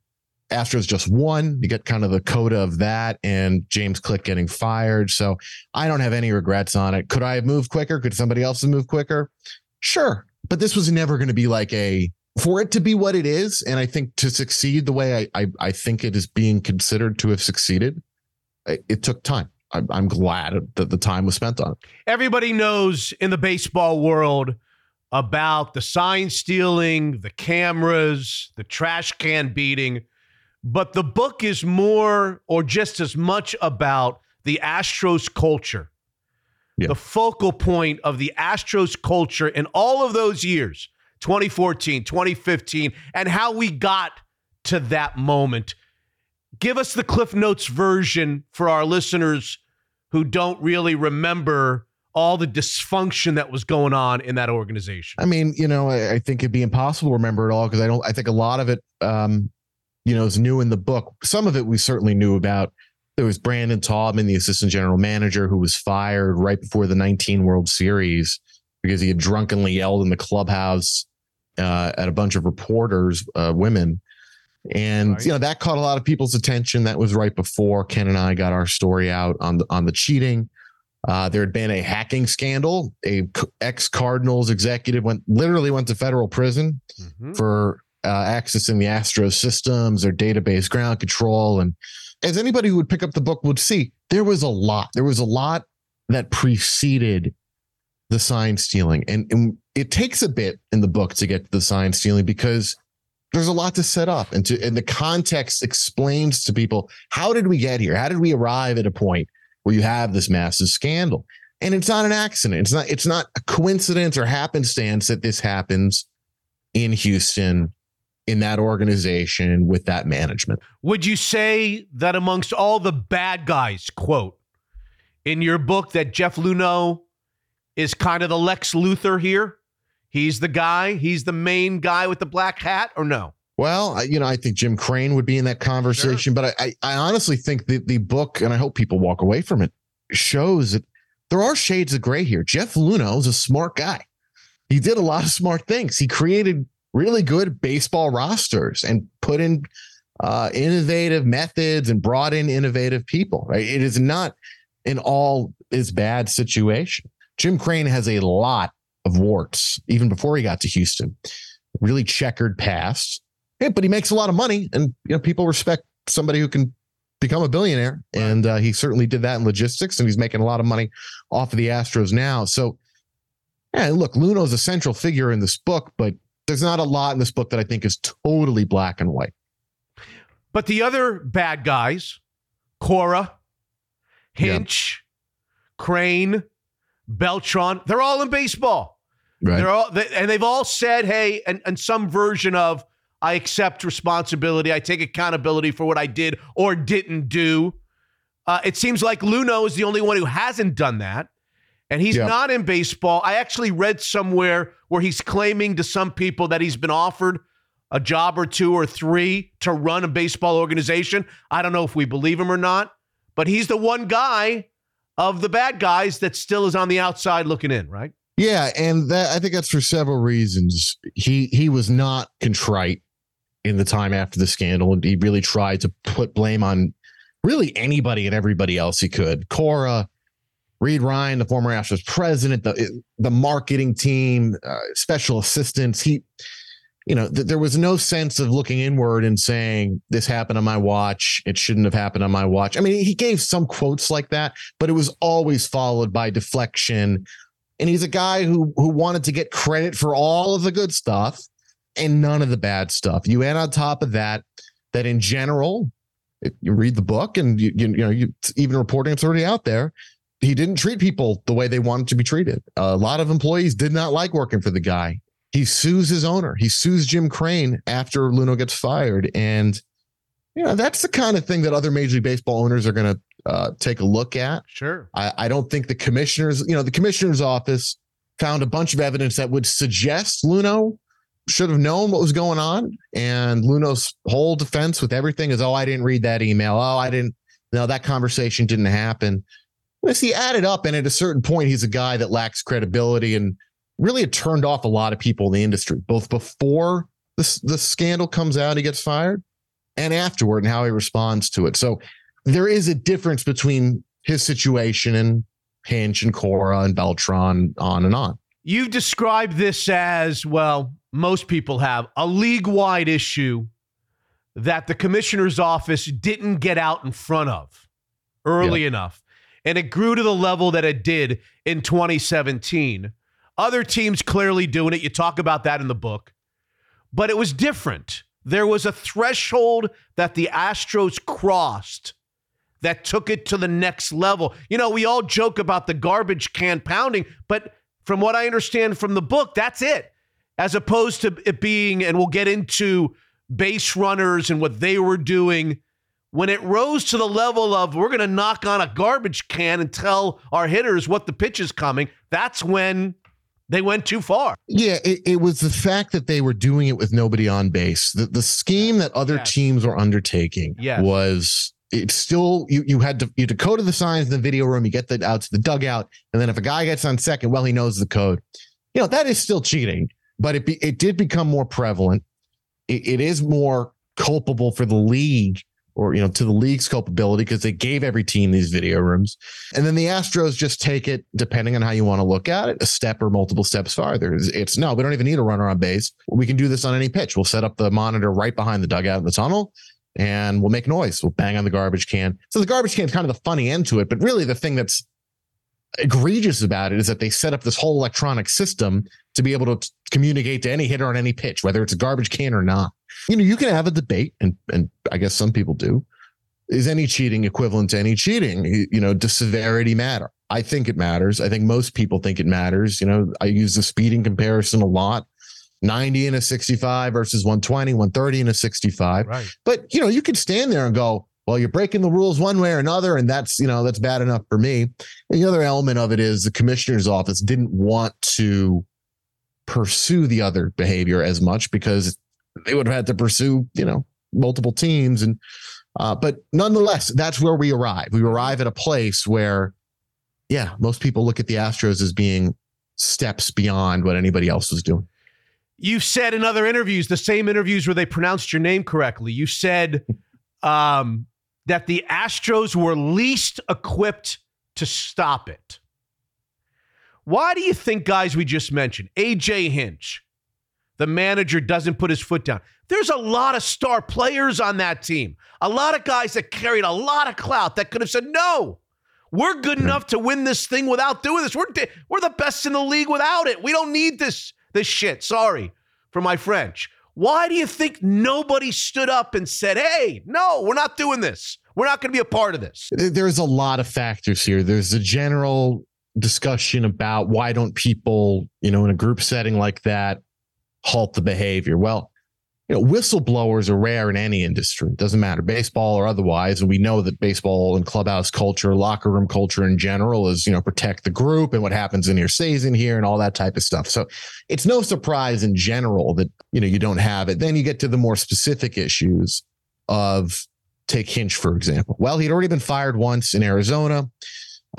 Astros just won. You get kind of the coda of that and James Click getting fired. So I don't have any regrets on it. Could I have moved quicker? Could somebody else have moved quicker? Sure. But this was never going to be like a for it to be what it is, and I think to succeed the way I I, I think it is being considered to have succeeded, it, it took time. I'm, I'm glad that the time was spent on it. Everybody knows in the baseball world about the sign stealing, the cameras, the trash can beating, but the book is more or just as much about the Astros culture. The focal point of the Astros culture in all of those years 2014, 2015, and how we got to that moment. Give us the Cliff Notes version for our listeners who don't really remember all the dysfunction that was going on in that organization. I mean, you know, I, I think it'd be impossible to remember it all because I don't. I think a lot of it, um, you know, is new in the book. Some of it we certainly knew about. There was Brandon Taubman, the assistant general manager, who was fired right before the 19 World Series because he had drunkenly yelled in the clubhouse uh, at a bunch of reporters, uh, women. And you know that caught a lot of people's attention. That was right before Ken and I got our story out on the on the cheating. Uh, there had been a hacking scandal. A ex Cardinals executive went literally went to federal prison for uh, accessing the Astros systems, their database, ground control, and as anybody who would pick up the book would see, there was a lot. There was a lot that preceded the sign stealing, and, and it takes a bit in the book to get to the sign stealing because there's a lot to set up, and to and the context explains to people how did we get here? How did we arrive at a point where you have this massive scandal? And it's not an accident. It's not. It's not a coincidence or happenstance that this happens in Houston, in that organization with that management. Would you say that amongst all the bad guys, quote, in your book, that Jeff Luhnow is kind of the Lex Luthor here? He's the guy, he's the main guy with the black hat, or no? Well, I- you know, I think Jim Crane would be in that conversation, but I, I, I honestly think the, the book, and I hope people walk away from it, shows that there are shades of gray here. Jeff Luhnow is a smart guy. He did a lot of smart things. He created really good baseball rosters and put in uh, innovative methods and brought in innovative people. Right? It is not an all is bad situation. Jim Crane has a lot of warts even before he got to Houston. Really checkered past. Yeah, but he makes a lot of money, and you know people respect somebody who can become a billionaire. And uh, he certainly did that in logistics, and he's making a lot of money off of the Astros now. So, yeah, look, Luhnow's a central figure in this book, but there's not a lot in this book that I think is totally black and white. But the other bad guys, Cora, Hinch, Crane, Beltran, they're all in baseball. Right. They're all they, and they've all said, "Hey," and, and some version of I accept responsibility. I take accountability for what I did or didn't do. Uh, it seems like Luhnow is the only one who hasn't done that, and he's not in baseball. I actually read somewhere where he's claiming to some people that he's been offered a job or two or three to run a baseball organization. I don't know if we believe him or not, but he's the one guy of the bad guys that still is on the outside looking in, right? Yeah, and that I think that's for several reasons. He he was not contrite in the time after the scandal, and he really tried to put blame on really anybody and everybody else he could. Cora, Reid Ryan, the former Astros president, the the marketing team, uh, special assistants. He, you know, th- there was no sense of looking inward and saying this happened on my watch. It shouldn't have happened on my watch. I mean, he gave some quotes like that, but it was always followed by deflection and he's a guy who who wanted to get credit for all of the good stuff and none of the bad stuff. You add on top of that that in general, you read the book and you you, you know you even reporting it's already out there. He didn't treat people the way they wanted to be treated. a lot of employees did not like working for the guy. He sues his owner. He sues Jim Crane after Luhnow gets fired, and you know that's the kind of thing that other Major League Baseball owners are going to uh, take a look at. Sure. I, I don't think the commissioners, you know, the commissioner's office found a bunch of evidence that would suggest Luhnow should have known what was going on. And Luhnow's whole defense with everything is, oh, I didn't read that email. Oh, I didn't. No, that conversation didn't happen. As he added up, and at a certain point, he's a guy that lacks credibility and really had turned off a lot of people in the industry, both before the, the scandal comes out, he gets fired, and afterward, and how he responds to it. So there is a difference between his situation and Hinch and Cora and Beltran, on and on. You've described this as, well, most people have, a league wide issue that the commissioner's office didn't get out in front of early yep. enough. And it grew to the level that it did in 2017. Other teams clearly doing it. You talk about that in the book. But it was different. There was a threshold that the Astros crossed that took it to the next level. You know, we all joke about the garbage can pounding, but from what I understand from the book, that's it. As opposed to it being, and we'll get into base runners and what they were doing. When it rose to the level of we're going to knock on a garbage can and tell our hitters what the pitch is coming, that's when they went too far. Yeah, it, it, was the fact that they were doing it with nobody on base. The, the scheme that other yes. teams were undertaking yes. was it's still you you had to you decoded the signs in the video room, you get the out to the dugout, and then if a guy gets on second, well, he knows the code. You know, that is still cheating, but it be, it did become more prevalent. it, it is more culpable for the league or you know to the league's culpability because they gave every team these video rooms and then the astros just take it depending on how you want to look at it a step or multiple steps farther it's, it's, no we don't even need a runner on base we can do this on any pitch we'll set up the monitor right behind the dugout in the tunnel and we'll make noise we'll bang on the garbage can so the garbage can is kind of the funny end to it but really the thing that's egregious about it is that they set up this whole electronic system to be able to communicate to any hitter on any pitch whether it's a garbage can or not you know, you can have a debate, and and I guess some people do. Is any cheating equivalent to any cheating? You know, does severity matter? I think it matters. I think most people think it matters. You know, I use the speeding comparison a lot. 90 and a 65 versus 120, 130 and a 65. Right. But you know, you could stand there and go, well, you're breaking the rules one way or another, and that's you know that's bad enough for me. And the other element of it is the commissioner's office didn't want to pursue the other behavior as much because they would have had to pursue, you know, multiple teams. And, uh, but nonetheless, that's where we arrive. We arrive at a place where, yeah, most people look at the Astros as being steps beyond what anybody else was doing. You've said in other interviews, the same interviews where they pronounced your name correctly, you said um, that the Astros were least equipped to stop it. Why do you think guys we just mentioned, AJ Hinch, the manager doesn't put his foot down. There's a lot of star players on that team, a lot of guys that carried a lot of clout that could have said, no, we're good enough to win this thing without doing this. We're, we're the best in the league without it. We don't need this, this shit. Sorry for my French. Why do you think nobody stood up and said, hey, no, we're not doing this? We're not going to be a part of this. There's a lot of factors here. There's a general discussion about why don't people, you know, in a group setting like that, halt the behavior? Well, you know, whistleblowers are rare in any industry. It doesn't matter, baseball or otherwise. And we know that baseball and clubhouse culture, locker room culture in general is, you know, protect the group and what happens in your season here and all that type of stuff. So it's no surprise in general that, you know, you don't have it. Then you get to the more specific issues of take Hinch, for example. Well, he'd already been fired once in Arizona.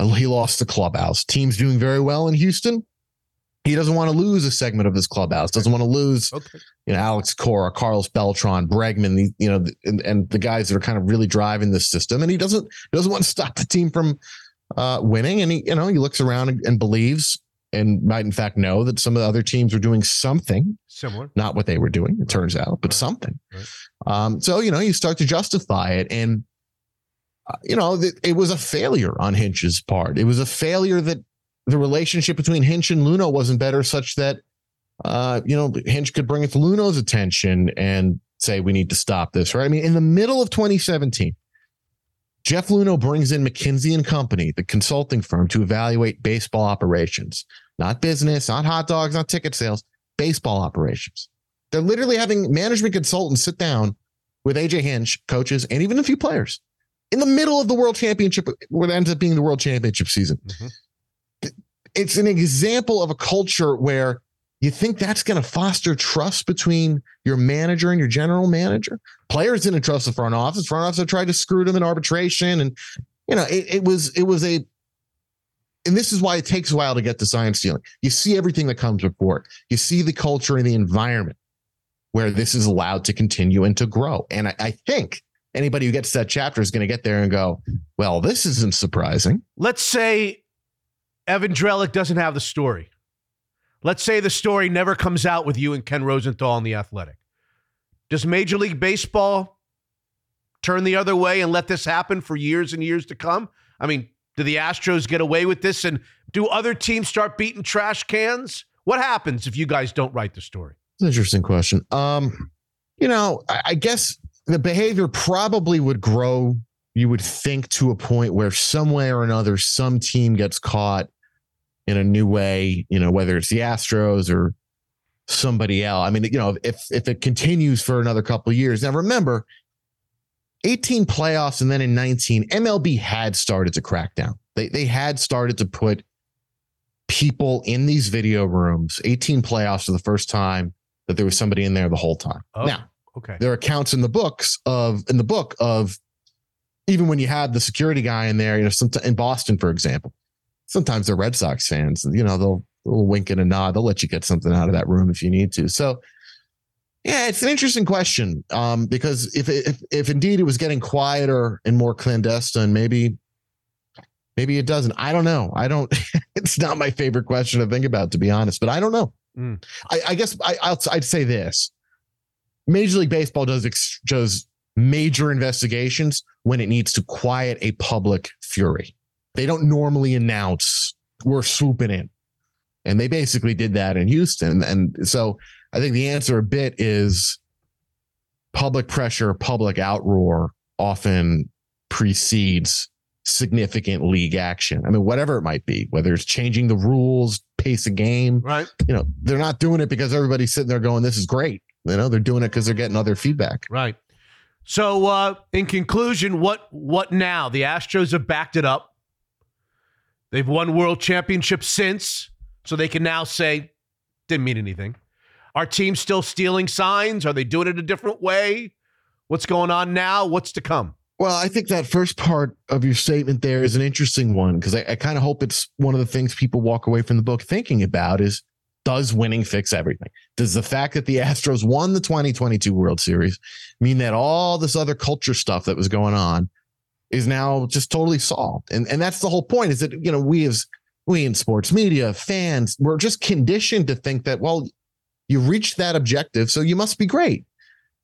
He lost the clubhouse. Team's doing very well in Houston he doesn't want to lose a segment of his clubhouse. Doesn't want to lose, okay. you know, Alex Cora, Carlos Beltran, Bregman, the, you know, and, and, the guys that are kind of really driving this system. And he doesn't doesn't want to stop the team from uh, winning. And he, you know, he looks around and, and, believes and might in fact know that some of the other teams were doing something similar, not what they were doing. It right. turns out, but right. something. Right. Um, so you know, you start to justify it, and uh, you know, it, it was a failure on Hinch's part. It was a failure that the relationship between Hinch and Luhnow wasn't better, such that uh, you know Hinch could bring it to Luhnow's attention and say we need to stop this. Right? I mean, in the middle of 2017, Jeff Luhnow brings in McKinsey and Company, the consulting firm, to evaluate baseball operations, not business, not hot dogs, not ticket sales, baseball operations. They're literally having management consultants sit down with AJ Hinch, coaches, and even a few players in the middle of the World Championship, what ends up being the World Championship season. Mm-hmm it's an example of a culture where You think that's going to foster trust between your manager and your general manager? Players didn't trust the front office. Front office tried to screw them in arbitration, and you know it, it was it was a. And this is why it takes a while to get to sign stealing. You see everything that comes before it. You see the culture and the environment where this is allowed to continue and to grow. And I, I think anybody who gets that chapter is going to get there and go, "Well, this isn't surprising." Let's say Evan Drellich doesn't have the story. Let's say the story never comes out with you and Ken Rosenthal in the Athletic. Does Major League Baseball turn the other way and let this happen for years and years to come? I mean, do the Astros get away with this? And do other teams start beating trash cans? What happens if you guys don't write the story? It's an interesting question. Um, you know, I, I guess the behavior probably would grow, you would think, to a point where some way or another, some team gets caught in a new way, you know, whether it's the Astros or somebody else. I mean, you know, if if it continues for another couple of years. Now remember, 18 playoffs and then in 19, MLB had started to crack down. They they had started to put people in these video rooms, 18 playoffs for the first time that there was somebody in there the whole time. Oh, now, okay. there are accounts in the books of in the book of even when you had the security guy in there, you know, in Boston, for example, sometimes they're Red Sox fans. You know, they'll, they'll wink and a nod. They'll let you get something out of that room if you need to. So, yeah, it's an interesting question um, because if, if if indeed it was getting quieter and more clandestine, maybe maybe it doesn't. I don't know. I don't. (laughs) it's not my favorite question to think about, to be honest. But I don't know. Mm. I, I guess I, I'll, I'd say this: Major League Baseball does ex- does major investigations when it needs to quiet a public fury. They don't normally announce we're swooping in. And they basically did that in Houston. And so I think the answer a bit is public pressure, public outroar often precedes significant league action. I mean, whatever it might be, whether it's changing the rules, pace of game, right? You know, they're not doing it because everybody's sitting there going, "This is great." You know, they're doing it because they're getting other feedback. Right. So, uh, in conclusion, what what now? The Astros have backed it up. They've won world championships since, so they can now say didn't mean anything. Our team still stealing signs? Are they doing it a different way? What's going on now? What's to come? Well, I think that first part of your statement there is an interesting one because I, I kind of hope it's one of the things people walk away from the book thinking about is does winning fix everything? Does the fact that the Astros won the 2022 World Series mean that all this other culture stuff that was going on is now just totally solved? And and that's the whole point is that you know we as we in sports media fans we're just conditioned to think that well you reached that objective so you must be great.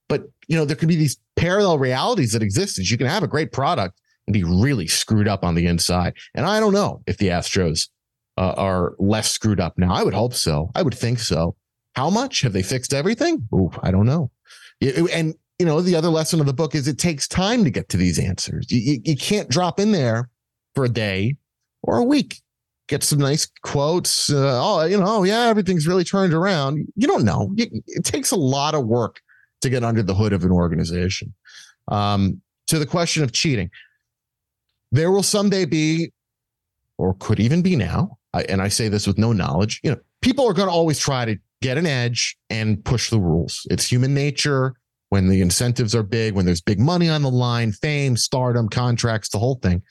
But you know there could be these parallel realities that exist. Is you can have a great product and be really screwed up on the inside. And I don't know if the Astros uh, are less screwed up now. I would hope so. I would think so. How much have they fixed everything? Ooh, I don't know. And you know, the other lesson of the book is it takes time to get to these answers. You, you, can't drop in there for a day or a week. Get some nice quotes. Uh, oh, you know, oh, yeah, everything's really turned around. You don't know. It takes a lot of work to get under the hood of an organization. Um, to the question of cheating, there will someday be, or could even be now, I, and I say this with no knowledge, you know, people are going to always try to get an edge and push the rules. It's human nature when the incentives are big, when there's big money on the line, fame, stardom, contracts, the whole thing.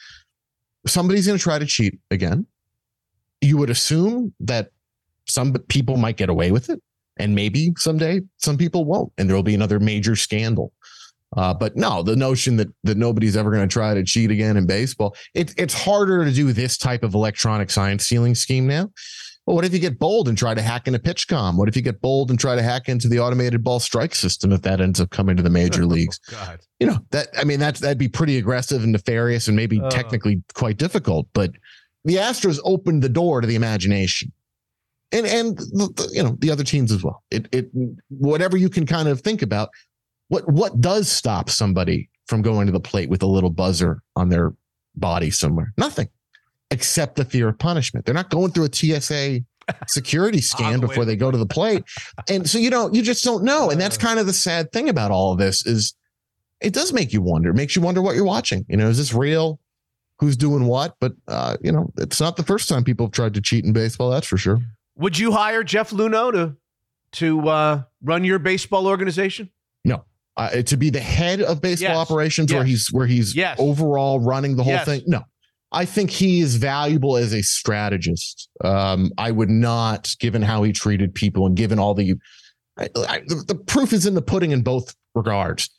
Somebody's going to try to cheat again. You would assume that some people might get away with it, and maybe someday some people won't, and there will be another major scandal. Uh, but no, the notion that that nobody's ever going to try to cheat again in baseball, it, it's harder to do this type of electronic sign stealing scheme now. Well, what if you get bold and try to hack into PitchCom? What if you get bold and try to hack into the automated ball strike system if that ends up coming to the major (laughs) leagues? Oh, God. You know, that I mean that's that'd be pretty aggressive and nefarious and maybe Uh. technically quite difficult, but the Astros opened the door to the imagination. And and the, the- you know, the other teams as well. It it whatever you can kind of think about, what what does stop somebody from going to the plate with a little buzzer on their body somewhere? Nothing except the fear of punishment. They're not going through a TSA (laughs) security scan before they go to the plate. And so you know, you just don't know. And that's kind of the sad thing about all of this is it does make you wonder. It makes you wonder what you're watching. You know, is this real? Who's doing what? But uh, you know, it's not the first time people have tried to cheat in baseball, that's for sure. Would you hire Jeff Luhnow to to uh, run your baseball organization? No. Uh, to be the head of baseball Yes. operations where he's where he's Yes. overall running the whole Yes. thing. No. I think he is valuable as a strategist. Um, I would not, given how he treated people and given all the, I, I, the, the proof is in the pudding in both regards.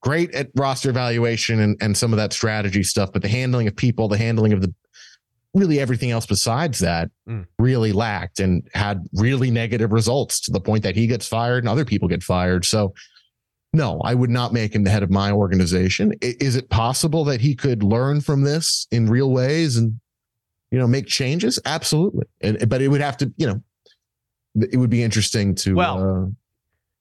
Great at roster evaluation and, and some of that strategy stuff, but the handling of people, the handling of the really everything else besides that Mm. really lacked and had really negative results to the point that he gets fired and other people get fired. So, no, I would not make him the head of my organization. Is it possible that he could learn from this in real ways and you know make changes? Absolutely. And but it would have to, you know, it would be interesting to Well, uh,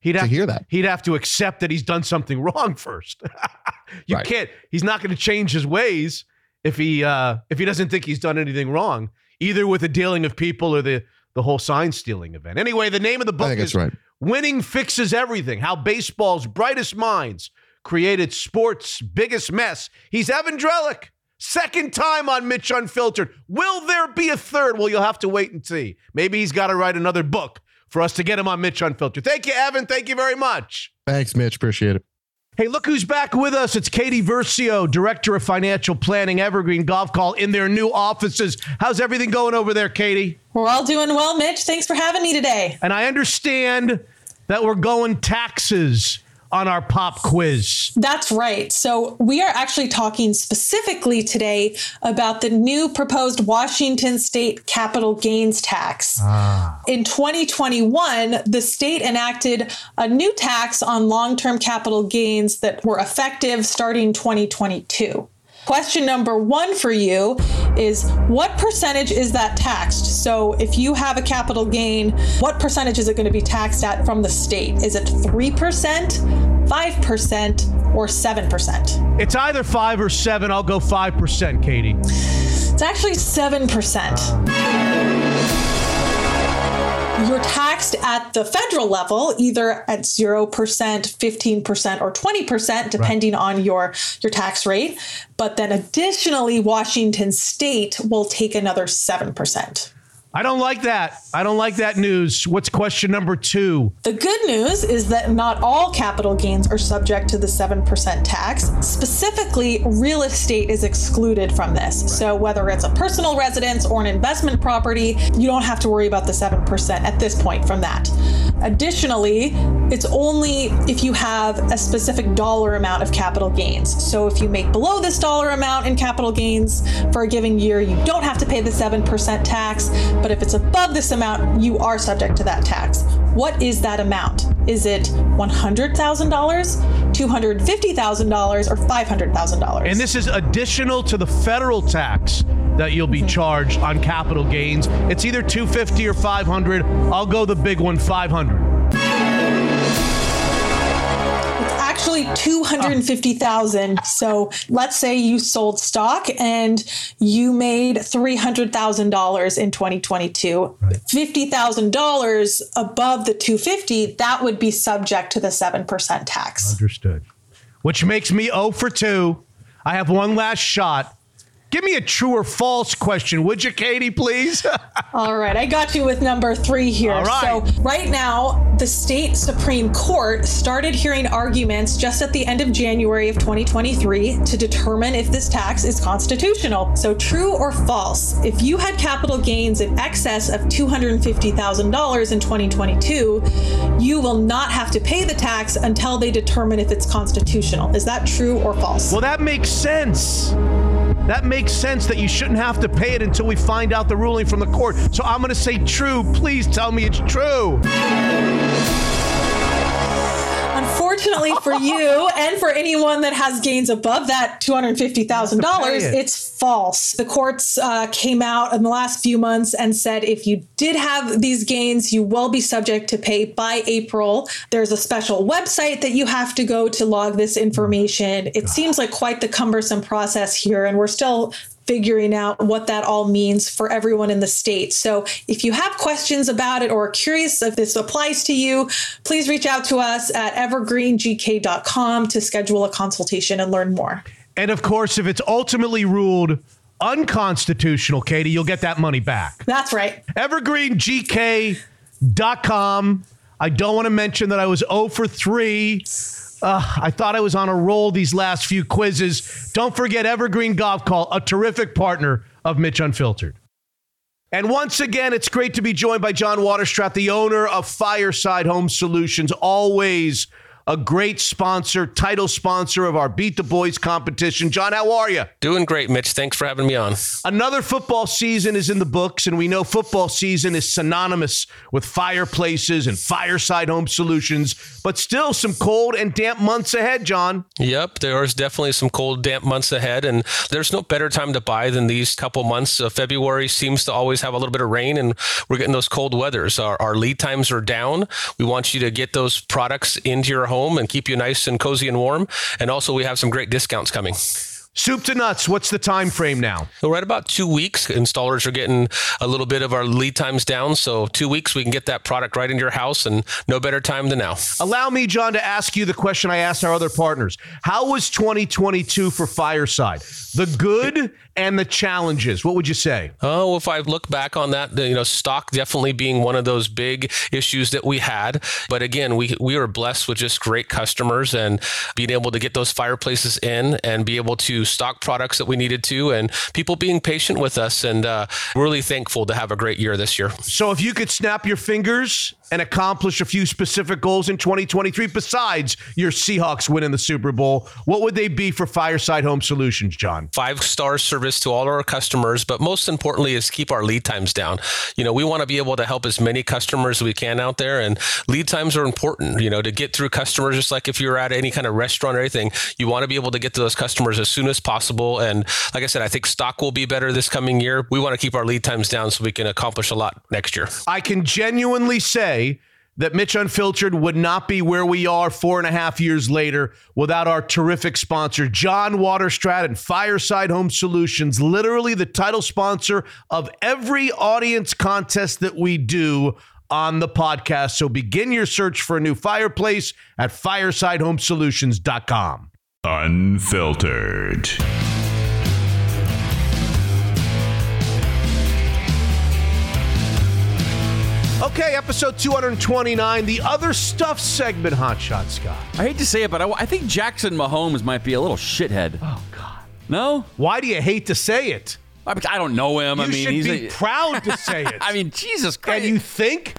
He'd have to hear that. He'd have to accept that he's done something (laughs) wrong first. (laughs) you Right. can't. He's not going to change his ways if he uh, if he doesn't think he's done anything wrong, either with the dealing of people or the the whole sign stealing event. Anyway, the name of the book I think is that's right. "Winning Fixes Everything: How Baseball's Brightest Minds Created Sports' Biggest Mess." He's Evan Drellich. Second time on Mitch Unfiltered. Will there be a third? Well, you'll have to wait and see. Maybe he's got to write another book for us to get him on Mitch Unfiltered. Thank you, Evan. Thank you very much. Thanks, Mitch. Appreciate it. Hey, look who's back with us. It's Katie Versio, Director of Financial Planning, Evergreen Gavekal, in their new offices. How's everything going over there, Katie? We're all doing well, Mitch. Thanks for having me today. And I understand that we're going taxes on our pop quiz. That's right. So, we are actually talking specifically today about the new proposed Washington state capital gains tax. Ah. In 2021, the state enacted a new tax on long term capital gains that were effective starting 2022. Question number one for you is what percentage is that taxed? So, if you have a capital gain, what percentage is it going to be taxed at from the state? Is it 3%, 5%, or 7%? It's either five or seven. I'll go 5%, Katie. It's actually 7%. You're taxed at the federal level, either at 0%, 15%, or 20%, depending on your, your tax rate. But then additionally, Washington state will take another 7%. I don't like that. I don't like that news. What's question number two? The good news is that not all capital gains are subject to the 7% tax. Specifically, real estate is excluded from this. So, whether it's a personal residence or an investment property, you don't have to worry about the 7% at this point from that. Additionally, it's only if you have a specific dollar amount of capital gains. So, if you make below this dollar amount in capital gains for a given year, you don't have to pay the 7% tax. But if it's above this amount, you are subject to that tax. What is that amount? Is it $100,000, $250,000, or $500,000? And this is additional to the federal tax that you'll be charged on capital gains. It's either 250 or 500. I'll go the big one, 500. Actually 250,000. So let's say you sold stock and you made $300,000 in 2022. $50,000 above the 250, that would be subject to the 7% tax. Understood. Which makes me 0 for 2. I have one last shot. Give me a true or false question, would you, Katie, please? (laughs) All right, I got you with number three here. All right. So, right now, the state Supreme Court started hearing arguments just at the end of January of 2023 to determine if this tax is constitutional. So, true or false, if you had capital gains in excess of $250,000 in 2022, you will not have to pay the tax until they determine if it's constitutional. Is that true or false? well, that makes sense. That makes sense that you shouldn't have to pay it until we find out the ruling from the court. So I'm going to say true. Please tell me it's true. Unfortunately for you and for anyone that has gains above that $250,000, it's false. The courts uh, came out in the last few months and said if you did have these gains, you will be subject to pay by April. There's a special website that you have to go to log this information. It seems like quite the cumbersome process here, and we're still figuring out what that all means for everyone in the state. So if you have questions about it or are curious if this applies to you, please reach out to us at evergreengk.com to schedule a consultation and learn more. And of course, if it's ultimately ruled unconstitutional, Katie, you'll get that money back. That's right. EvergreenGK.com. I don't want to mention that I was 0 for 3. Uh, I thought I was on a roll these last few quizzes. Don't forget Evergreen Gavekal, a terrific partner of Mitch Unfiltered. And once again, it's great to be joined by John Waterstrat, the owner of Fireside Home Solutions. Always a great sponsor, title sponsor of our Beat the Boys competition. John, how are you? Doing great, Mitch. Thanks for having me on. Another football season is in the books, and we know football season is synonymous with fireplaces and fireside home solutions, but still some cold and damp months ahead, John. Yep, there's definitely some cold, damp months ahead, and there's no better time to buy than these couple months. Uh, February seems to always have a little bit of rain, and we're getting those cold weathers. Our, our lead times are down. We want you to get those products into your home and keep you nice and cozy and warm. And also, we have some great discounts coming. Soup to nuts. What's the time frame now? At about two weeks. Installers are getting a little bit of our lead times down. So two weeks, we can get that product right into your house, and no better time than now. Allow me, John, to ask you the question I asked our other partners. How was 2022 for Fireside? The good and the challenges. What would you say? Oh, if I look back on that, you know, stock definitely being one of those big issues that we had. But again, we we were blessed with just great customers and being able to get those fireplaces in and be able to stock products that we needed to, and people being patient with us. And uh, really thankful to have a great year this year. So, if you could snap your fingers and accomplish a few specific goals in 2023 besides your Seahawks winning the Super Bowl, what would they be for Fireside Home Solutions, John? Five star service to all our customers, but most importantly is keep our lead times down. You know, we want to be able to help as many customers as we can out there, and lead times are important. You know, to get through customers, just like if you're at any kind of restaurant or anything, you want to be able to get to those customers as soon as possible. And like I said, I think stock will be better this coming year. We want to keep our lead times down so we can accomplish a lot next year. I can genuinely say that Mitch Unfiltered would not be where we are four and a half years later without our terrific sponsor, John Waterstrat and Fireside Home Solutions, literally the title sponsor of every audience contest that we do on the podcast. So begin your search for a new fireplace at firesidehomesolutions.com. Unfiltered. Okay, episode 229, the other stuff segment, Hotshot Scott. I hate to say it, but I, I think Jackson Mahomes might be a little shithead. Oh, God. No? Why do you hate to say it? I, I don't know him. You I mean, should he's be a, proud to (laughs) say it. I mean, Jesus Christ. and you think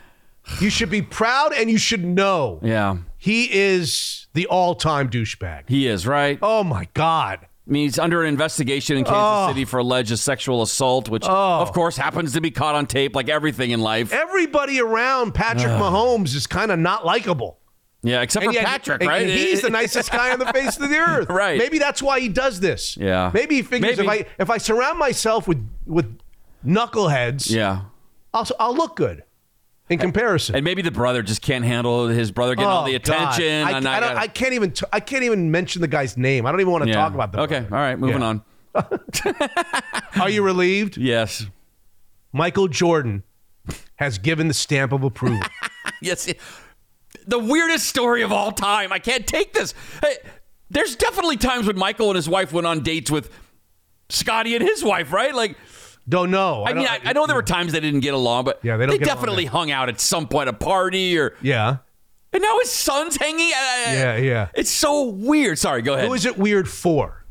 you should be proud and you should know yeah, he is the all-time douchebag. he is, right? Oh my God. I mean, he's under an investigation in Kansas Oh. City for alleged sexual assault, which, Oh. of course, happens to be caught on tape like everything in life. Everybody around Patrick Ugh. (sighs) Mahomes is kind of not likable. Yeah, except And for yet- Patrick, right? and he's the (laughs) nicest guy on the face of the earth. (laughs) Right. Maybe that's why he does this. Yeah. Maybe he figures Maybe. if I if I surround myself with with knuckleheads, Yeah. I'll I'll look good in comparison. And maybe the brother just can't handle his brother getting all Oh, the God. attention. I, and I, gotta- I can't even t- I can't even mention the guy's name. I don't even want to Yeah. talk about the Okay, all right, moving Yeah. on. (laughs) Are you relieved? Yes. Michael Jordan has given the stamp of approval. (laughs) Yes. The weirdest story of all time. I can't take this. Hey, there's definitely times when Michael and his wife went on dates with Scotty and his wife, right? Like, don't know. I, mean, I, I know there were times they didn't get along, but Yeah, they don't get definitely hung out at some point, a party or. yeah. And now his son's hanging. Uh, Yeah, yeah. It's so weird. Sorry, go ahead. Who is it weird for?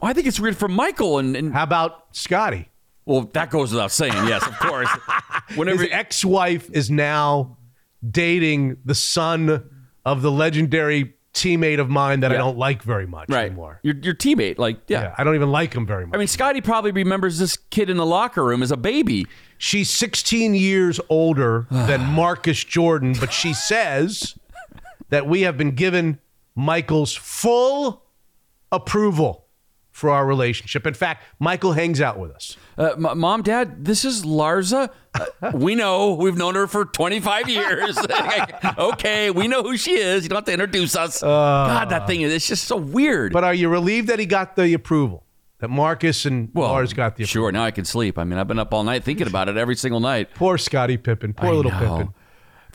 Well, I think it's weird for Michael and, and How about Scotty? well, that goes without saying. Yes, of course. (laughs) Whenever His ex-wife is now dating the son of the legendary teammate of mine that I Yeah. don't like very much right, anymore. your your teammate, like yeah. Yeah, I don't even like him very much. I mean, Scotty probably remembers this kid in the locker room as a baby. She's 16 years older (sighs) than Marcus Jordan, but she says that we have been given Michael's full approval for our relationship. In fact, Michael hangs out with us. Uh, M- Mom, Dad, this is Larsa. Uh, (laughs) we know. We've known her for 25 years. (laughs) (laughs) okay, we know who she is. You don't have to introduce us. God, that thing is it's just so weird. But are you relieved that he got the approval? That Marcus and Lars got the approval? Sure, now I can sleep. I mean, I've been up all night thinking about it every single night. Poor Scotty Pippen. Poor I little know. Pippen.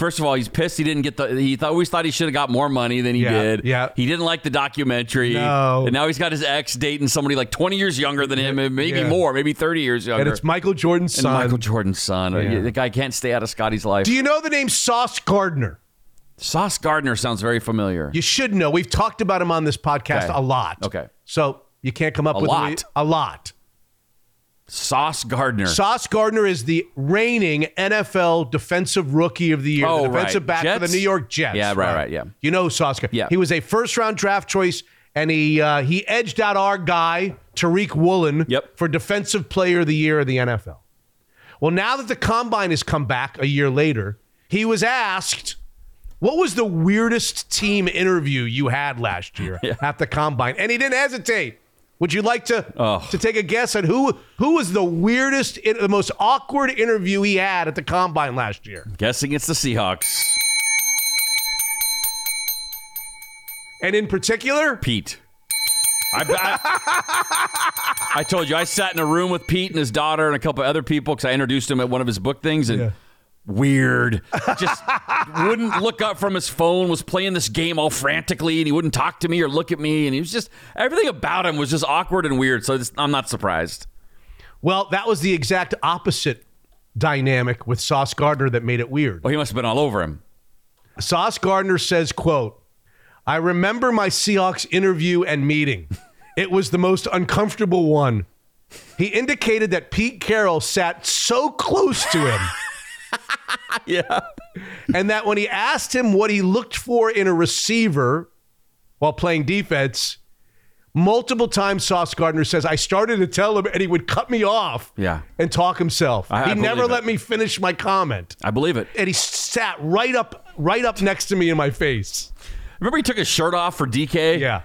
First of all, he's pissed he didn't get the. He thought, always thought he should have got more money than he Yeah, did. yeah. He didn't like the documentary. No. And now he's got his ex dating somebody like 20 years younger than him, and maybe Yeah. more, maybe 30 years younger. And it's Michael Jordan's And son. Michael Jordan's son. Yeah. The guy can't stay out of Scotty's life. Do you know the name Sauce Gardner? Sauce Gardner sounds very familiar. You should know. We've talked about him on this podcast Okay. a lot. Okay. So you can't come up A with lot. A lot. Sauce Gardner. Sauce Gardner is the reigning NFL Defensive Rookie of the Year, Oh, the defensive right. back for the New York Jets. Yeah, right, right, yeah. You know Sauce Gardner. Yeah. He was a first round draft choice, and he uh, he edged out our guy Tariq Woolen Yep. for Defensive Player of the Year of the NFL. Well, now that the combine has come back a year later, he was asked. What was the weirdest team interview you had last year (laughs) at the combine? And he didn't hesitate. Would you like to Oh. to take a guess at who who was the weirdest, the most awkward interview he had at the combine last year? Guessing it's the Seahawks. And in particular, Pete. I, I, (laughs) I told you I sat in a room with Pete and his daughter and a couple other people because I introduced him at one of his book things and weird. Just wouldn't look up from his phone. Was playing this game all frantically and he wouldn't talk to me or look at me and he was just everything about him was just awkward and weird. So I'm not surprised. well, that was the exact opposite dynamic with Sauce Gardner that made it weird. Well, he must have been all over him. Sauce Gardner says, quote, I remember my Seahawks interview and meeting. It was the most uncomfortable one. He indicated that Pete Carroll sat so close to him. (laughs) yeah. And that when he asked him what he looked for in a receiver while playing defense, multiple times Sauce Gardner says, I started to tell him and he would cut me off Yeah. and talk himself. I- I he never believe it. let me finish my comment. I believe it. And he sat right up right up next to me in my face. Remember he took his shirt off for DK? Yeah.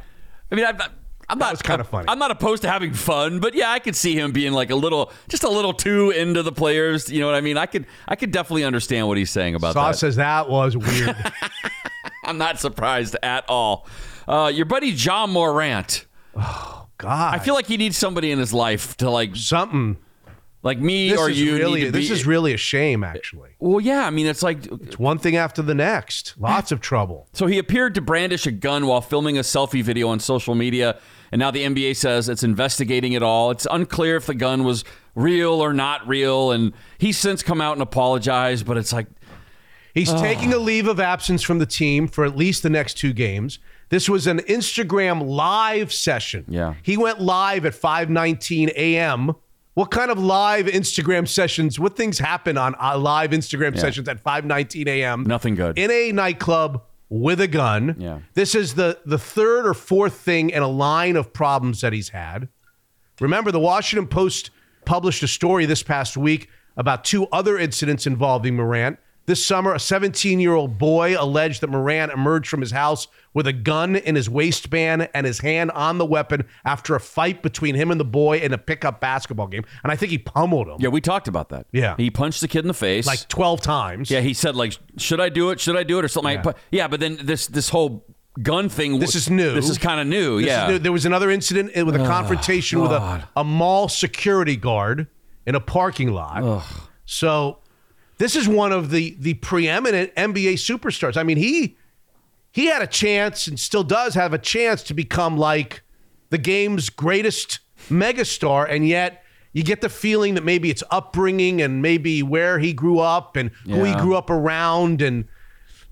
I mean, not, I'm not was kinda funny. I'm not opposed to having fun, but yeah, I could see him being like a little, just a little too into the players. You know what I mean? I could, I could definitely understand what he's saying about Sauce that. says that was (laughs) weird. I'm not surprised at all. Uh, your buddy Ja Morant. Oh God. I feel like he needs somebody in his life to like something like me this or you. really this be, is really a shame actually. well, yeah. I mean, it's like It's one thing after the next. Lots of trouble. So he appeared to brandish a gun while filming a selfie video on social media, and now the NBA says it's investigating it all. It's unclear if the gun was real or not real, and he's since come out and apologized, but it's like He's Oh. taking a leave of absence from the team for at least the next two games. This was an Instagram live session. Yeah. He went live at 5:19 a.m. What kind of live Instagram sessions? What things happen on uh, live Instagram Yeah. sessions at 5:19 a.m. nothing good. in a nightclub with a gun. Yeah. This is the the third or fourth thing in a line of problems that he's had. Remember, the Washington Post published a story this past week about two other incidents involving Morant. This summer, a 17 year old boy alleged that Morant emerged from his house with a gun in his waistband and his hand on the weapon after a fight between him and the boy in a pickup basketball game. And I think he pummeled him yeah, we talked about that. Yeah. he punched the kid in the face like 12 times. yeah, he said like, should I do it? Should I do it or something? Yeah. Like, but yeah, but then this this whole gun thing. This is new. This is kind of new. This yeah, new. There was another incident with a oh, confrontation with a, a mall security guard in a parking lot. So this is one of the the preeminent NBA superstars. I mean, he he had a chance and still does have a chance to become like the game's greatest megastar, and yet you get the feeling that maybe it's upbringing and maybe where he grew up and who he grew up around and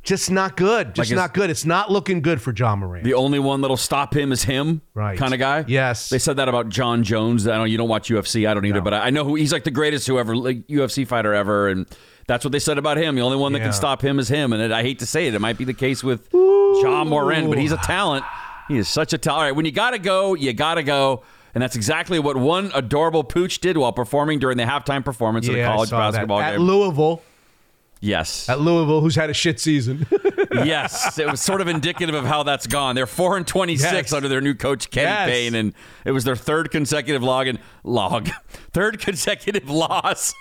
just not good. Just Like not good. It's not looking good for Ja Morant. The only one that'll stop him is him, Right. Kind of guy. Yes. They said that about Jon Jones. I don't know you don't watch UFC. I don't either, but I I know who, he's like the greatest whoever like, UFC fighter ever, and that's what they said about him. The only one that Yeah. can stop him is him, and it, I hate to say it, it might be the case with Ja Morant, but he's a talent. He is such a talent. All right, when you gotta go, you gotta go. And that's exactly what one adorable pooch did while performing during the halftime performance of the college saw that. basketball at game. Louisville. yes. At Louisville, who's had a shit season. (laughs) yes, it was sort of indicative of how that's gone. They're four and twenty six Yes. under their new coach Kenny Yes. Payne, and it was their third consecutive log and log, (laughs) third consecutive (laughs) loss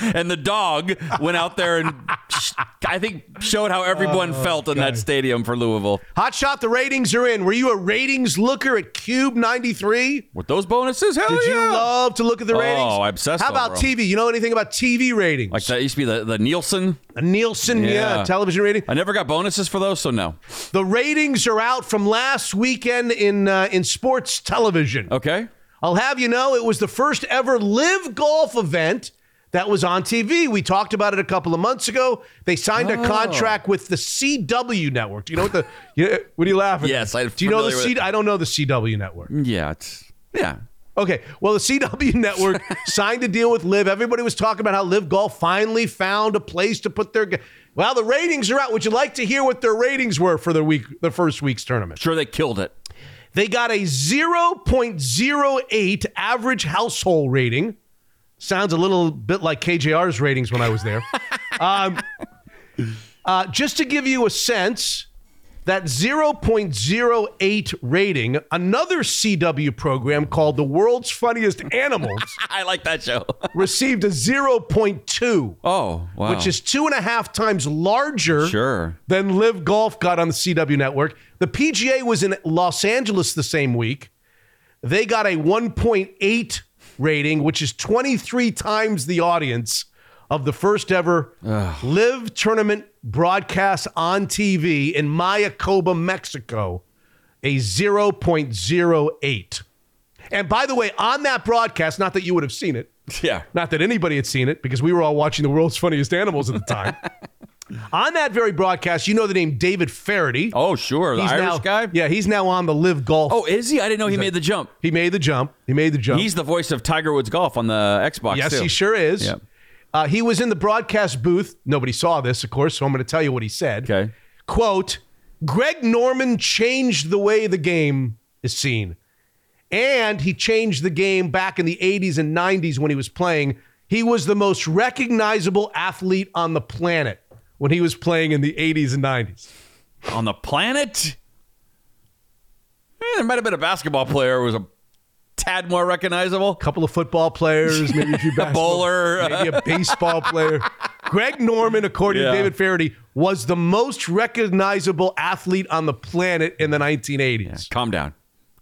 and the dog went out there and sh- I think showed how everyone Oh, felt in that stadium for Louisville. Hot shot, the ratings are in. Were you a ratings looker at KUBE 93? With those bonuses, hell Did you love to look at the ratings? Oh, ratings? I obsessed How about. TV? You know anything about TV ratings? Like that used to be the, the Nielsen. A Nielsen, yeah. television rating. I never got bonuses for those, so no. The ratings are out from last weekend in uh, in sports television. Okay. I'll have you know it was the first ever LIV Golf event that was on TV. We talked about it a couple of months ago. They signed a Oh. contract with the CW network. Do you know what the you, what are you laughing? Yes. I'm Do you know the familiar C, with. I don't know the CW network. Mm, yeah, it's yeah. Okay, well, the CW network (laughs) signed a deal with LIV. Everybody was talking about how LIV Golf finally found a place to put their. ga- Well, the ratings are out. Would you like to hear what their ratings were for the week, the first week's tournament? Sure, they killed it. They got a 0.08 average household rating. Sounds a little bit like KJR's ratings when I was there. (laughs) um, uh, just to give you a sense, that 0.08 rating, another CW program called The World's Funniest Animals (laughs) I like that show. (laughs) received a 0.2. Oh, wow. Which is two and a half times larger Sure. than LIV Golf got on the CW network. The PGA was in Los Angeles the same week. They got a 1.8 rating, which is 23 times the audience of the first ever live tournament broadcast on TV in Mayakoba, Mexico, a 0.08. And by the way, on that broadcast, not that you would have seen it, Yeah. not that anybody had seen it because we were all watching the world's funniest animals at the time. (laughs) on that very broadcast, you know the name David Feherty. Oh, sure. The He's Irish now- guy? Yeah, he's now on the LIV Golf. Oh, is he? I didn't know he He's made a- the jump. He made the jump. He made the jump. He's the voice of Tiger Woods Golf on the Xbox. yes, too. he sure is. Yeah. Uh, he was in the broadcast booth. Nobody saw this, of course, so I'm going to tell you what he said. Okay. Quote, Greg Norman changed the way the game is seen. And he changed the game back in the 80s and 90s when he was playing. He was the most recognizable athlete on the planet when he was playing in the 80s and 90s. On the planet? Eh, there might have been a basketball player who was a tad more recognizable. A couple of football players, maybe a few (laughs) basketball, bowler. maybe a baseball player. Greg Norman, according Yeah. to David Feherty, was the most recognizable athlete on the planet in the 1980s. Calm down.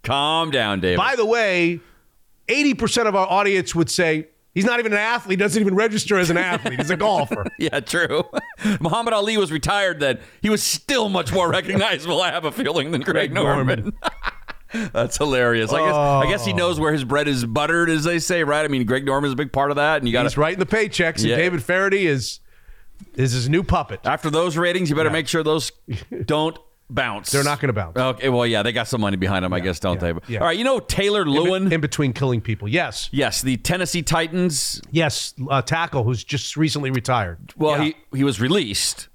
Calm down, David. By the way, 80% of our audience would say he's not even an athlete, doesn't even register as an athlete. He's a golfer. (laughs) yeah, true. (laughs) Muhammad Ali was retired then. He was still much more recognizable, I have a feeling, than Greg, Greg Norman. (laughs) That's hilarious. I guess I guess he Oh. knows where his bread is buttered, as they say, right? I mean, Greg Norman's a big part of that, and you got He's writing the paychecks, and David Feherty is is his new puppet. after those ratings, you better make sure those don't bounce. They're not going to bounce. Okay, well, yeah, they got some money behind them, I guess, don't yeah, they? yeah. All right, you know Taylor In, be- Lewan. in between killing people. Yes. yes, the Tennessee Titans. Yes. Uh, tackle who's just recently retired. Well, Yeah. he he was released.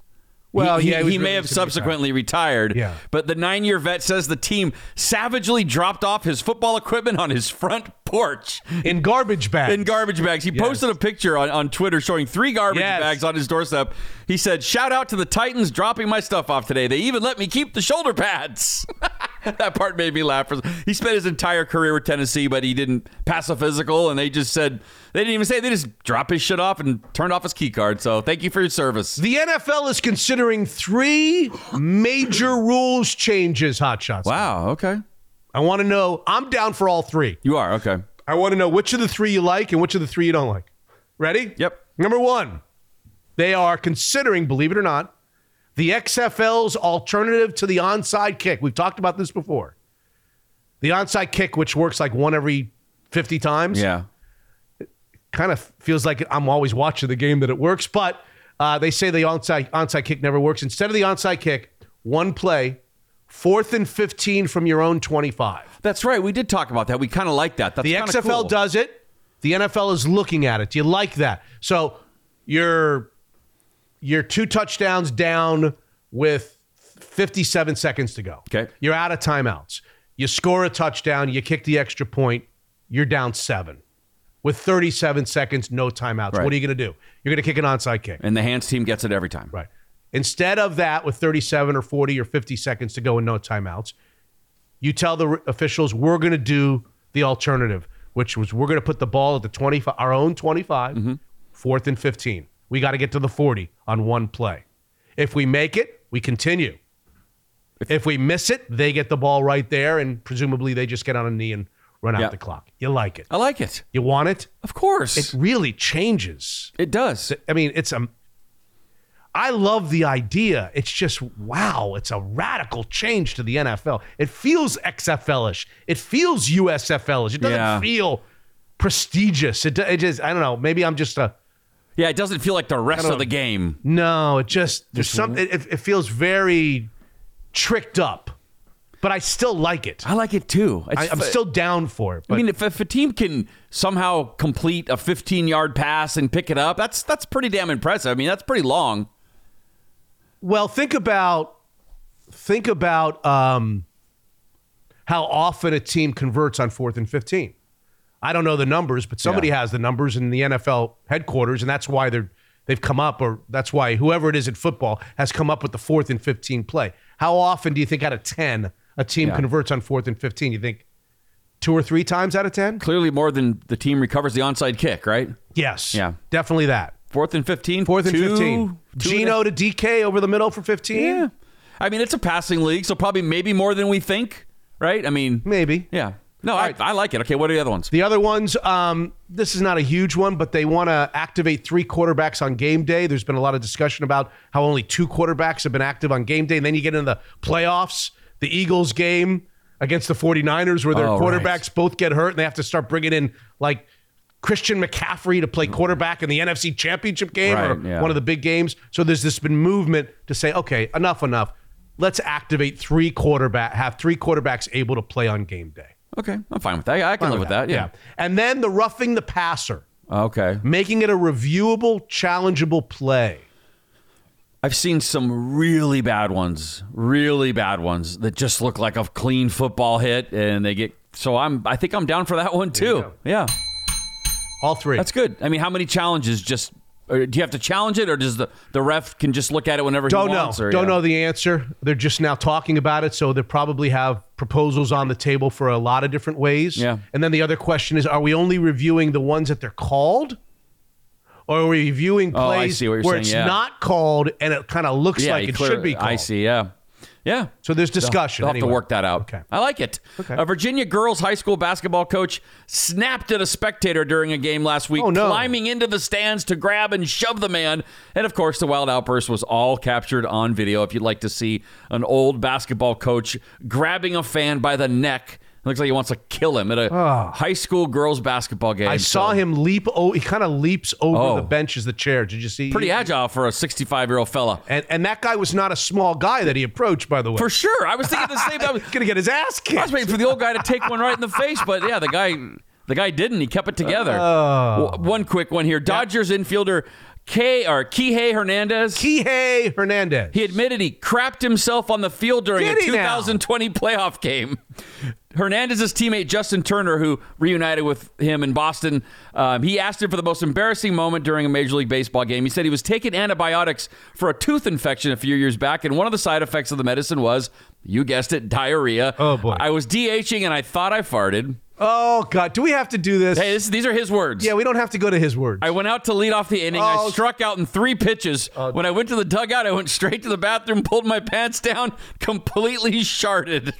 Well, he, yeah, he he, may have subsequently retired. Yeah. But the nine-year vet says the team savagely dropped off his football equipment on his front porch in garbage bags. in garbage bags. He posted a picture on, on Twitter showing three garbage Yes. bags on his doorstep. He said, "Shout out to the Titans dropping my stuff off today. They even let me keep the shoulder pads." (laughs) that part made me laugh. He spent his entire career with Tennessee, but he didn't pass a physical, and they just said they didn't even say they just dropped his shit off and turned off his key card. So thank you for your service. The NFL is considering three major rules changes, Hot Shots. Wow. Okay. I want to know. I'm down for all three. You are okay. I want to know which of the three you like and which of the three you don't like. Ready? Yep. Number one, they are considering, believe it or not, the XFL's alternative to the onside kick. We've talked about this before. The onside kick, which works like one every 50 times. Yeah. kind of feels like I'm always watching the game that it works, but uh, they say the onside onside kick never works. Instead of the onside kick, one play, fourth and 15 from your own 25. That's right. We did talk about that. We kind of like that. That's the XFL cool. does it. The NFL is looking at it. Do you like that? So you're you're two touchdowns down with 57 seconds to go. Okay. You're out of timeouts. You score a touchdown, you kick the extra point, you're down seven. With 37 seconds, no timeouts. Right. What are you going to do? You're going to kick an onside kick. And the hands team gets it every time. Right. Instead of that, with 37 or 40 or 50 seconds to go and no timeouts, you tell the officials we're going to do the alternative, which was we're going to put the ball at the 25, our own 25. Mm-hmm. fourth and 15. We got to get to the 40 on one play. If we make it, we continue. If we miss it, they get the ball right there, and presumably they just get on a knee and run out Yeah. the clock. You like it. I like it. You want it? Of course. It really changes. It does. I mean, it's a. I love the idea. It's just wow. It's a radical change to the NFL. It feels XFL-ish. It feels USFL-ish. It doesn't Yeah. feel prestigious. It, it just. I don't know. Maybe I'm just a. Yeah, it doesn't feel like the rest I don't- of the game. No, it just there's Just- something. It, it feels very tricked up, but I still like it. I like it too. I, It's I'm fa- still down for it. I mean, if, if a team can somehow complete a 15 yard pass and pick it up, that's that's pretty damn impressive. I mean, that's pretty long. Well, think about think about um, how often a team converts on fourth and fifteen. I don't know the numbers, but somebody Yeah. has the numbers in the NFL headquarters, and that's why they're they've come up, or that's why whoever it is in football has come up with the fourth and fifteen play. How often do you think out of ten a team Yeah. converts on fourth and fifteen? You think two or three times out of ten? Clearly more than the team recovers the onside kick, right? Yes. Yeah. Definitely that. Fourth and 15. Fourth and two- 15. two and Geno to DK over the middle for 15? Yeah. I mean, it's a passing league, so probably maybe more than we think, right? I mean, maybe. Yeah. No, I, I like it. Okay, what are the other ones? The other ones, um, this is not a huge one, but they want to activate three quarterbacks on game day. There's been a lot of discussion about how only two quarterbacks have been active on game day. And then you get into the playoffs, the Eagles game against the 49ers, where their Oh, right. quarterbacks both get hurt and they have to start bringing in like Christian McCaffrey to play quarterback in the NFC Championship game or yeah. one of the big games. So there's this been movement to say, okay, enough, enough. Let's activate three quarterback, have three quarterbacks able to play on game day. Okay, I'm fine with that. I can live with that. Yeah. And then the roughing the passer, Okay. making it a reviewable, challengeable play. I've seen some really bad ones, really bad ones that just look like a clean football hit, and they get. So I'm. I think I'm down for that one too. Yeah. All three. That's good. I mean, how many challenges? Just or do you have to challenge it, or does the the ref can just look at it whenever Don't he know. Or, Don't yeah? know the answer. They're just now talking about it, so they probably have proposals on the table for a lot of different ways. Yeah. And then the other question is: Are we only reviewing the ones that they're called, or are we reviewing Oh, plays see where saying, it's yeah. not called and it kind of looks Yeah, like it clear- should be called? I see. Yeah. Yeah. So there's They'll- discussion. They'll, have to work that out. Okay. I like it. Okay. A Virginia girls high school basketball coach snapped at a spectator during a game last week, Oh, no. climbing into the stands to grab and shove the man. And of course, the wild outburst was all captured on video. If you'd like to see an old basketball coach grabbing a fan by the neck, it looks like he wants to kill him at a Oh. high school girls basketball game. I saw So, him leap. Oh, he kind of leaps over Oh. the bench as the chair. Did you see? Pretty agile for a 65 year old fella. And and that guy was not a small guy that he approached. By the way, For sure. I was thinking the same (laughs) I was gonna get his ass kicked. I was waiting for the old guy to take one right in the face, but yeah, the guy the guy didn't. He kept it together. Oh. One quick one here. Dodgers infielder K or Kiké Hernandez. Kiké Hernandez. He admitted he crapped himself on the field during Did a he now? 2020 playoff game. Hernandez's teammate Justin Turner, who reunited with him in Boston, um, he asked him for the most embarrassing moment during a Major League Baseball game. He said he was taking antibiotics for a tooth infection a few years back, and one of the side effects of the medicine was, you guessed it, diarrhea. Oh, boy. I was DHing and I thought I farted. Oh God, do we have to do this? Hey, this, these are his words. Yeah, we don't have to go to his words. I went out to lead off the inning. Oh. I struck out in three pitches. Oh. when I went to the dugout, I went straight to the bathroom, pulled my pants down, completely sharded.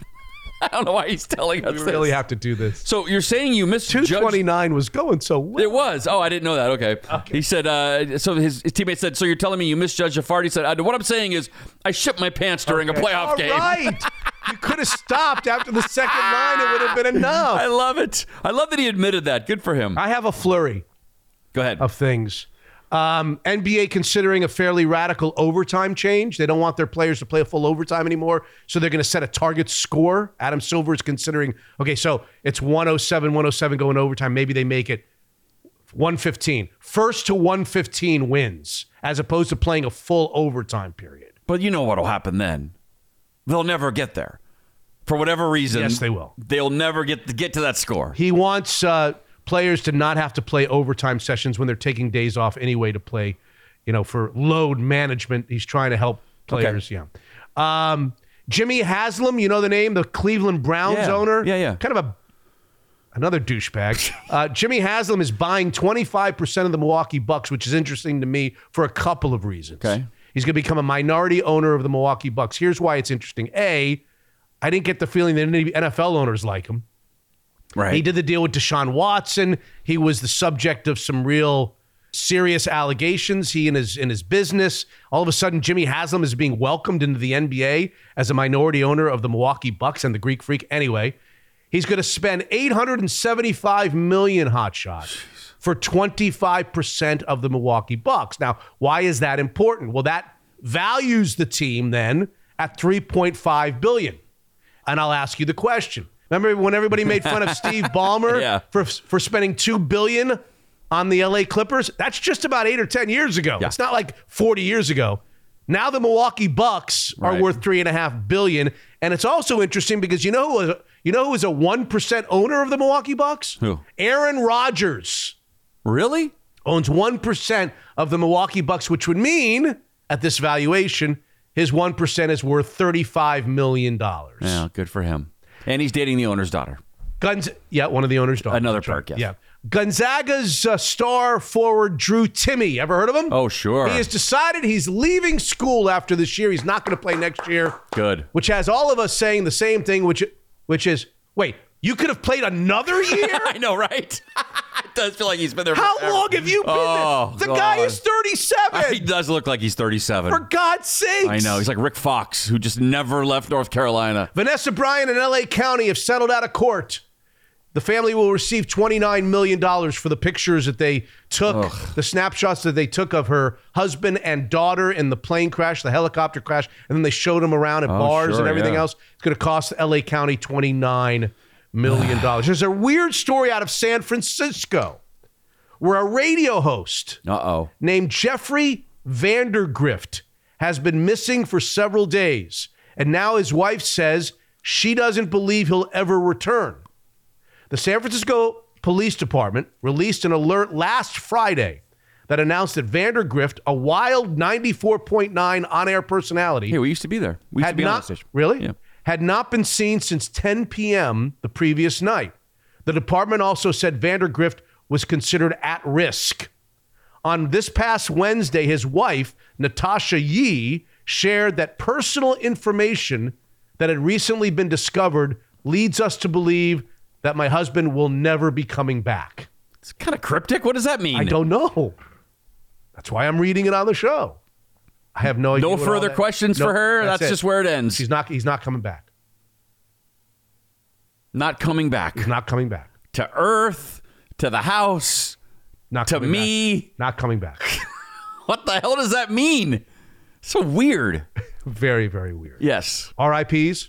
(laughs) I don't know why he's telling us we this. really have to do this. so you're saying you misjudged? 229 was going so well. It was. Oh, I didn't know that. Okay. He said. Uh, so his, his teammate said. So you're telling me you misjudged a fart? He said. Uh, what I'm saying is, I shit my pants during a playoff All game. right. (laughs) you could have stopped after the second line. It would have been enough. I love it. I love that he admitted that. Good for him. I have a flurry Go ahead. of things. Um, NBA considering a fairly radical overtime change. They don't want their players to play a full overtime anymore, so they're going to set a target score. Adam Silver is considering, okay, so it's 107, 107 going overtime. Maybe they make it 115. First to 115 wins, as opposed to playing a full overtime period. But you know what'll happen then? They'll never get there. For whatever reason. Yes, they will. They'll never get to get to that score. He wants uh, players to not have to play overtime sessions when they're taking days off anyway to play, you know, for load management. He's trying to help players. Yeah. Um, Jimmy Haslam, you know the name, the Cleveland Browns Yeah. owner. Yeah, yeah. Kind of a another douchebag. (laughs) Uh, Jimmy Haslam is buying 25% of the Milwaukee Bucks, which is interesting to me for a couple of reasons. Okay. He's going to become a minority owner of the Milwaukee Bucks. Here's why it's interesting. A, I didn't get the feeling that any NFL owners like him. Right. He did the deal with Deshaun Watson. He was the subject of some real serious allegations. He and his in his business. All of a sudden, Jimmy Haslam is being welcomed into the NBA as a minority owner of the Milwaukee Bucks and the Greek Freak. Anyway, he's going to spend 875 million hotshot for 25% of the Milwaukee Bucks. Now, why is that important? Well, that values the team then at 3.5 billion. And I'll ask you the question. Remember when everybody made fun of (laughs) Steve Ballmer Yeah. for for spending 2 billion on the LA Clippers? That's just about 8 or 10 years ago. It's not like 40 years ago. Now the Milwaukee Bucks are Right. worth three and a half billion, and it's also interesting because you know who was, you know who is a one percent owner of the Milwaukee Bucks? Who? Aaron Rodgers Really? owns 1% of the Milwaukee Bucks, which would mean at this valuation, his 1% is worth $35 million. Yeah, good for him. And he's dating the owner's daughter. Guns, yeah, one of the owner's daughters. Another That's right. perk, yes. Yeah. Gonzaga's uh, star forward Drew Timme. Ever heard of him? Oh, sure. He has decided he's leaving school after this year. He's not going to play next year, Good. which has all of us saying the same thing, which which is, wait, you could have played another (laughs) year? I know, right? (laughs) it does feel like he's been there. How forever. long have you been Oh, there? The guy is 37. He does look like he's 37. For God's sake! I know. He's like Rick Fox, who just never left North Carolina. Vanessa Bryant and LA County have settled out of court. The family will receive $29 million for the pictures that they took, the snapshots that they took of her husband and daughter in the plane crash, the helicopter crash, and then they showed them around at Oh, bars sure, and everything yeah. else. It's going to cost LA County $29 million. dollars. There's a weird story out of San Francisco where a radio host Uh oh. named Jeffrey Vandergrift has been missing for several days. And now his wife says she doesn't believe he'll ever return. The San Francisco Police Department released an alert last Friday that announced that Vandergrift, a wild 94.9 on air personality, Hey, we used to be there. We used to had be on not, that station. Really? Yeah. Had not been seen since 10 p.m. the previous night. The department also said Vandergrift was considered at risk. On this past Wednesday, his wife, Natasha Yee, shared that personal information that had recently been discovered leads us to believe that my husband will never be coming back. It's kind of cryptic. What does that mean? I don't know. That's why I'm reading it on the show. I have no idea. No further questions No, for her. That's, it. just where it ends. He's not. He's not coming back. not coming back He's not coming back. to Earth, to the house, Not to me. Back. Not coming back. (laughs) What the hell does that mean? So weird. (laughs) very, very weird. Yes. R.I.P.s.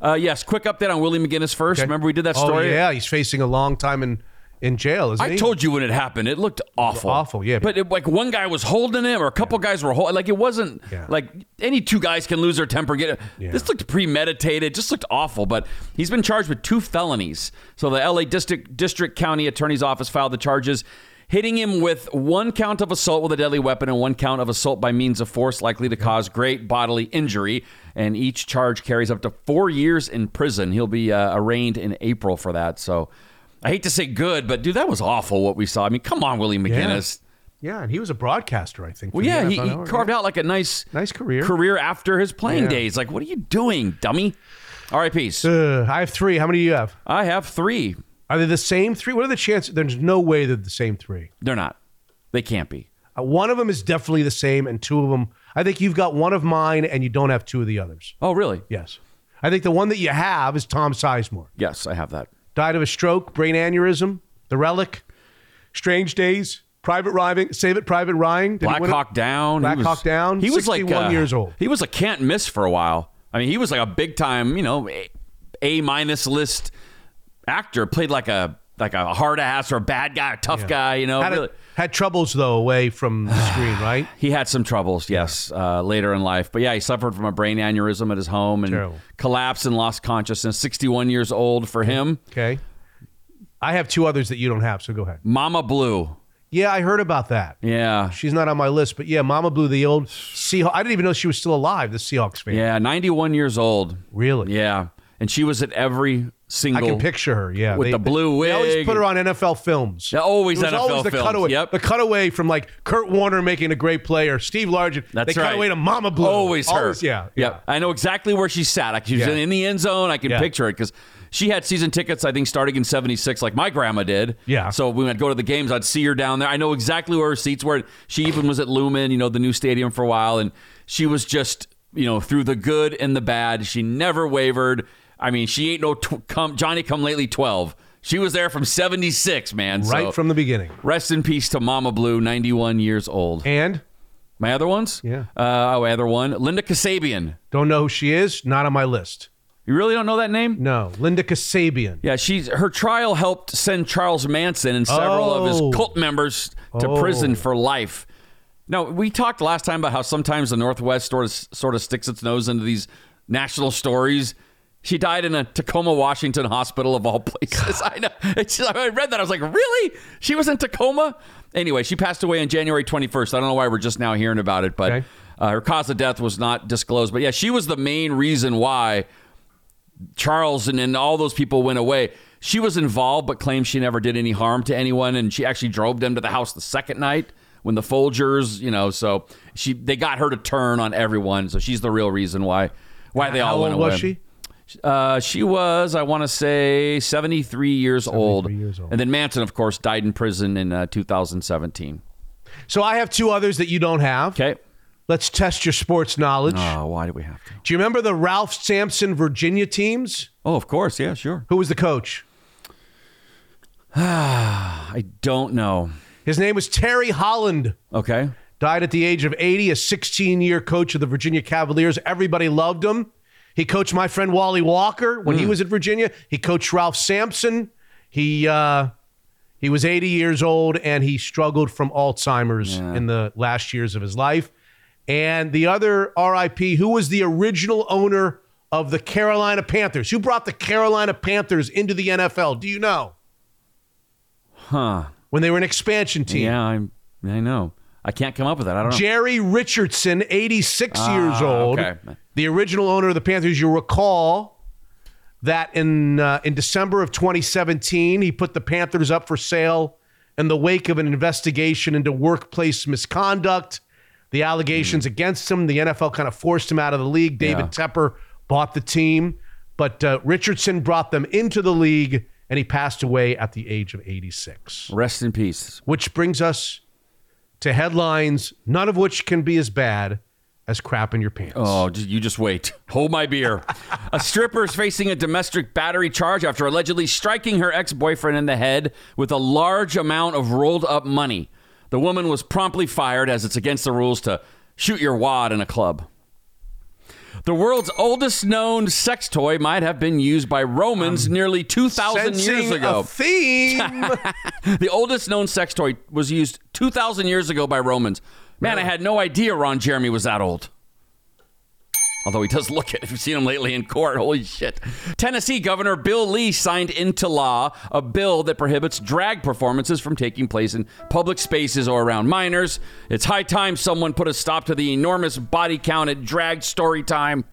Uh, yes. Quick update on Willie McGinest first. Okay. Remember we did that Oh, story? yeah, he's facing a long time in in jail, isn't I he? told you when it happened. It looked awful. Awful, yeah. But it, like one guy was holding him, or a couple guys were holding. Like it wasn't Yeah. like any two guys can lose their temper. Get it. Yeah. This looked premeditated. Just looked awful. But he's been charged with two felonies. So the L.A. District District County Attorney's Office filed the charges. Hitting him with one count of assault with a deadly weapon and one count of assault by means of force likely to cause great bodily injury. And each charge carries up to four years in prison. He'll be uh, arraigned in April for that. So I hate to say good, but dude, that was awful what we saw. I mean, come on, Willie McGinest. Yeah, and he was a broadcaster, I think. Well, yeah, he, he carved out like a nice, Nice career. career after his playing Yeah. days. Like, what are you doing, dummy? R.I.P.s. Uh, I have three. How many do you have? I have three. Are they the same three? What are the chances? There's no way they're the same three. They're not. They can't be. Uh, one of them is definitely the same, and two of them. I think you've got one of mine, and you don't have two of the others. Oh, really? Yes. I think the one that you have is Tom Sizemore. Yes, I have that. Died of a stroke, brain aneurysm, the relic, strange days, private Ryan, save it, private Ryan. Did Black win it? Hawk Down. Black he was, Hawk Down. He was like 61 uh, years old. He was a can't miss for a while. I mean, he was like a big time, you know, A- A minus list actor. Played like a like a hard ass or a bad guy, a tough guy. You know, had, a- really- had troubles though away from the (sighs) screen, right? He had some troubles, yes, uh, later in life. But yeah, he suffered from a brain aneurysm at his home and Terrible. collapsed and lost consciousness. 61 years old for him. Okay. I have two others that you don't have, so go ahead. Mama Blue. Yeah, I heard about that. Yeah. She's not on my list, but yeah, Mama Blue, the old Seahawks. I didn't even know she was still alive. The Seahawks fan. Yeah, 91 years old. Really? Yeah. And she was at every single. I can picture her. Yeah, with They- the blue wig. They always put her on NFL films. Yeah, always It was NFL always the films. cutaway. Yep. The cutaway from like Kurt Warner making a great play or Steve Largent. That's they right. cut away to Mama Blue. Always her. Always, yeah, yeah. I know exactly where she sat. Like she was Yeah. in the end zone. I can Yeah. picture it because she had season tickets. I think starting in '76, like my grandma did. Yeah. So when I'd go to the games, I'd see her down there. I know exactly where her seats were. She even was at Lumen, you know, the new stadium for a while, and she was just, you know, through the good and the bad. She never wavered. I mean, she ain't no tw- come Johnny come lately twelve. She was there from '76, man. Right So from the beginning. Rest in peace to Mama Blue, 91 years old. And my other ones? Yeah. Uh, oh, other one, Linda Kasabian. Don't know who she is. Not on my list. You really don't know that name? No, Linda Kasabian. Yeah, she's her trial helped send Charles Manson and several of his Oh. cult members to Oh. prison for life. Now, we talked last time about how sometimes the Northwest sort of sort of sticks its nose into these national stories. She died in a Tacoma, Washington hospital of all places. I know. It's, I read that. I was like, really? She was in Tacoma? Anyway, she passed away on January 21st. I don't know why we're just now hearing about it, but uh, her cause of death was not disclosed. But yeah, she was the main reason why Charles and, and all those people went away. She was involved, but claimed she never did any harm to anyone, and she actually drove them to the house the second night when the Folgers, you know. So she they got her to turn on everyone. So she's the real reason why why they How all went away. was she? Uh, she was, I want to say, 73 years, old. years old. And then Manson, of course, died in prison in uh, 2017. So I have two others that you don't have. Okay. Let's test your sports knowledge. Oh, why do we have to? Do you remember the Ralph Sampson Virginia teams? Oh, of course. Yeah, sure. Who was the coach? (sighs) I don't know. His name was Terry Holland. Okay. Died at the age of 80, a 16 year coach of the Virginia Cavaliers. Everybody loved him. He coached my friend Wally Walker when he Hmm. was at Virginia. He coached Ralph Sampson. He uh, he was 80 years old and he struggled from Alzheimer's in the last years of his life. And the other RIP, who was the original owner of the Carolina Panthers? Who brought the Carolina Panthers into the NFL? Do you know? Huh. When they were an expansion team. Yeah, I'm, I know. I can't come up with that. I don't know. Jerry Richardson, 86 Ah, years old, okay. the original owner of the Panthers. You'll recall that in uh, in December of 2017, he put the Panthers up for sale in the wake of an investigation into workplace misconduct. The allegations Hmm. against him, the NFL kind of forced him out of the league. David Yeah. Tepper bought the team, but uh, Richardson brought them into the league, and he passed away at the age of 86. Rest in peace. Which brings us to headlines, none of which can be as bad as crap in your pants. Oh, you just wait. Hold my beer. (laughs) a stripper is facing a domestic battery charge after allegedly striking her ex boyfriend in the head with a large amount of rolled up money. The woman was promptly fired as it's against the rules to shoot your wad in a club. The world's oldest known sex toy might have been used by Romans um, nearly 2,000 years ago. theme. (laughs) the oldest known sex toy was used 2,000 years ago by Romans. Man, I had no idea Ron Jeremy was that old. Although he does (laughs) look it. If you've seen him lately in court, holy shit. Tennessee Governor Bill Lee signed into law a bill that prohibits drag performances from taking place in public spaces or around minors. It's high time someone put a stop to the enormous body count at drag story time.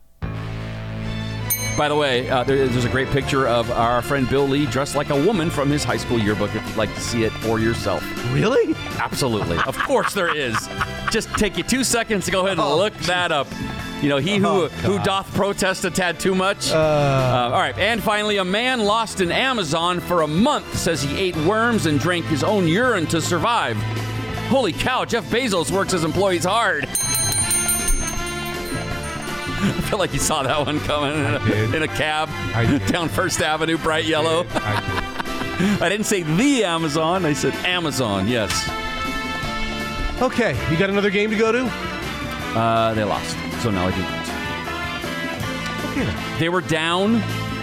By the way, uh, there, there's a great picture of our friend Bill Lee dressed like a woman from his high school yearbook if you'd like to see it for yourself. Really? Absolutely. of course there is. Just take you two seconds to go ahead and Oh, look that up. You know, he who, who doth protest a tad too much. Uh, all right. And finally, a man lost in Amazon for a month says he ate worms and drank his own urine to survive. Holy cow, Jeff Bezos works his employees hard. (laughs) I feel like you saw that one coming in a, in a cab (laughs) down First Avenue, bright yellow. (laughs) I didn't say the Amazon, I said Amazon, yes. Okay, you got another game to go to? Uh, they lost, so now I do not. Okay. They were down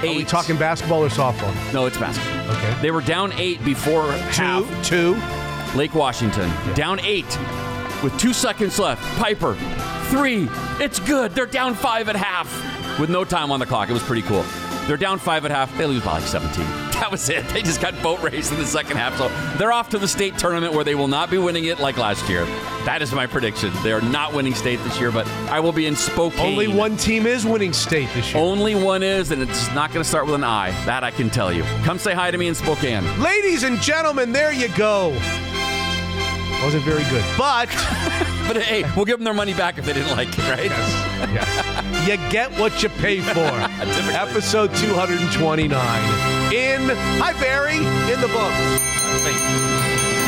eight. Are we talking basketball or softball? No, it's basketball. Okay. They were down eight before half. Two. Lake Washington. Down eight with two seconds left. Piper. Three. It's good. They're down five at half with no time on the clock. It was pretty cool. They're down five at half. They lose by like 17. (laughs) That was it. They just got boat raced in the second half. So they're off to the state tournament where they will not be winning it like last year. That is my prediction. They are not winning state this year, but I will be in Spokane. Only one team is winning state this year. Only one is, and it's not going to start with an I. That I can tell you. Come say hi to me in Spokane. Ladies and gentlemen, there you go. Wasn't very good, but (laughs) but hey, we'll give them their money back if they didn't like it, right? Yes. you get what you pay for. (laughs) Episode 229 in Hi Barry in the books.